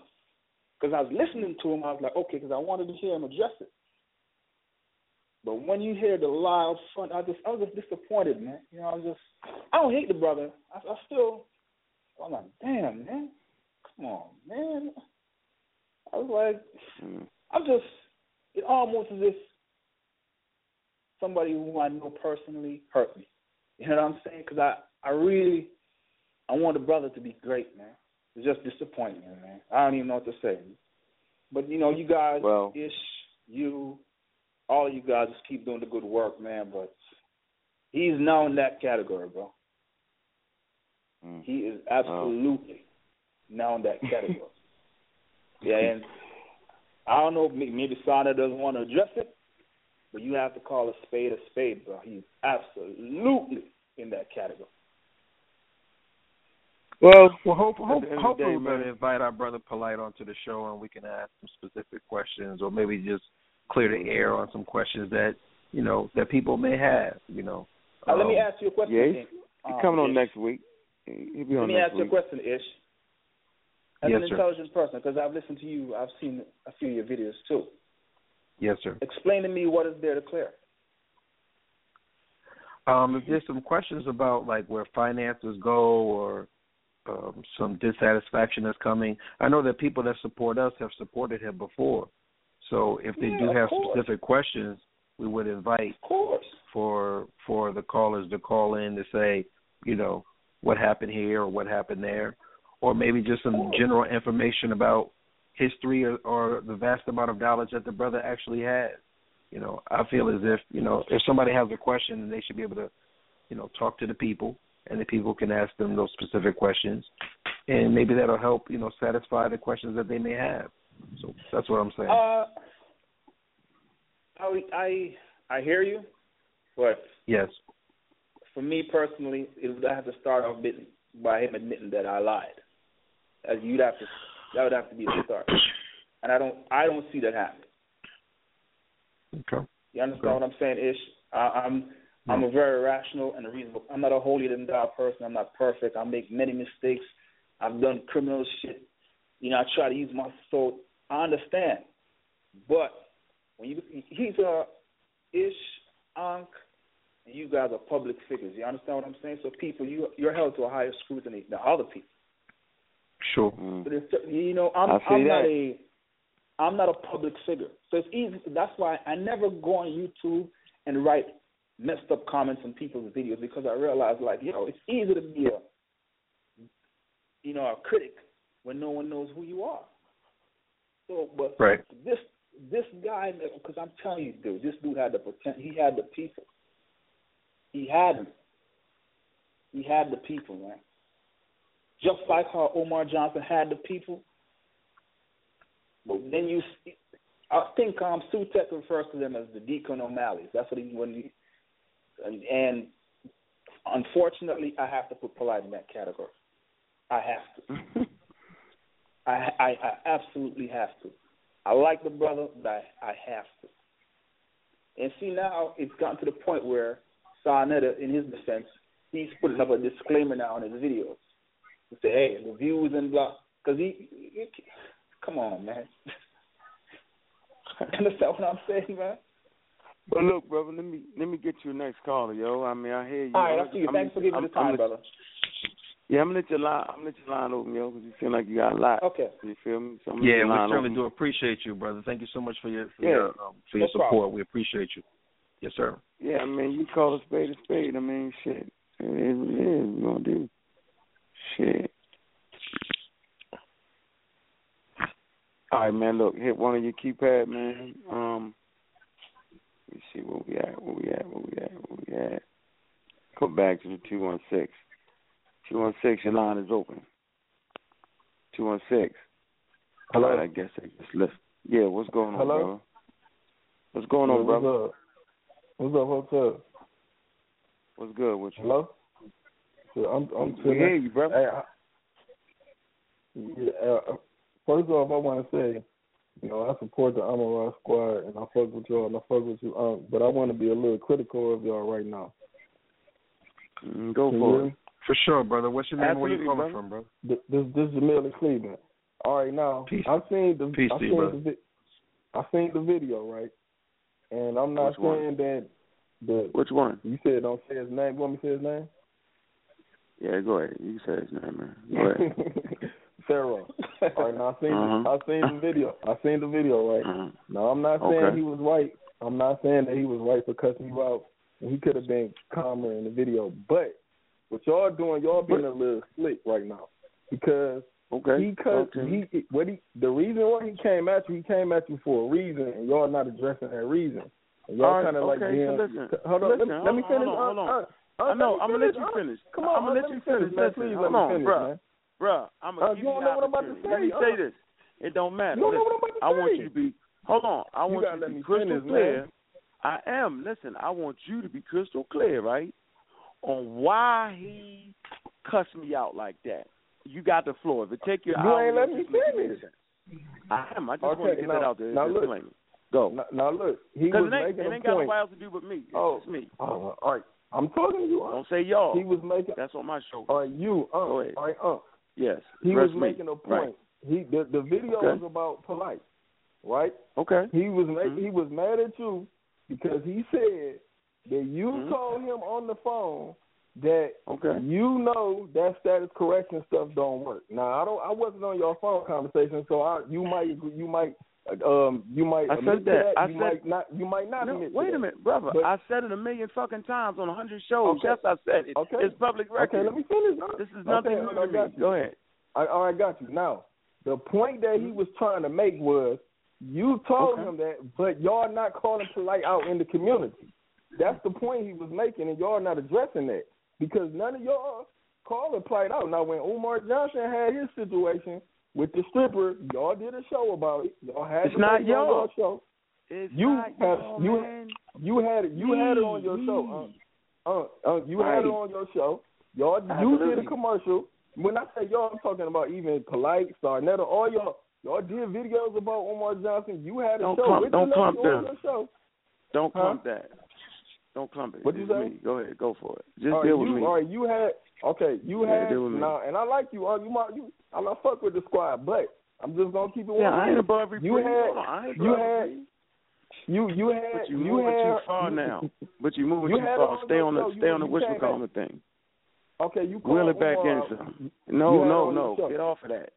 because I was listening to him, I was like, okay, because I wanted to hear him address it. But when you hear the up front, I just I was just disappointed, man. You know, I was just I don't hate the brother. I, I still I'm like, damn, man, come on, man. I was like, mm. I'm just it almost as if somebody who I know personally hurt me. You know what I'm saying? Because I I really I want the brother to be great, man. It's just disappointing, man. I don't even know what to say. But you know, you guys, Well- Ish, you, all you guys, just keep doing the good work, man. But he's now in that category, bro. Mm. He is absolutely now in that category. yeah, and I don't know, may- maybe Sana doesn't want to address it, but you have to call a spade a spade, bro. He's absolutely in that category. Well, well, hope, hope, the end of the hopefully day, we're going man. to invite our brother Polite onto the show and we can ask some specific questions, or maybe just clear the air on some questions that you know that people may have. You know. Uh, let me Um, ask you a question. Yeah, he's, Ish. he's Um, coming on Ish. next week. He'll be Let me next ask you a question, Ish. As Yes, an sir. intelligent person, because I've listened to you, I've seen a few of your videos too. Yes, sir. Explain to me what is there to clear. Um, if there's some questions about like where finances go or um, some dissatisfaction that's coming, I know that people that support us have supported him before. So if they Yeah, do have specific questions, we would invite Of course. for for the callers to call in to say, you know, what happened here or what happened there, or maybe just some general information about history or, or the vast amount of knowledge that the brother actually has. You know, I feel as if you know if somebody has a question, they should be able to, you know, talk to the people, and the people can ask them those specific questions, and maybe that'll help you know satisfy the questions that they may have. So that's what I'm saying. Uh, I I I hear you, but yes. for me personally, it would have to start off by him admitting that I lied. As you'd have to, that would have to be the start, and I don't I don't see that happening. Okay. You understand what I'm saying, Ish? I, I'm I'm a very rational and a reasonable. I'm not a holier than thou person. I'm not perfect. I make many mistakes. I've done criminal shit. You know, I try to use my soul. I understand, but when you he's a Ish, Ankh, and you guys are public figures. You understand what I'm saying? So people, you you're held to a higher scrutiny than other people. Sure. Mm. But it's, you know, I'm I see I'm not a I'm not a public figure, so it's easy. That's why I never go on YouTube and write messed up comments on people's videos because I realize, like, yo, it's easy to be a you know a critic when no one knows who you are. So, but Right. this this guy, because I'm telling you, dude, this dude had the potential. He had the people. He had them. He had the people, man. Just like how Umar Johnson had the people. But then you, I think um, Sutek refers to them as the Deacon O'Malley's. That's what he when he, and, and unfortunately, I have to put polite in that category. I have to. I, I I absolutely have to. I like the brother, but I, I have to. And see now it's gotten to the point where Sa Neter, in his defense, he's putting up a disclaimer now on his videos to say, "Hey, the views and blah," because he, he, come on, man. Understand what I'm saying, man? But look, brother, let me let me get you a next caller, yo. I mean, I hear you. All right, I'm- I see you. I'm- Thanks for giving me I'm- the time, brother. Yeah, I'm gonna let your line. I'm gonna let your line open, yo, because you seem like you got a lot. Okay. You feel me? So I'm gonna Yeah, we certainly open. do appreciate you, brother. Thank you so much for your for Yeah, your, um, for no your support. problem. We appreciate you. Yes, sir. Yeah, I mean, you call a spade a spade. I mean, shit. It is what it is. We're gonna do shit. All right, man. Look, hit one of your keypad, man. Um, me see where we at. Where we at? Where we at? Where we at? Go back to the two one six. Two one six. Your line is open. Two one six. Hello. All right, I guess I just left. Yeah, what's going on, Hello? brother? What's going on, what's brother? up? What's up? What's up? What's good with you? Hello. So I'm I'm We hear you, brother. Hey, I, yeah, uh, first off, I want to say, you know, I support the Amun Ra squad and I fuck with y'all and I fuck with you. Um, but I want to be a little critical of y'all right now. Mm, go Can for you it. For sure, brother. What's your name? Where you Absolutely, coming brother. from, bro? Th- This this is Jamil in Cleveland. All right, now Peace. I've seen the Peace I've to you, seen the vi- I've seen the video, right? And I'm not Which one? saying that the Which one? you said don't say his name. You want me to say his name? Yeah, go ahead. You say his name, man. Go ahead. Pharaoh. All right, now I seen Uh-huh. I seen the video. I seen the video, right? Uh-huh. Now I'm not saying Okay. he was right. I'm not saying that he was right for cussing you out. He could have been calmer in the video. But what y'all doing, y'all being a little slick right now. Because Okay. he cussed me. he what he the reason why he came at you, he came at you for a reason and y'all not addressing that reason. And y'all All right, kinda like okay, being so listen. hold on, listen, let, hold let me on, finish. Hold on, hold Uh, on. uh, uh, I know. I'm gonna let you Uh, finish. Come on, I'm gonna let let you finish, finish. man. Please hold let me on, finish, bruh. man. Bruh, I'm Uh, gonna you give don't you know what I'm about to opportunity. Let me say, say uh. this. It don't matter. You don't know what I'm about to I want you to be. Hold on. I You want you to be me crystal finish, man. clear. I am. Listen, I want you to be crystal clear, right, on why he cussed me out like that. You got the floor. If it take you, an You hour, ain't let me just make it make finish. I am. I just Okay, want to get now- that out there. now look. Disclaimer. Go. Now, now look, he was it ain't, making it a ain't got nobody else to do but me. It's Oh. just me. Oh, all right. I'm talking to you. Uh. Don't say y'all. He was making. That's on my show. All right, you. Uh, Go ahead. all right, uh. Yes. He was me. making a Right. point. He the the video Okay. was about polite, right? Okay. He was Mhm. he was mad at you because he said that you Mhm. told him on the phone that Okay. you know that status correction stuff don't work. Now I don't I wasn't on your phone conversation, so I you might you might um you might I said that. that. I you said- might not you might not No, wait a minute, brother. But- I said it a million fucking times on a hundred shows. Okay. Yes, I said it. Okay. It's public record. Okay, let me finish. Now. This is nothing okay, new to me. Go ahead. I, all right, got you. Now, the point that he was trying to make was you told Okay. him that, but y'all not calling to polite out in the community. That's the point he was making, and y'all not addressing that because none of y'all calling polite out. Now, when Umar Johnson had his situation with the stripper, y'all did a show about it. Y'all had It's not y'all. your show. It's You not y'all, you man. you had it you had it on your Me, show. Uh, uh, uh, you had it on your show. Y'all, you did a commercial. When I say y'all, I'm talking about even Polite, Sa Neter, all y'all. Y'all did videos about Umar Johnson. You had a Don't show clump- with don't clump them. show. Don't Huh? clump that. Don't clump it. What'd you say? me. Go ahead. Go for it. Just all right, deal with you, me. All right, you had okay. You Yeah, had me. now, and I like you. Uh, you might you. I love fuck with the squad, but I'm just gonna keep it. Yeah, one I ain't above reprieve. You had I ain't you had you you had But you you moving had too far now. But you moving You too far. Stay on the stay on the came thing. Okay, you Wheel it back in some. No, no, no. Get off of that.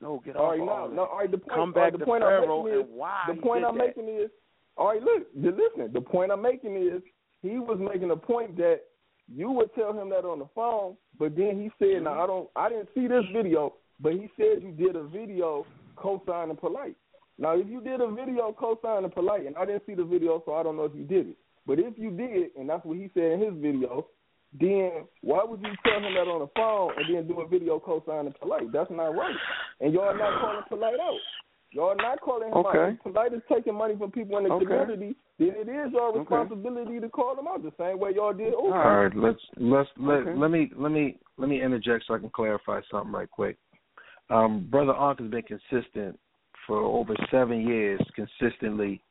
No, get All off right, of all no, that. all right. The point, Come all right, back the to point Pharaoh I'm making and is, why the point I'm that. making is, all right, look, you listen. The point I'm making is, he was making a point that you would tell him that on the phone, but then he said, now mm-hmm. I don't, I didn't see this video, but he said you did a video co-signing polite. Now, if you did a video co-signing polite, and I didn't see the video, so I don't know if you did it. But if you did, and that's what he said in his video, then why would you tell him that on the phone and then do a video co-signing polite? That's not right. And y'all not calling polite out. Y'all not calling him Okay. out. If polite is taking money from people in the Okay. community, then it is your Okay. responsibility to call them out the same way y'all did. Uber. All right, let's let's let Okay. let me let me let me interject so I can clarify something right quick. Um, Brother Ankh has been consistent for over seven years, consistently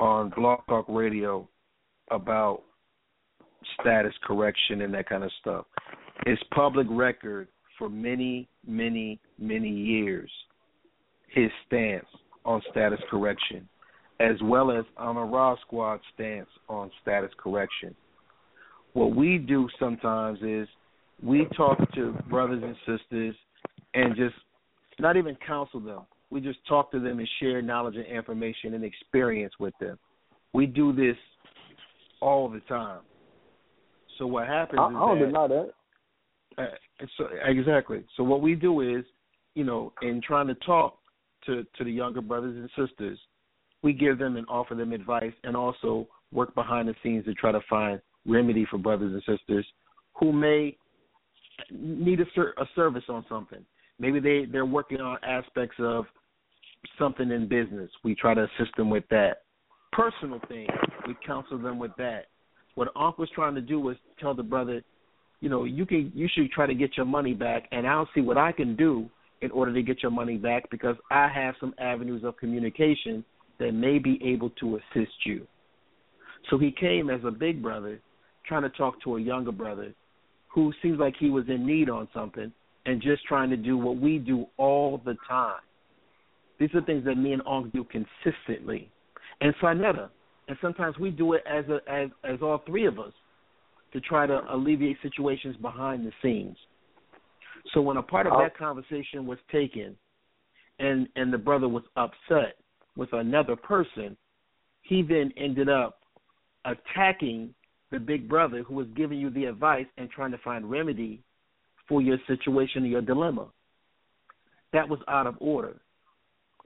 on Blog Talk Radio about status correction and that kind of stuff. It's public record for many, many, many years his stance on status correction, as well as on Amun Ra Squad stance on status correction. What we do sometimes is we talk to brothers and sisters and just not even counsel them. We just talk to them and share knowledge and information and experience with them. We do this all the time. So what happens I, is I don't that, deny that. Uh, so exactly. So what we do is, you know, in trying to talk to to the younger brothers and sisters, we give them and offer them advice, and also work behind the scenes to try to find remedy for brothers and sisters who may need a, ser- a service on something. Maybe they they're working on aspects of something in business. We try to assist them with that. Personal thing, we counsel them with that. What Unc was trying to do was tell the brother, you know, you can you should try to get your money back, and I'll see what I can do in order to get your money back because I have some avenues of communication that may be able to assist you. So he came as a big brother, trying to talk to a younger brother who seems like he was in need on something and just trying to do what we do all the time. These are things that me and Ong do consistently. And Sa Neter. And sometimes we do it as a as as all three of us to try to alleviate situations behind the scenes. So when a part of that conversation was taken and and the brother was upset with another person, he then ended up attacking the big brother who was giving you the advice and trying to find remedy for your situation or your dilemma. That was out of order.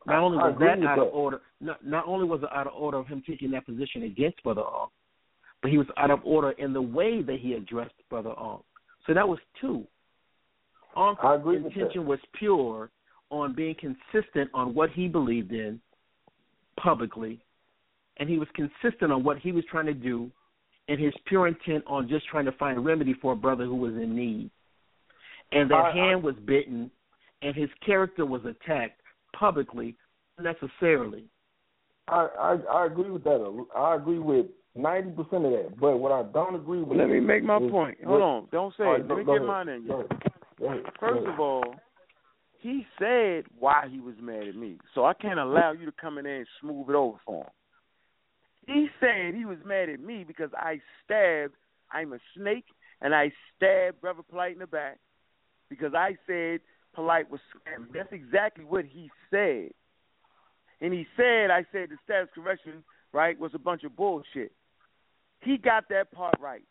Not only was that out of order, not, not only was it out of order of him taking that position against Brother Ong, but he was out of order in the way that he addressed Brother Ong. So that was two. Ong's I agree with intention was pure on being consistent on what he believed in publicly, and he was consistent on what he was trying to do and his pure intent on just trying to find a remedy for a brother who was in need. And that I- I- hand was bitten and his character was attacked publicly unnecessarily. I, I I agree with that. I agree with ninety percent of that. But what I don't agree with. Let me make my is point. what- Hold on. Don't say All it. right, Let me get ahead. mine in. Go. Go ahead. First of all, he said why he was mad at me. So I can't allow you to come in there and smooth it over for him. He said he was mad at me because I stabbed I'm a snake and I stabbed Brother Polite in the back because I said Polite was scamming. That's exactly what he said. And he said I said the status correction, right, was a bunch of bullshit. He got that part right.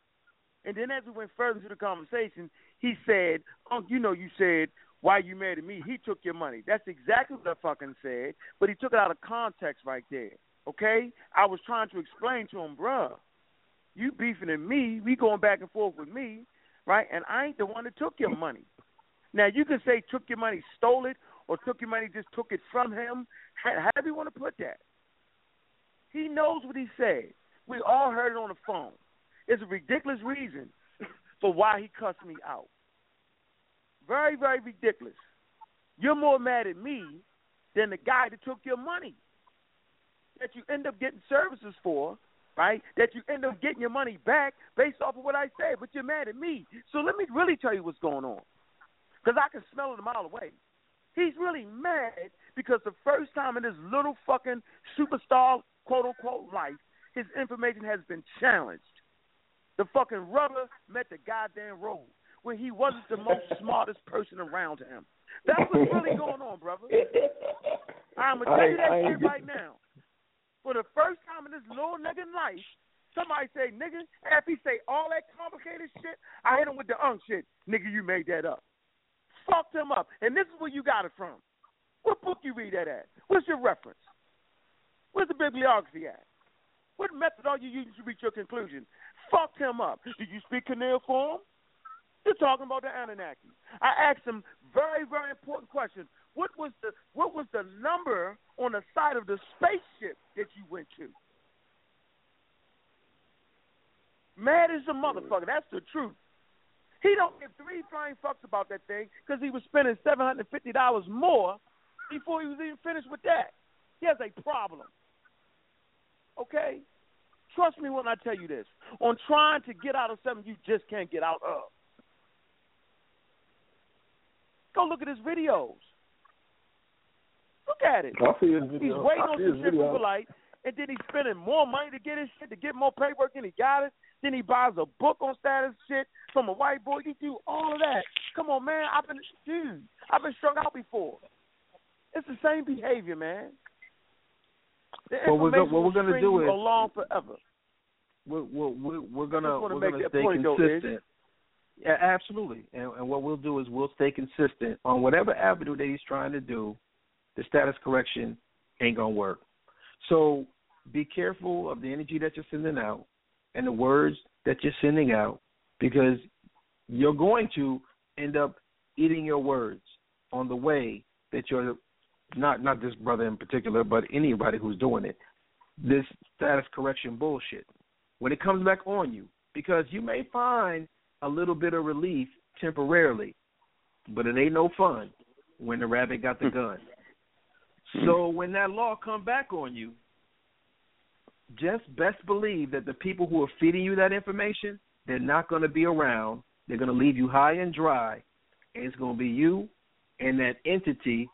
And then as we went further into the conversation, he said, "Oh, you know, you said why you at me? He took your money." That's exactly what I fucking said, but he took it out of context right there. Okay, I was trying to explain to him, bruh, you beefing at me, we going back and forth with me, right? And I ain't the one that took your money. Now you can say took your money, stole it, or took your money, just took it from him. However you want to put that. He knows what he said. We all heard it on the phone. It's a ridiculous reason for why he cussed me out. Very, very ridiculous. You're more mad at me than the guy that took your money that you end up getting services for, right? That you end up getting your money back based off of what I said, but you're mad at me. So let me really tell you what's going on. Because I can smell it a mile away. He's really mad because the first time in his little fucking superstar, quote unquote, life, his information has been challenged. The fucking rubber met the goddamn road when he wasn't the most smartest person around him. That's what's really going on, brother. I'm gonna tell you that I- I ain't shit right now. For the first time in this little nigga life, somebody say, nigga, after he say all that complicated shit, I hit him with the unk shit. Nigga, you made that up. Fucked him up. And this is where you got it from. What book you read that at? What's your reference? Where's the bibliography at? What method are you using to reach your conclusion? Fucked him up. Did you speak cuneiform? You're talking about the Anunnaki. I asked him very, very important question. What was the what was the number on the side of the spaceship that you went to? Mad as a motherfucker. That's the truth. He don't give three flying fucks about that thing because he was spending seven hundred fifty dollars more before he was even finished with that. He has a problem. Okay? Trust me when I tell you this. On trying to get out of something you just can't get out of. Go look at his videos. Look at it. I see his He's waiting on some shit from Polite, and then he's spending more money to get his shit, to get more paperwork, and he got it. Then he buys a book on status shit from a white boy. He do all of that. Come on, man. I've been, dude, I've been strung out before. It's the same behavior, man. The we're go- what we're gonna do you is- along forever. we're we're we're, gonna wanna we're make gonna that stay point, though, consistent. Ish. Yeah, absolutely. And, and what we'll do is we'll stay consistent on whatever avenue that he's trying to do. The status correction ain't gonna work. So be careful of the energy that you're sending out and the words that you're sending out because you're going to end up eating your words on the way that you're not not this brother in particular, but anybody who's doing it. This status correction bullshit. When it comes back on you, because you may find a little bit of relief temporarily, but it ain't no fun when the rabbit got the hmm. gun. Hmm. So when that law come back on you, just best believe that the people who are feeding you that information, they're not going to be around. They're going to leave you high and dry, and it's going to be you and that entity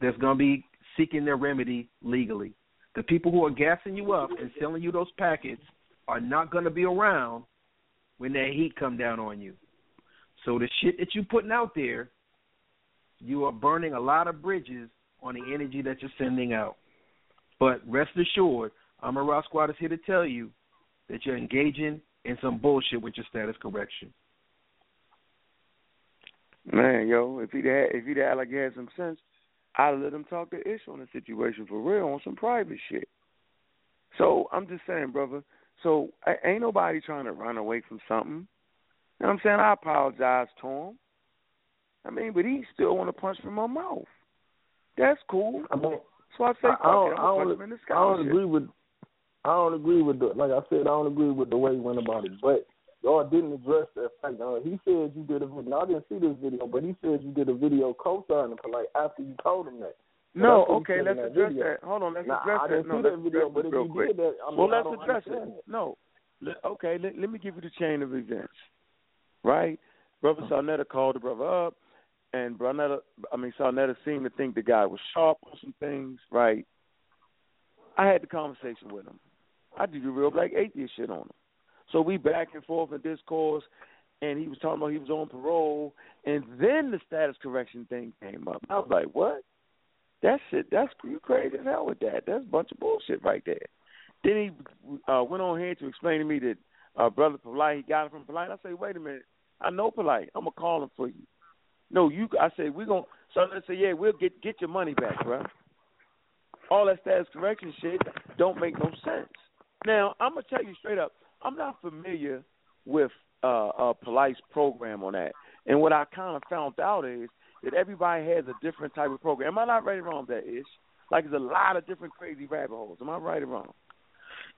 that's going to be seeking their remedy legally. The people who are gassing you up and selling you those packets are not going to be around when that heat come down on you. So the shit that you're putting out there, you are burning a lot of bridges on the energy that you're sending out. But rest assured, Amun Ra Squad is here to tell you that you're engaging in some bullshit with your status correction. Man, yo, if he'd had if he'd had like he had some sense, I'd let him talk to Ish on the situation for real on some private shit. So I'm just saying, brother. So ain't nobody trying to run away from something. You know what I'm saying? I apologize to him. I mean, but he still want to punch from my mouth. That's cool. I mean, so I say, I, I don't, it, I don't, punch him in the I don't agree with. I don't agree with the like I said. I don't agree with the way he went about it. But y'all didn't address that fact. Uh, he said you did a video. Now, I didn't see this video, but he said you did a video co-signing for like after you told him that. No, that's what he okay, let's that address video. that. Hold on, let's Now, address I that. No, let's that video, but if you quick. did that, I mean, well, let's address it. it. No, Let- okay, let, let me give you the chain of events. Right, brother Sa Neter called the brother up, and Brunetta, I mean Sa Neter seemed to think the guy was sharp on some things. Right, I had the conversation with him. I did the real black atheist shit on him. So we back and forth in discourse, and he was talking about he was on parole, and then the status correction thing came up. I was like, what? That shit, that's you crazy as hell with that. That's a bunch of bullshit right there. Then he uh, went on here to explain to me that uh, brother Polite, he got it from Polite. I say, wait a minute, I know Polite. I'm gonna call him for you. No, you. I say we gonna. So let's say, yeah, we'll get get your money back, bro. All that status correction shit don't make no sense. Now I'm gonna tell you straight up, I'm not familiar with uh, uh Polite's program on that. And what I kind of found out is that everybody has a different type of program. Am I not right or wrong that ish? Like there's a lot of different crazy rabbit holes. Am I right or wrong?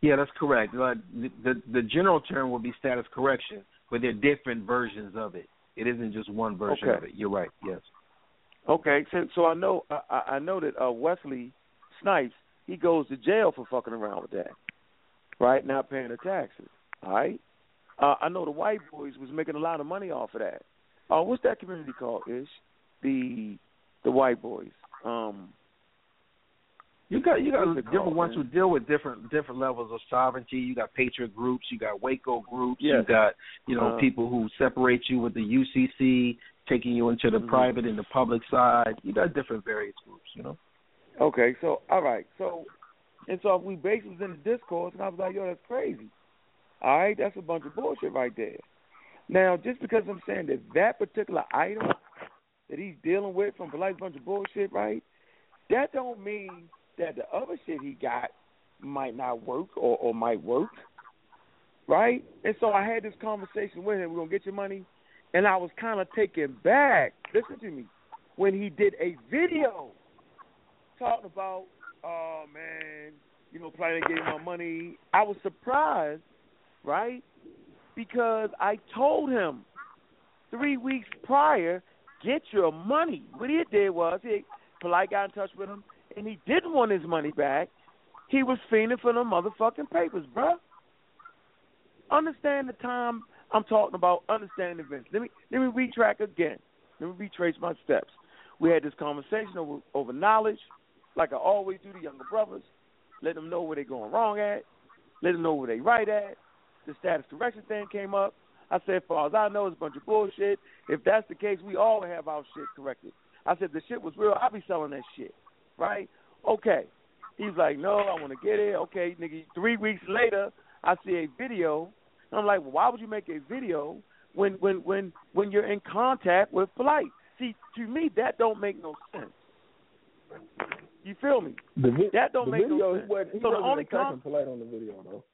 Yeah, that's correct. Uh, the, the the general term will be status correction, but there are different versions of it. It isn't just one version Okay. of it. You're right. Yes. Okay, so so I know I, I know that uh, Wesley Snipes he goes to jail for fucking around with that, right? Not paying the taxes. All right. Uh, I know the white boys was making a lot of money off of that. Uh, what's that community called? Ish the the white boys. Um, You got you got different ones man? who deal with different different levels of sovereignty. You got patriot groups, you got Waco groups, Yeah. you got you know Uh, people who separate you with the UCC, taking you into the Mhm. private and the public side. You got different various groups. You know. Okay, so all right, so and so we basically was in the discourse, and I was like, yo, that's crazy. All right, that's a bunch of bullshit right there. Now, just because I'm saying that that particular item that he's dealing with from like bunch of bullshit, right? That don't mean that the other shit he got might not work or, or might work, right? And so I had this conversation with him. We're gonna get your money, and I was kind of taken back. Listen to me, when he did a video talking about, oh man, you know, planning to get my money. I was surprised, right? Because I told him three weeks prior, get your money. What he did was he polite got in touch with him and he didn't want his money back. He was fiending for the motherfucking papers, bruh. Understand the time I'm talking about, understand the events. Let me let me retrack again. Let me retrace my steps. We had this conversation over over knowledge, like I always do to younger brothers. Let them know where they're going wrong at. Let them know where they right at. The status correction thing came up. I said, as far as I know, it's a bunch of bullshit. If that's the case, we all have our shit corrected. I said, the shit was real. I'll be selling that shit. Right? Okay. He's like, no, I want to get it. Okay, nigga. Three weeks later, I see a video, and I'm like, well, why would you make a video when when when when you're in contact with Polite? See, to me, that don't make no sense. You feel me? The vi- that don't the make video, no sense. he so the only con- polite on the video though.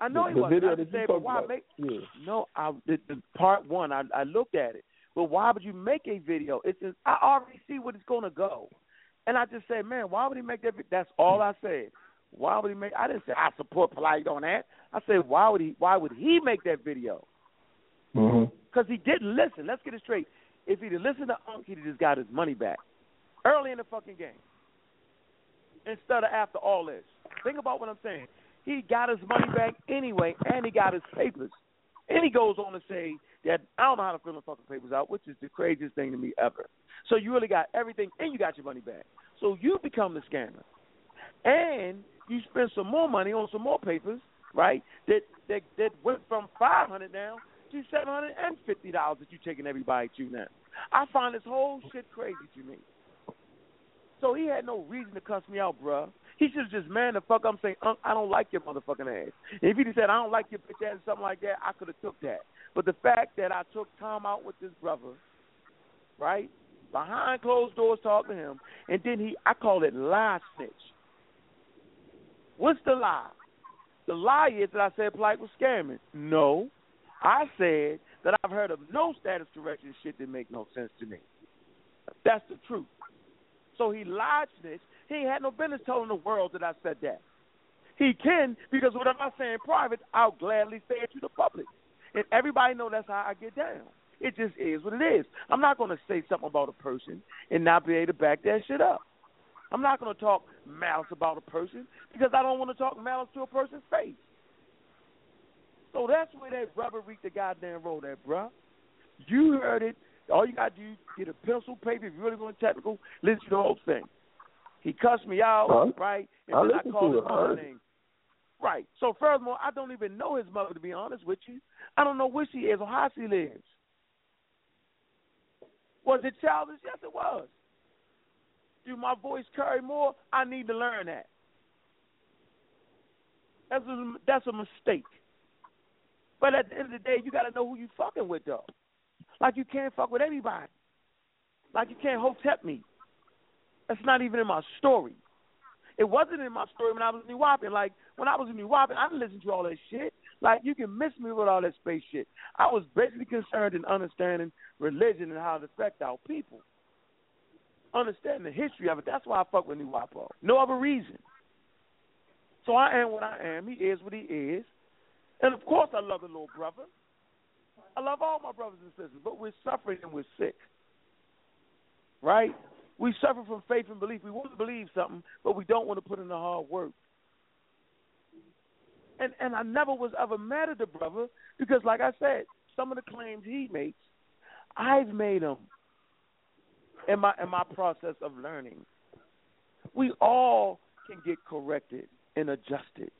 I know the, he the wasn't. video I that just you saying, but why about. make? Yeah. No, I the, the part one. I I looked at it, but why would you make a video? It's just I already see what it's gonna go, and I just said, man, why would he make that? vi- That's all I said. Why would he make? I didn't say I support polite on that. I said, why would he? Why would he make that video? Mm-hmm. Because he didn't listen. Let's get it straight. If he'd listened to Unc, he'd just got his money back early in the fucking game. Instead of after all this. Think about what I'm saying. He got his money back anyway, and he got his papers. And he goes on to say that I don't know how to fill the fucking papers out, which is the craziest thing to me ever. So you really got everything, and you got your money back. So you become the scammer, and you spend some more money on some more papers, right? That that that went from five hundred now to seven hundred and fifty dollars that you taking everybody to now. I find this whole shit crazy to me. So he had no reason to cuss me out, bruh. He should have just man the fuck up and say, Unc, I don't like your motherfucking ass. And if he'd said, I don't like your bitch ass or something like that, I could have took that. But the fact that I took time out with this brother, right, behind closed doors talking to him, and then he, I call it lie snitch. What's the lie? The lie is that I said Polite was scamming. No. I said that I've heard of no status correction shit that make no sense to me. That's the truth. So he lied snitch. He ain't had no business telling the world that I said that. He can because whatever I say in private, I'll gladly say it to the public, and everybody know that's how I get down. It just is what it is. I'm not going to say something about a person and not be able to back that shit up. I'm not going to talk malice about a person because I don't want to talk malice to a person's face. So that's where that rubber reached the goddamn road at, bruh. You heard it. All you got to do is get a pencil, paper. If you really want technical, listen to the whole thing. He cussed me out, Huh? right? And I then I called to his it. I mother heard it. name. Right. So furthermore, I don't even know his mother to be honest with you. I don't know where she is or how she lives. Was it childish? Yes, it was. Do my voice carry more? I need to learn that. That's a, that's a mistake. But at the end of the day, you got to know who you fucking with, though. Like you can't fuck with anybody. Like you can't hotep me. That's not even in my story. It wasn't in my story when I was in New Wapping. Like when I was in New Wapping, I didn't listen to all that shit. Like you can miss me with all that space shit. I was basically concerned in understanding religion and how it affects our people. Understanding the history of it. That's why I fuck with New Wapo. No other reason. So I am what I am. He is what he is. And of course I love the little brother. I love all my brothers and sisters, but we're suffering and we're sick. Right? We suffer from faith and belief. We want to believe something, but we don't want to put in the hard work. And and I never was ever mad at the brother because, like I said, some of the claims he makes, I've made them in my in my process of learning. We all can get corrected and adjusted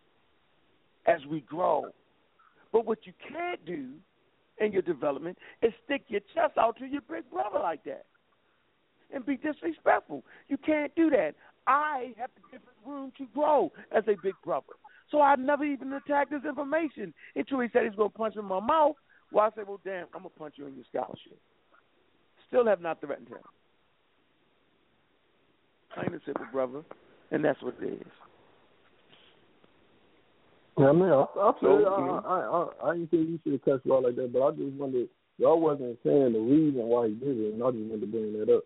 as we grow. But what you can't do in your development is stick your chest out to your big brother like that and be disrespectful. You can't do that. I have to give him room to grow as a big brother. So I never even attacked his information until he said he's going to punch me in my mouth. Well, I said, well, damn, I'm going to punch you in your scholarship. Still have not threatened him. Plain and simple, brother. And that's what it is. Yeah, I mean, I, I feel So, I. I, I, I didn't think you should have cussed you out like that, but I just wondered y'all wasn't saying the reason why he did it, and I just wanted to bring that up.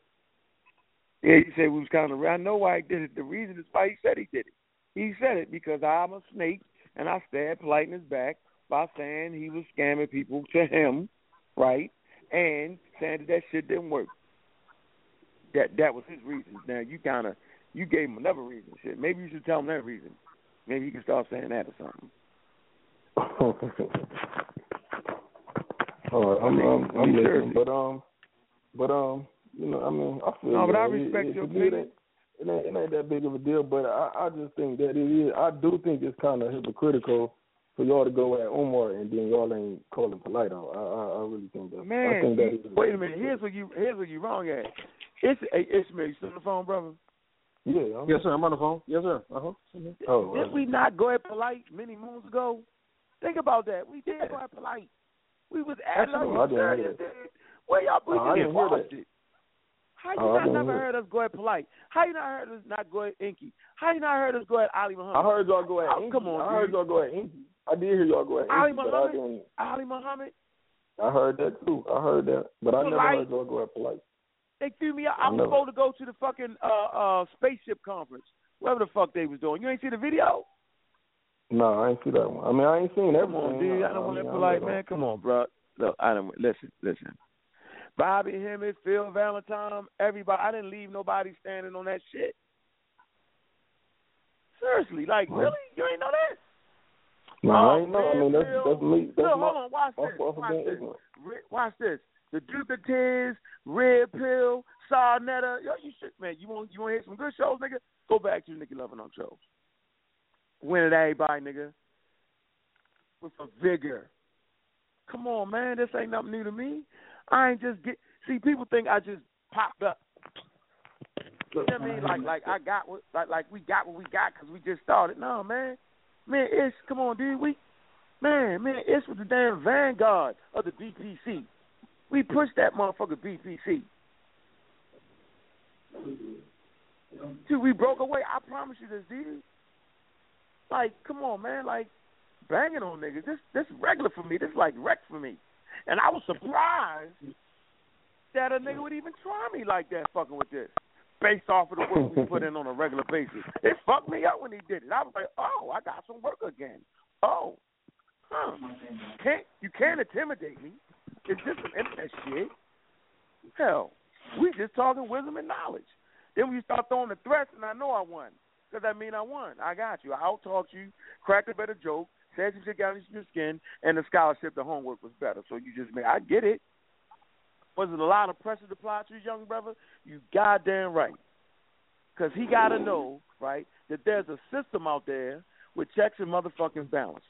Yeah, you say we was kind of. I know why he did it. The reason is why he said he did it. He said it because I'm a snake and I stabbed his back by saying he was scamming people to him, right? And saying that that shit didn't work. That that was his reason. Now you kind of you gave him another reason. Shit, maybe you should tell him that reason. Maybe he can start saying that or something. All right, I'm, I'm you listening, but um, but um, you know, I mean, I feel No, but I respect it, your to it opinion. it ain't, it ain't that big of a deal, but I, I just think that it is. I do think it's kind of hypocritical for y'all to go at Umar and then y'all ain't calling polite out. I, I, I really think that. Man, I Man, think that you- is. wait a minute. Here's what you here's what you wrong at. It's hey, Ishmael, you still on the phone, brother? Yeah. I'm, Yes, sir. I'm on the phone. Yes, sir. Uh huh. Oh, Did we not go at polite many moons ago? Think about that. We did go at polite. We was at Absolutely. like I didn't hear that. Where y'all No, I we didn't just hear that. How you Oh, I not never heard us go at polite? How you not heard us not go at Inky? How you not heard us go at Ali Muhammad? I heard y'all go at Oh, Inky. come on, I heard dude. y'all go at Inky. I did hear y'all go at Ali Inky, but I Muhammad. Ali Muhammad. I heard that too. I heard that, but I never Polite. heard y'all go at polite. They threw me out. I I was know. supposed to go to the fucking uh uh spaceship conference, whatever the fuck they was doing. You ain't see the video? No, I ain't see that one. I mean, I ain't seen everything. Come on, dude. I don't want that polite, man. Come on, bro. Look, I don't listen. Listen. Bobby Hemmitt, Phil Valentine, everybody. I didn't leave nobody standing on that shit. Seriously, like really? You ain't know that? No, Oh, I ain't oh, know. I mean, that's that's me. That's Look, my, hold on. Watch this. Watch this. Re- Watch this. The Duke of Tears, Red Pill, Sa Neter. Yo, you should, man. You want you want to hear some good shows, nigga? Go back to the Nicky Loving on shows. Win it, everybody, nigga. With a vigor. Come on, man. This ain't nothing new to me. I ain't just get. See, people think I just popped up. You know what I mean? Like, like I got what, like, like we got what we got because we just started. No, man, man, it's come on, dude. We, man, man, it's with the damn vanguard of the BPC. We pushed that motherfucker BPC. Dude, we broke away. I promise you this, dude. Like, come on, man. Like, banging on niggas. This, this regular for me. This like wreck for me. And I was surprised that a nigga would even try me like that, fucking with this, based off of the work we put in on a regular basis. It fucked me up when he did it. I was like, oh, I got some work again. Oh, huh? Can't you can't intimidate me? It's just some internet shit. Hell, we just talking wisdom and knowledge. Then you start throwing the threats, and I know I won. Because that mean I won. I got you. I out-talked you, cracked a better joke, said some shit got into your skin, and the scholarship, the homework was better. So you just made, I get it. Was it a lot of pressure to apply to his young brother? You goddamn right. Because he got to know, right, that there's a system out there with checks and motherfucking balances.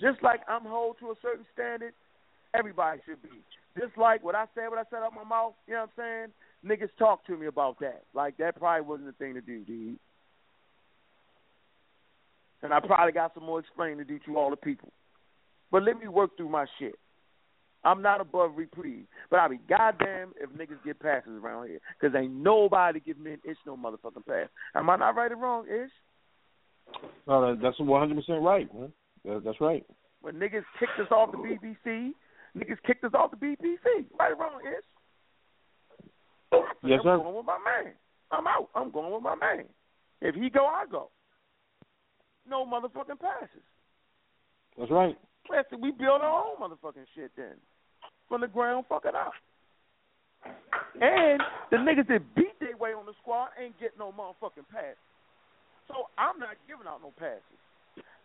Just like I'm held to a certain standard, everybody should be. Just like what I said, what I said out my mouth, you know what I'm saying? Niggas talk to me about that. Like, that probably wasn't the thing to do, dude. And I probably got some more explaining to do to all the people. But let me work through my shit. I'm not above reprieve, but I'll be goddamn if niggas get passes around here, because ain't nobody giving me an itch no motherfucking pass. Am I not right or wrong, Ish? No, that- that's one hundred percent right, man. That's right. When niggas kicked us off the BBC, niggas kicked us off the BBC. Right or wrong, Ish? Yes, I'm sir. going with my man. I'm out. I'm going with my man. If he go, I go. No motherfucking passes. That's right. Listen, we build our own motherfucking shit then. From the ground fucking up. And the niggas that beat their way on the squad ain't getting no motherfucking pass. So I'm not giving out no passes.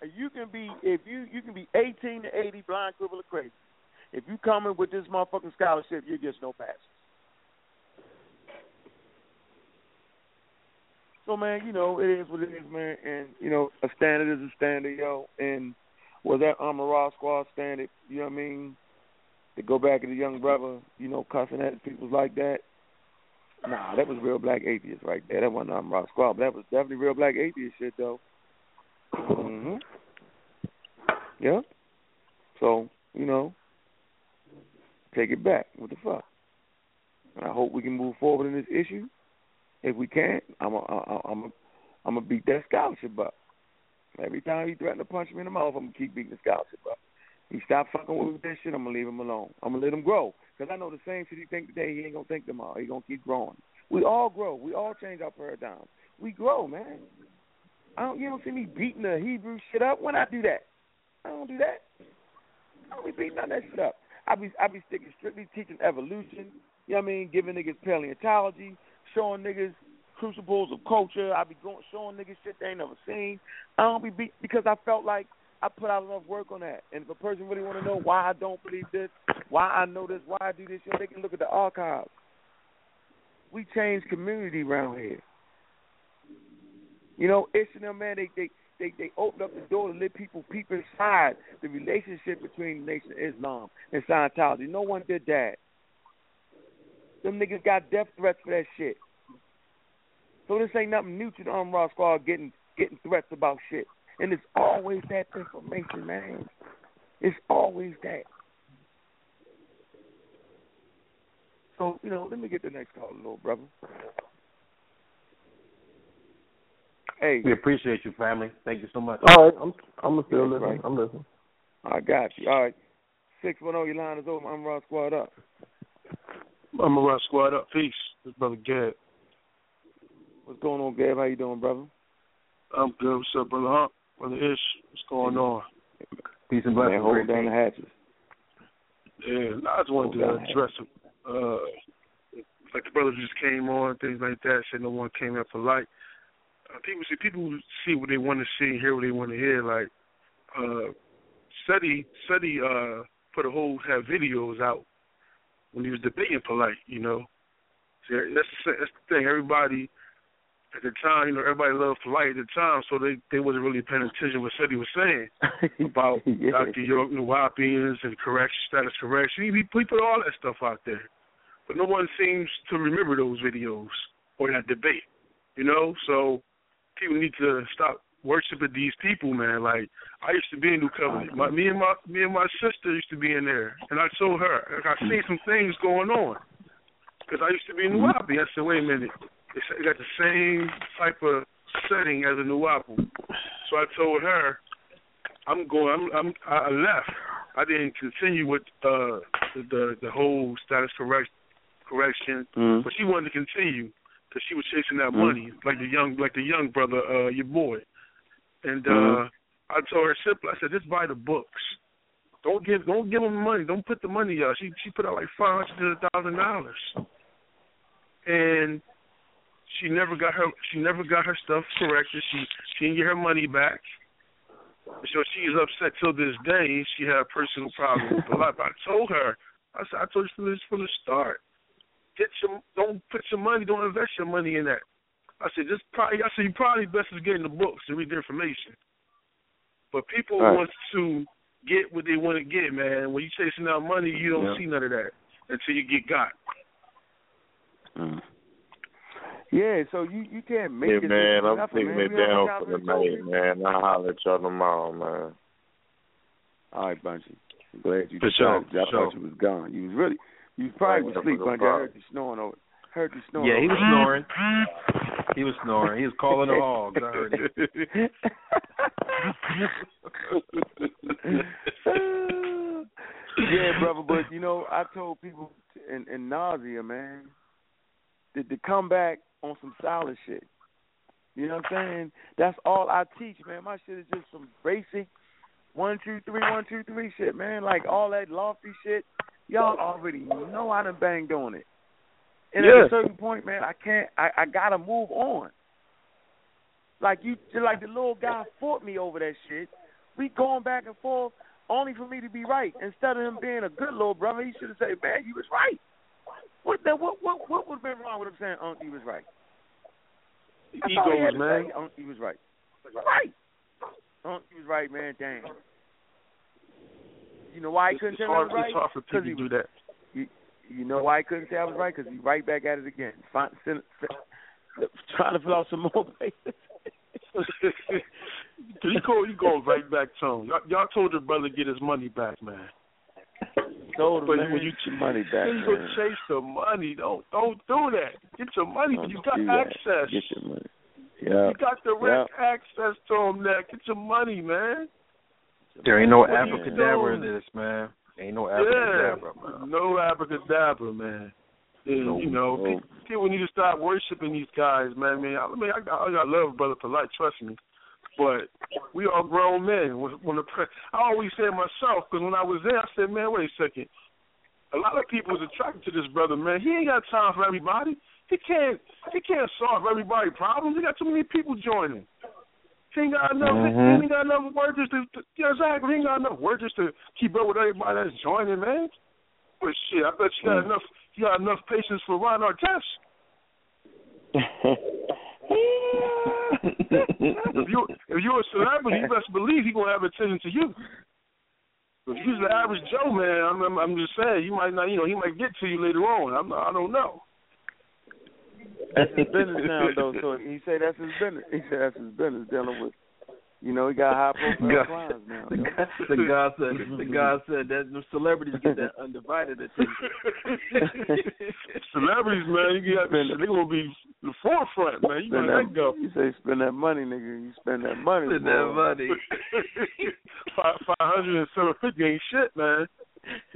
And You can be if you you can be eighteen to eighty blind cripple or crazy. If you come in with this motherfucking scholarship, you get no passes. So man, you know, it is what it is, man, and you know, a standard is a standard, yo, and was that Amun Ra squad standard, you know what I mean? To go back to the young brother, you know, cussing at people like that. Nah, that was real black atheist right there. That wasn't Amun Ra squad, but that was definitely real black atheist shit though. Mhm. Yeah. So, you know, take it back. What the fuck? And I hope we can move forward in this issue. If we can't, I'm a, I'm a, I'm gonna beat that scholarship up. Every time he threatened to punch me in the mouth, I'm gonna keep beating the scholarship up. He stop fucking with this shit, I'm gonna leave him alone. I'm gonna let him grow. Cause I know the same shit he think today, he ain't gonna think tomorrow. He gonna keep growing. We all grow. We all change our paradigms. We grow, man. I don't. You don't see me beating the Hebrew shit up when I do that. I don't do that. I don't be beating none of that shit up. I be I be sticking strictly teaching evolution. You know what I mean? Giving niggas paleontology, showing niggas crucibles of culture. I be going showing niggas shit they ain't never seen. I don't be because I felt like I put out enough work on that. And if a person really want to know why I don't believe this, why I know this, why I do this, you know, they can look at the archives. We change community around here. You know, it's them man. They they they they opened up the door to let people peep inside the relationship between the Nation of Islam and Scientology. No one did that. Them niggas got death threats for that shit. So this ain't nothing new to the Amun Ra Squad getting getting threats about shit. And it's always that information, man. It's always that. So, you know, let me get the next call, little brother. Hey. We appreciate you, family. Thank you so much. All right, I'm I'm still That's listening. right. I'm listening. I got you. All right. Six one zero. Your line is open. Amun Ra Squad up. Amun Ra Squad up. Peace. This brother Gab. What's going on, Gab? How you doing, brother? I'm good. What's up, brother Hump? Brother Ish. What's going on? Peace and Man, hold down the hatches. Yeah, I just wanted to Hold down. address uh like the brothers just came on, things like that, said no one came up for light. Uh, people see people see what they want to see, hear what they want to hear. Like uh Seti Seti uh put a whole have videos out when he was debating polite, you know. See, that's the, that's the thing. Everybody at the time, you know, everybody loved polite at the time, so they they wasn't really paying attention what Seti was saying about Yeah. Dr. York Nuwaubians and correction, status correction. He, he put all that stuff out there, but no one seems to remember those videos or that debate. You know, so people need to stop worshiping these people, man. Like I used to be in New Covenant. My, me and my me and my sister used to be in there, and I told her like, I seen some things going on because I used to be in New Nuwaubu. Mm-hmm. I said, wait a minute, they got the same type of setting as a Nuwaubu. So I told her, I'm going. I'm. I'm I left. I didn't continue with uh the the, the whole status correct correction, Mhm. but she wanted to continue because she was chasing that Mhm. money, like the young like the young brother, uh, your boy. And uh Mhm. I told her simple. I said, just buy the books. Don't give don't give them money. Don't put the money out. She she put out like five hundred thousand dollars, and she never got her she never got her stuff corrected. She she didn't get her money back. So she is upset till this day. She had a personal problems with the life. I told her, I said, I told you from this from the start. Get some, don't put your money, don't invest your money in that. I said, just probably, I said, you probably best is getting the books to read the information. But people Right. want to get what they want to get, man. When you chasing out money, you don't Yeah. see none of that until you get got. Mm. Yeah, so you you can't make Yeah, it. man, I'm nothing, taking man. it down for the let night, man. I'll holler at y'all tomorrow, man. All right, Bunchy. I'm glad you For decided. sure, I thought you was gone. You was really, you was probably was No asleep, Bunchy. I heard you snoring over. Heard you snoring. Yeah, he was snoring. He was snoring. He was calling the hogs. I heard him. yeah, brother, but you know, I told people in, in nausea, man, to, to come back on some solid shit. You know what I'm saying? That's all I teach, man. My shit is just some basic one, two, three, one, two, three shit, man. Like all that lofty shit. Y'all already know I done banged on it. And Yeah. at a certain point, man, I can't. I, I gotta move on. Like you, like the little guy fought me over that shit. We going back and forth only for me to be right. Instead of him being a good little brother, he should have said, "Man, you was right." What the, what what what would have been wrong with him saying, "Unc, you was right"? That's all he had Egos, man. say, Unc, you was right. Right. Unc, you was right, man. Damn. You know why I couldn't it's say I was right? it's hard for people to do that. you, you know why I couldn't say I was right? Because he's right back at it again. Find, send, send, trying to fill out some more papers. He go, he goes right back to him. Y'all, y'all told your brother to get his money back, man. Told him, But man, when you get your money back, then you go man. chase the money. Don't don't do that. Get your money. Don't you got do that. access. Get your money. Yeah. You got direct access to him now. Get your money, man. There ain't no What are abracadabra in this, man. Ain't no Yeah, abracadabra, man. no abracadabra, man. And, No, you know, no. pe- people need to stop worshiping these guys, man. I mean, I, mean, I, got- I love, brother, for life. Trust me. But we are grown men. When, when the pre- I always say myself, because when I was there, I said, man, wait a second. A lot of people is attracted to this brother, man. He ain't got time for everybody. He can't. He can't solve everybody's problems. He got too many people joining. He ain't got enough. Mhm. He ain't got enough workers to. to yeah, exactly. He ain't got enough workers to keep up with everybody that's joining, man. But shit, I bet you got enough. You got enough patience for Ron Artest. if you if you're a celebrity, you best believe he gonna have attention to you. If you're the average Joe, man, I'm, I'm I'm just saying you might not, you know, he might get to you later on. I'm not, I don't know. That's his business now, though. So he say that's his business. He said that's his business dealing with You know, he got high profile God- clients now. The God, the God said, the mm-hmm. God said that the celebrities get that undivided attention. Celebrities, man, you got they gonna be the forefront, man. You gotta let go. You say spend that money, nigga. You spend that money. Spend boy. that money. five five hundred and seven fifty ain't shit, man.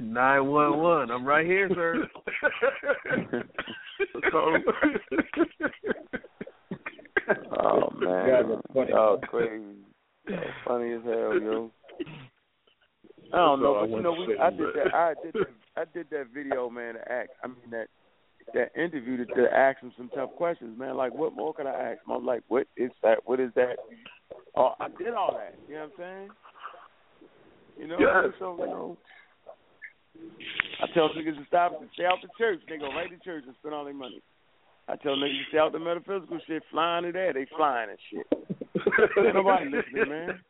Nine one one. I'm right here, sir. so, Oh man, guys are y'all crazy. Y'all funny as hell, yo. I don't That's all know, I but you know, we, I did man. that. I did that. I did that video, man. To act. I mean that that interview to, to ask him some tough questions, man. Like, what more can I ask him? I'm like, what is that? What is that? Oh, I did all that. You know what I'm saying? You know, Yes. so you know. I tell niggas to stop and stay out the church. They go right to church and spend all their money. I tell niggas to stay out the metaphysical shit, flying to there, they flying and shit. Ain't nobody listening, man.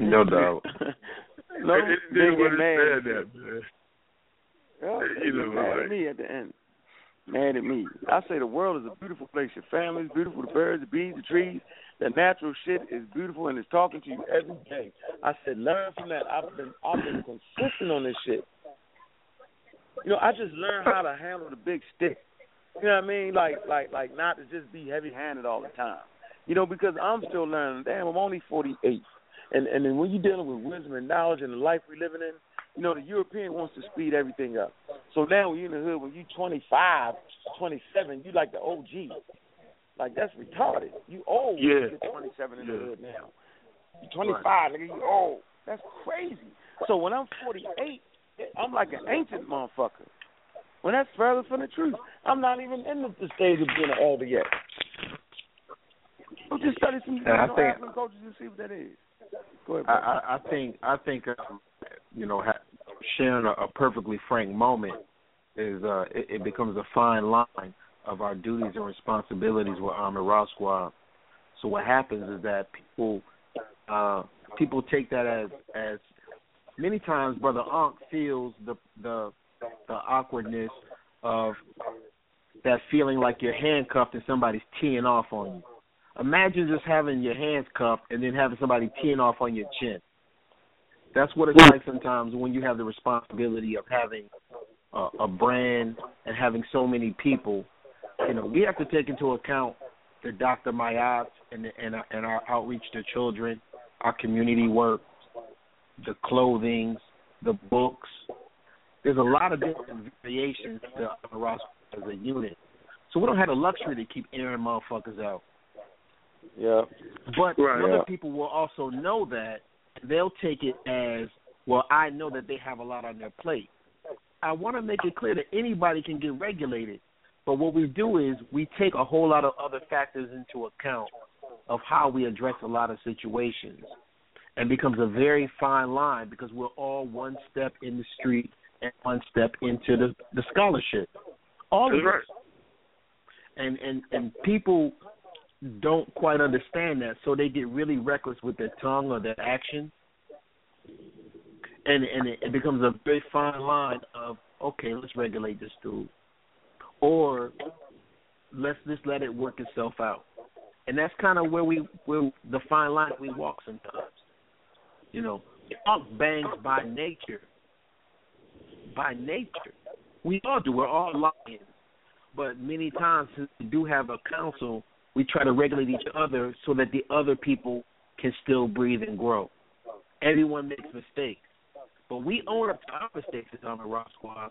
No doubt. no, it, it, they did get mad. said that, man. Yeah, they You get know, mad like- at me at the end. Mad at me. I say the world is a beautiful place. Your family is beautiful. The birds, the bees, the trees. The natural shit is beautiful and it's talking to you every day. I said, learn from that. I've been I've been consistent on this shit. You know, I just learned how to handle the big stick. You know what I mean? Like like like not to just be heavy handed all the time. You know, because I'm still learning. Damn, I'm only forty eight. And and then when you're dealing with wisdom and knowledge and the life we're living in, you know, the European wants to speed everything up. So now when you're in the hood, when you're 25, 27, you like the OG. Like that's retarded. You old Yeah. you get 27 in the hood now. You 25, nigga, you old. That's crazy. So when I'm 48, I'm like an ancient motherfucker. When that's further from the truth. I'm not even in the, stage of being an elder yet. So just study some I think- African cultures and see what that is. Go ahead. I. I, I think I think um, you know ha- sharing a, a perfectly frank moment is uh it, it becomes a fine line of our duties and responsibilities with Amun Ra Squad. So what happens is that people uh people take that as as many times brother Ankh feels the the the awkwardness of that feeling like you're handcuffed and somebody's teeing off on you. Imagine just having your hands cuffed and then having somebody teeing off on your chin. That's what it's like sometimes when you have the responsibility of having a, a brand and having so many people. You know, we have to take into account the Dr. Mayat and the, and, and our outreach to children, our community work, the clothing, the books. There's a lot of different variations to the roster as a unit. So we don't have the luxury to keep airing motherfuckers out. Yeah. But Right. other Yeah. people will also know that they'll take it as, well, I know that they have a lot on their plate. I want to make it clear that anybody can get regulated. But what we do is we take a whole lot of other factors into account of how we address a lot of situations. And becomes a very fine line because we're all one step in the street and one step into the, the scholarship. All of That's us. And, and and people don't quite understand that, so they get really reckless with their tongue or their action, and and it, it becomes a very fine line of okay, let's regulate this dude, or let's just let it work itself out, and that's kind of where we where the fine line we walk sometimes. You know, punk bangs by nature. By nature, we all do. We're all lions, but many times since we do have a council we try to regulate each other so that the other people can still breathe and grow. Everyone makes mistakes, but we own up to our mistakes as the Rock Squad,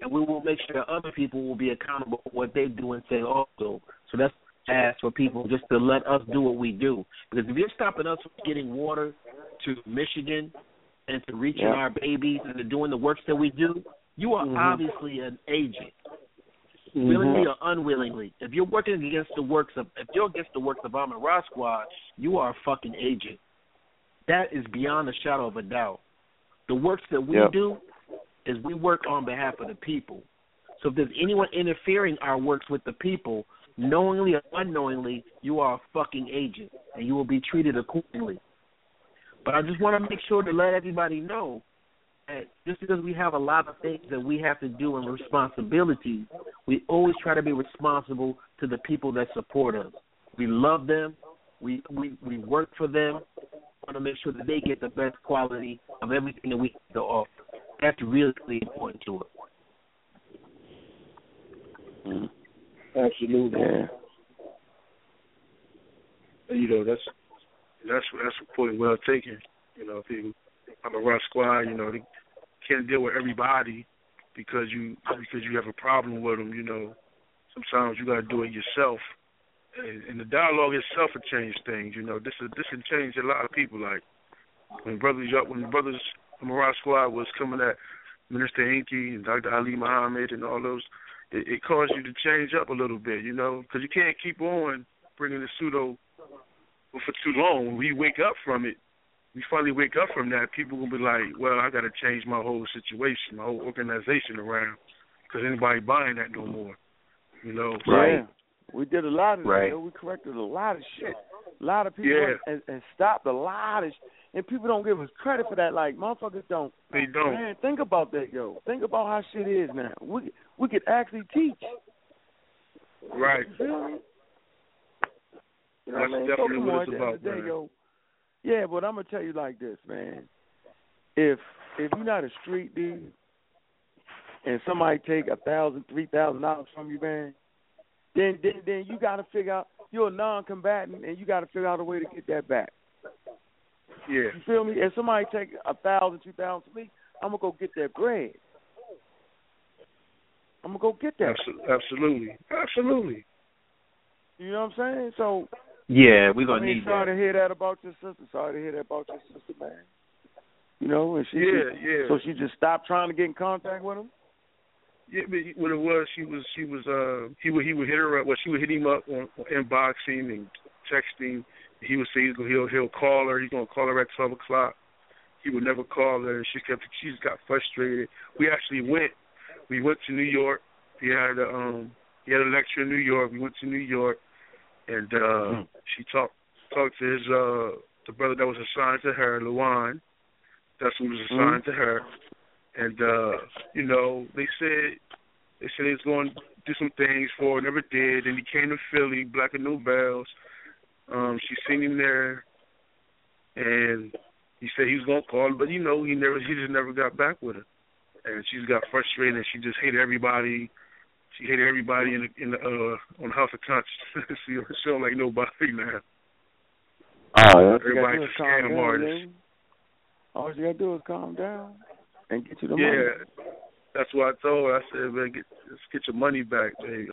and we will make sure other people will be accountable for what they do and say also. So that's ask for people just to let us do what we do. Because if you're stopping us from getting water to Michigan and to reaching Yeah. our babies and to doing the works that we do, you are Mhm. obviously an agent willingly or unwillingly. If you're working against the works of, if you're against the works of Amun Ra Squad, you are a fucking agent. That is beyond a shadow of a doubt. The works that we Yep. do is we work on behalf of the people. So if there's anyone interfering our works with the people, knowingly or unknowingly, you are a fucking agent, and you will be treated accordingly. But I just want to make sure to let everybody know that just because we have a lot of things that we have to do and responsibilities, we always try to be responsible to the people that support us. We love them, We we we work for them. Want to make sure that they get the best quality of everything that we have to offer. That's really, really important to us. Mm-hmm. Absolutely. Yeah. You know, that's that's that's a point well taken. You know, people Amun Ra squad, you know, they can't deal with everybody because you because you have a problem with them, you know. Sometimes you gotta do it yourself. And, and the dialogue itself will change things, you know. This is this can change a lot of people like when brothers when brothers from Rock Squad was coming at Minister Inky and Dr. Ali Muhammad and all those, it, it caused you to change up a little bit, you know, because you can't keep on bringing the pseudo for too long. When we wake up from it, we finally wake up from that, people will be like, well, I got to change my whole situation, my whole organization around, because anybody buying that no more, you know. Right. Yeah. We did a lot of right. that. We corrected a lot of shit. A lot of people Yeah. and, and stopped a lot of sh- and people don't give us credit for that. Like motherfuckers don't. They don't. Man, think about that, yo. Think about how shit is now. We we could actually teach. Right. You feel me? You know That's what I mean? definitely so what it's at the end about, of the day, yo. Yeah, but I'm gonna tell you like this, man. If if you're not a street dude and somebody take a thousand, three thousand dollars from you, man, then then then you gotta figure out you're a non combatant and you gotta figure out a way to get that back. Yeah. You feel me? If somebody take a thousand, two thousand from me, I'm gonna go get that bread. I'm gonna go get that. Absolutely. Absolutely. You know what I'm saying? So Yeah, we're gonna I mean, need sorry that. to hear that about your sister. Sorry to hear that about your sister, man. You know, and she Yeah, just, yeah. So she just stopped trying to get in contact with him. Yeah, but what it was, she was, she was, uh, he would, he would hit her up. Well, she would hit him up on, on inboxing and texting. He would say he's gonna, he'll, he'll call her. He's gonna call her at twelve o'clock. He would never call her. And she kept, she just got frustrated. We actually went, we went to New York. He had a, um, he had a lecture in New York. We went to New York, and uh, she talked, talked to his, uh, the brother that was assigned to her, Luan. That's who was assigned to her and uh, you know, they said they said he was going to do some things for her, never did. And he came to Philly, Black and Nobel. Um, she seen him there, and he said he was going to call her, but you know, he never, he just never got back with her. And she just got frustrated, and she just hated everybody. She hated everybody in the, in the uh, on the House of Conscience. she, she don't like nobody now. Oh, all you gotta Everybody's do is a calm scam down, artist. man. All you gotta do is calm down and get you the yeah, money. that's what I told her. I said, man, get, let's get your money back, man.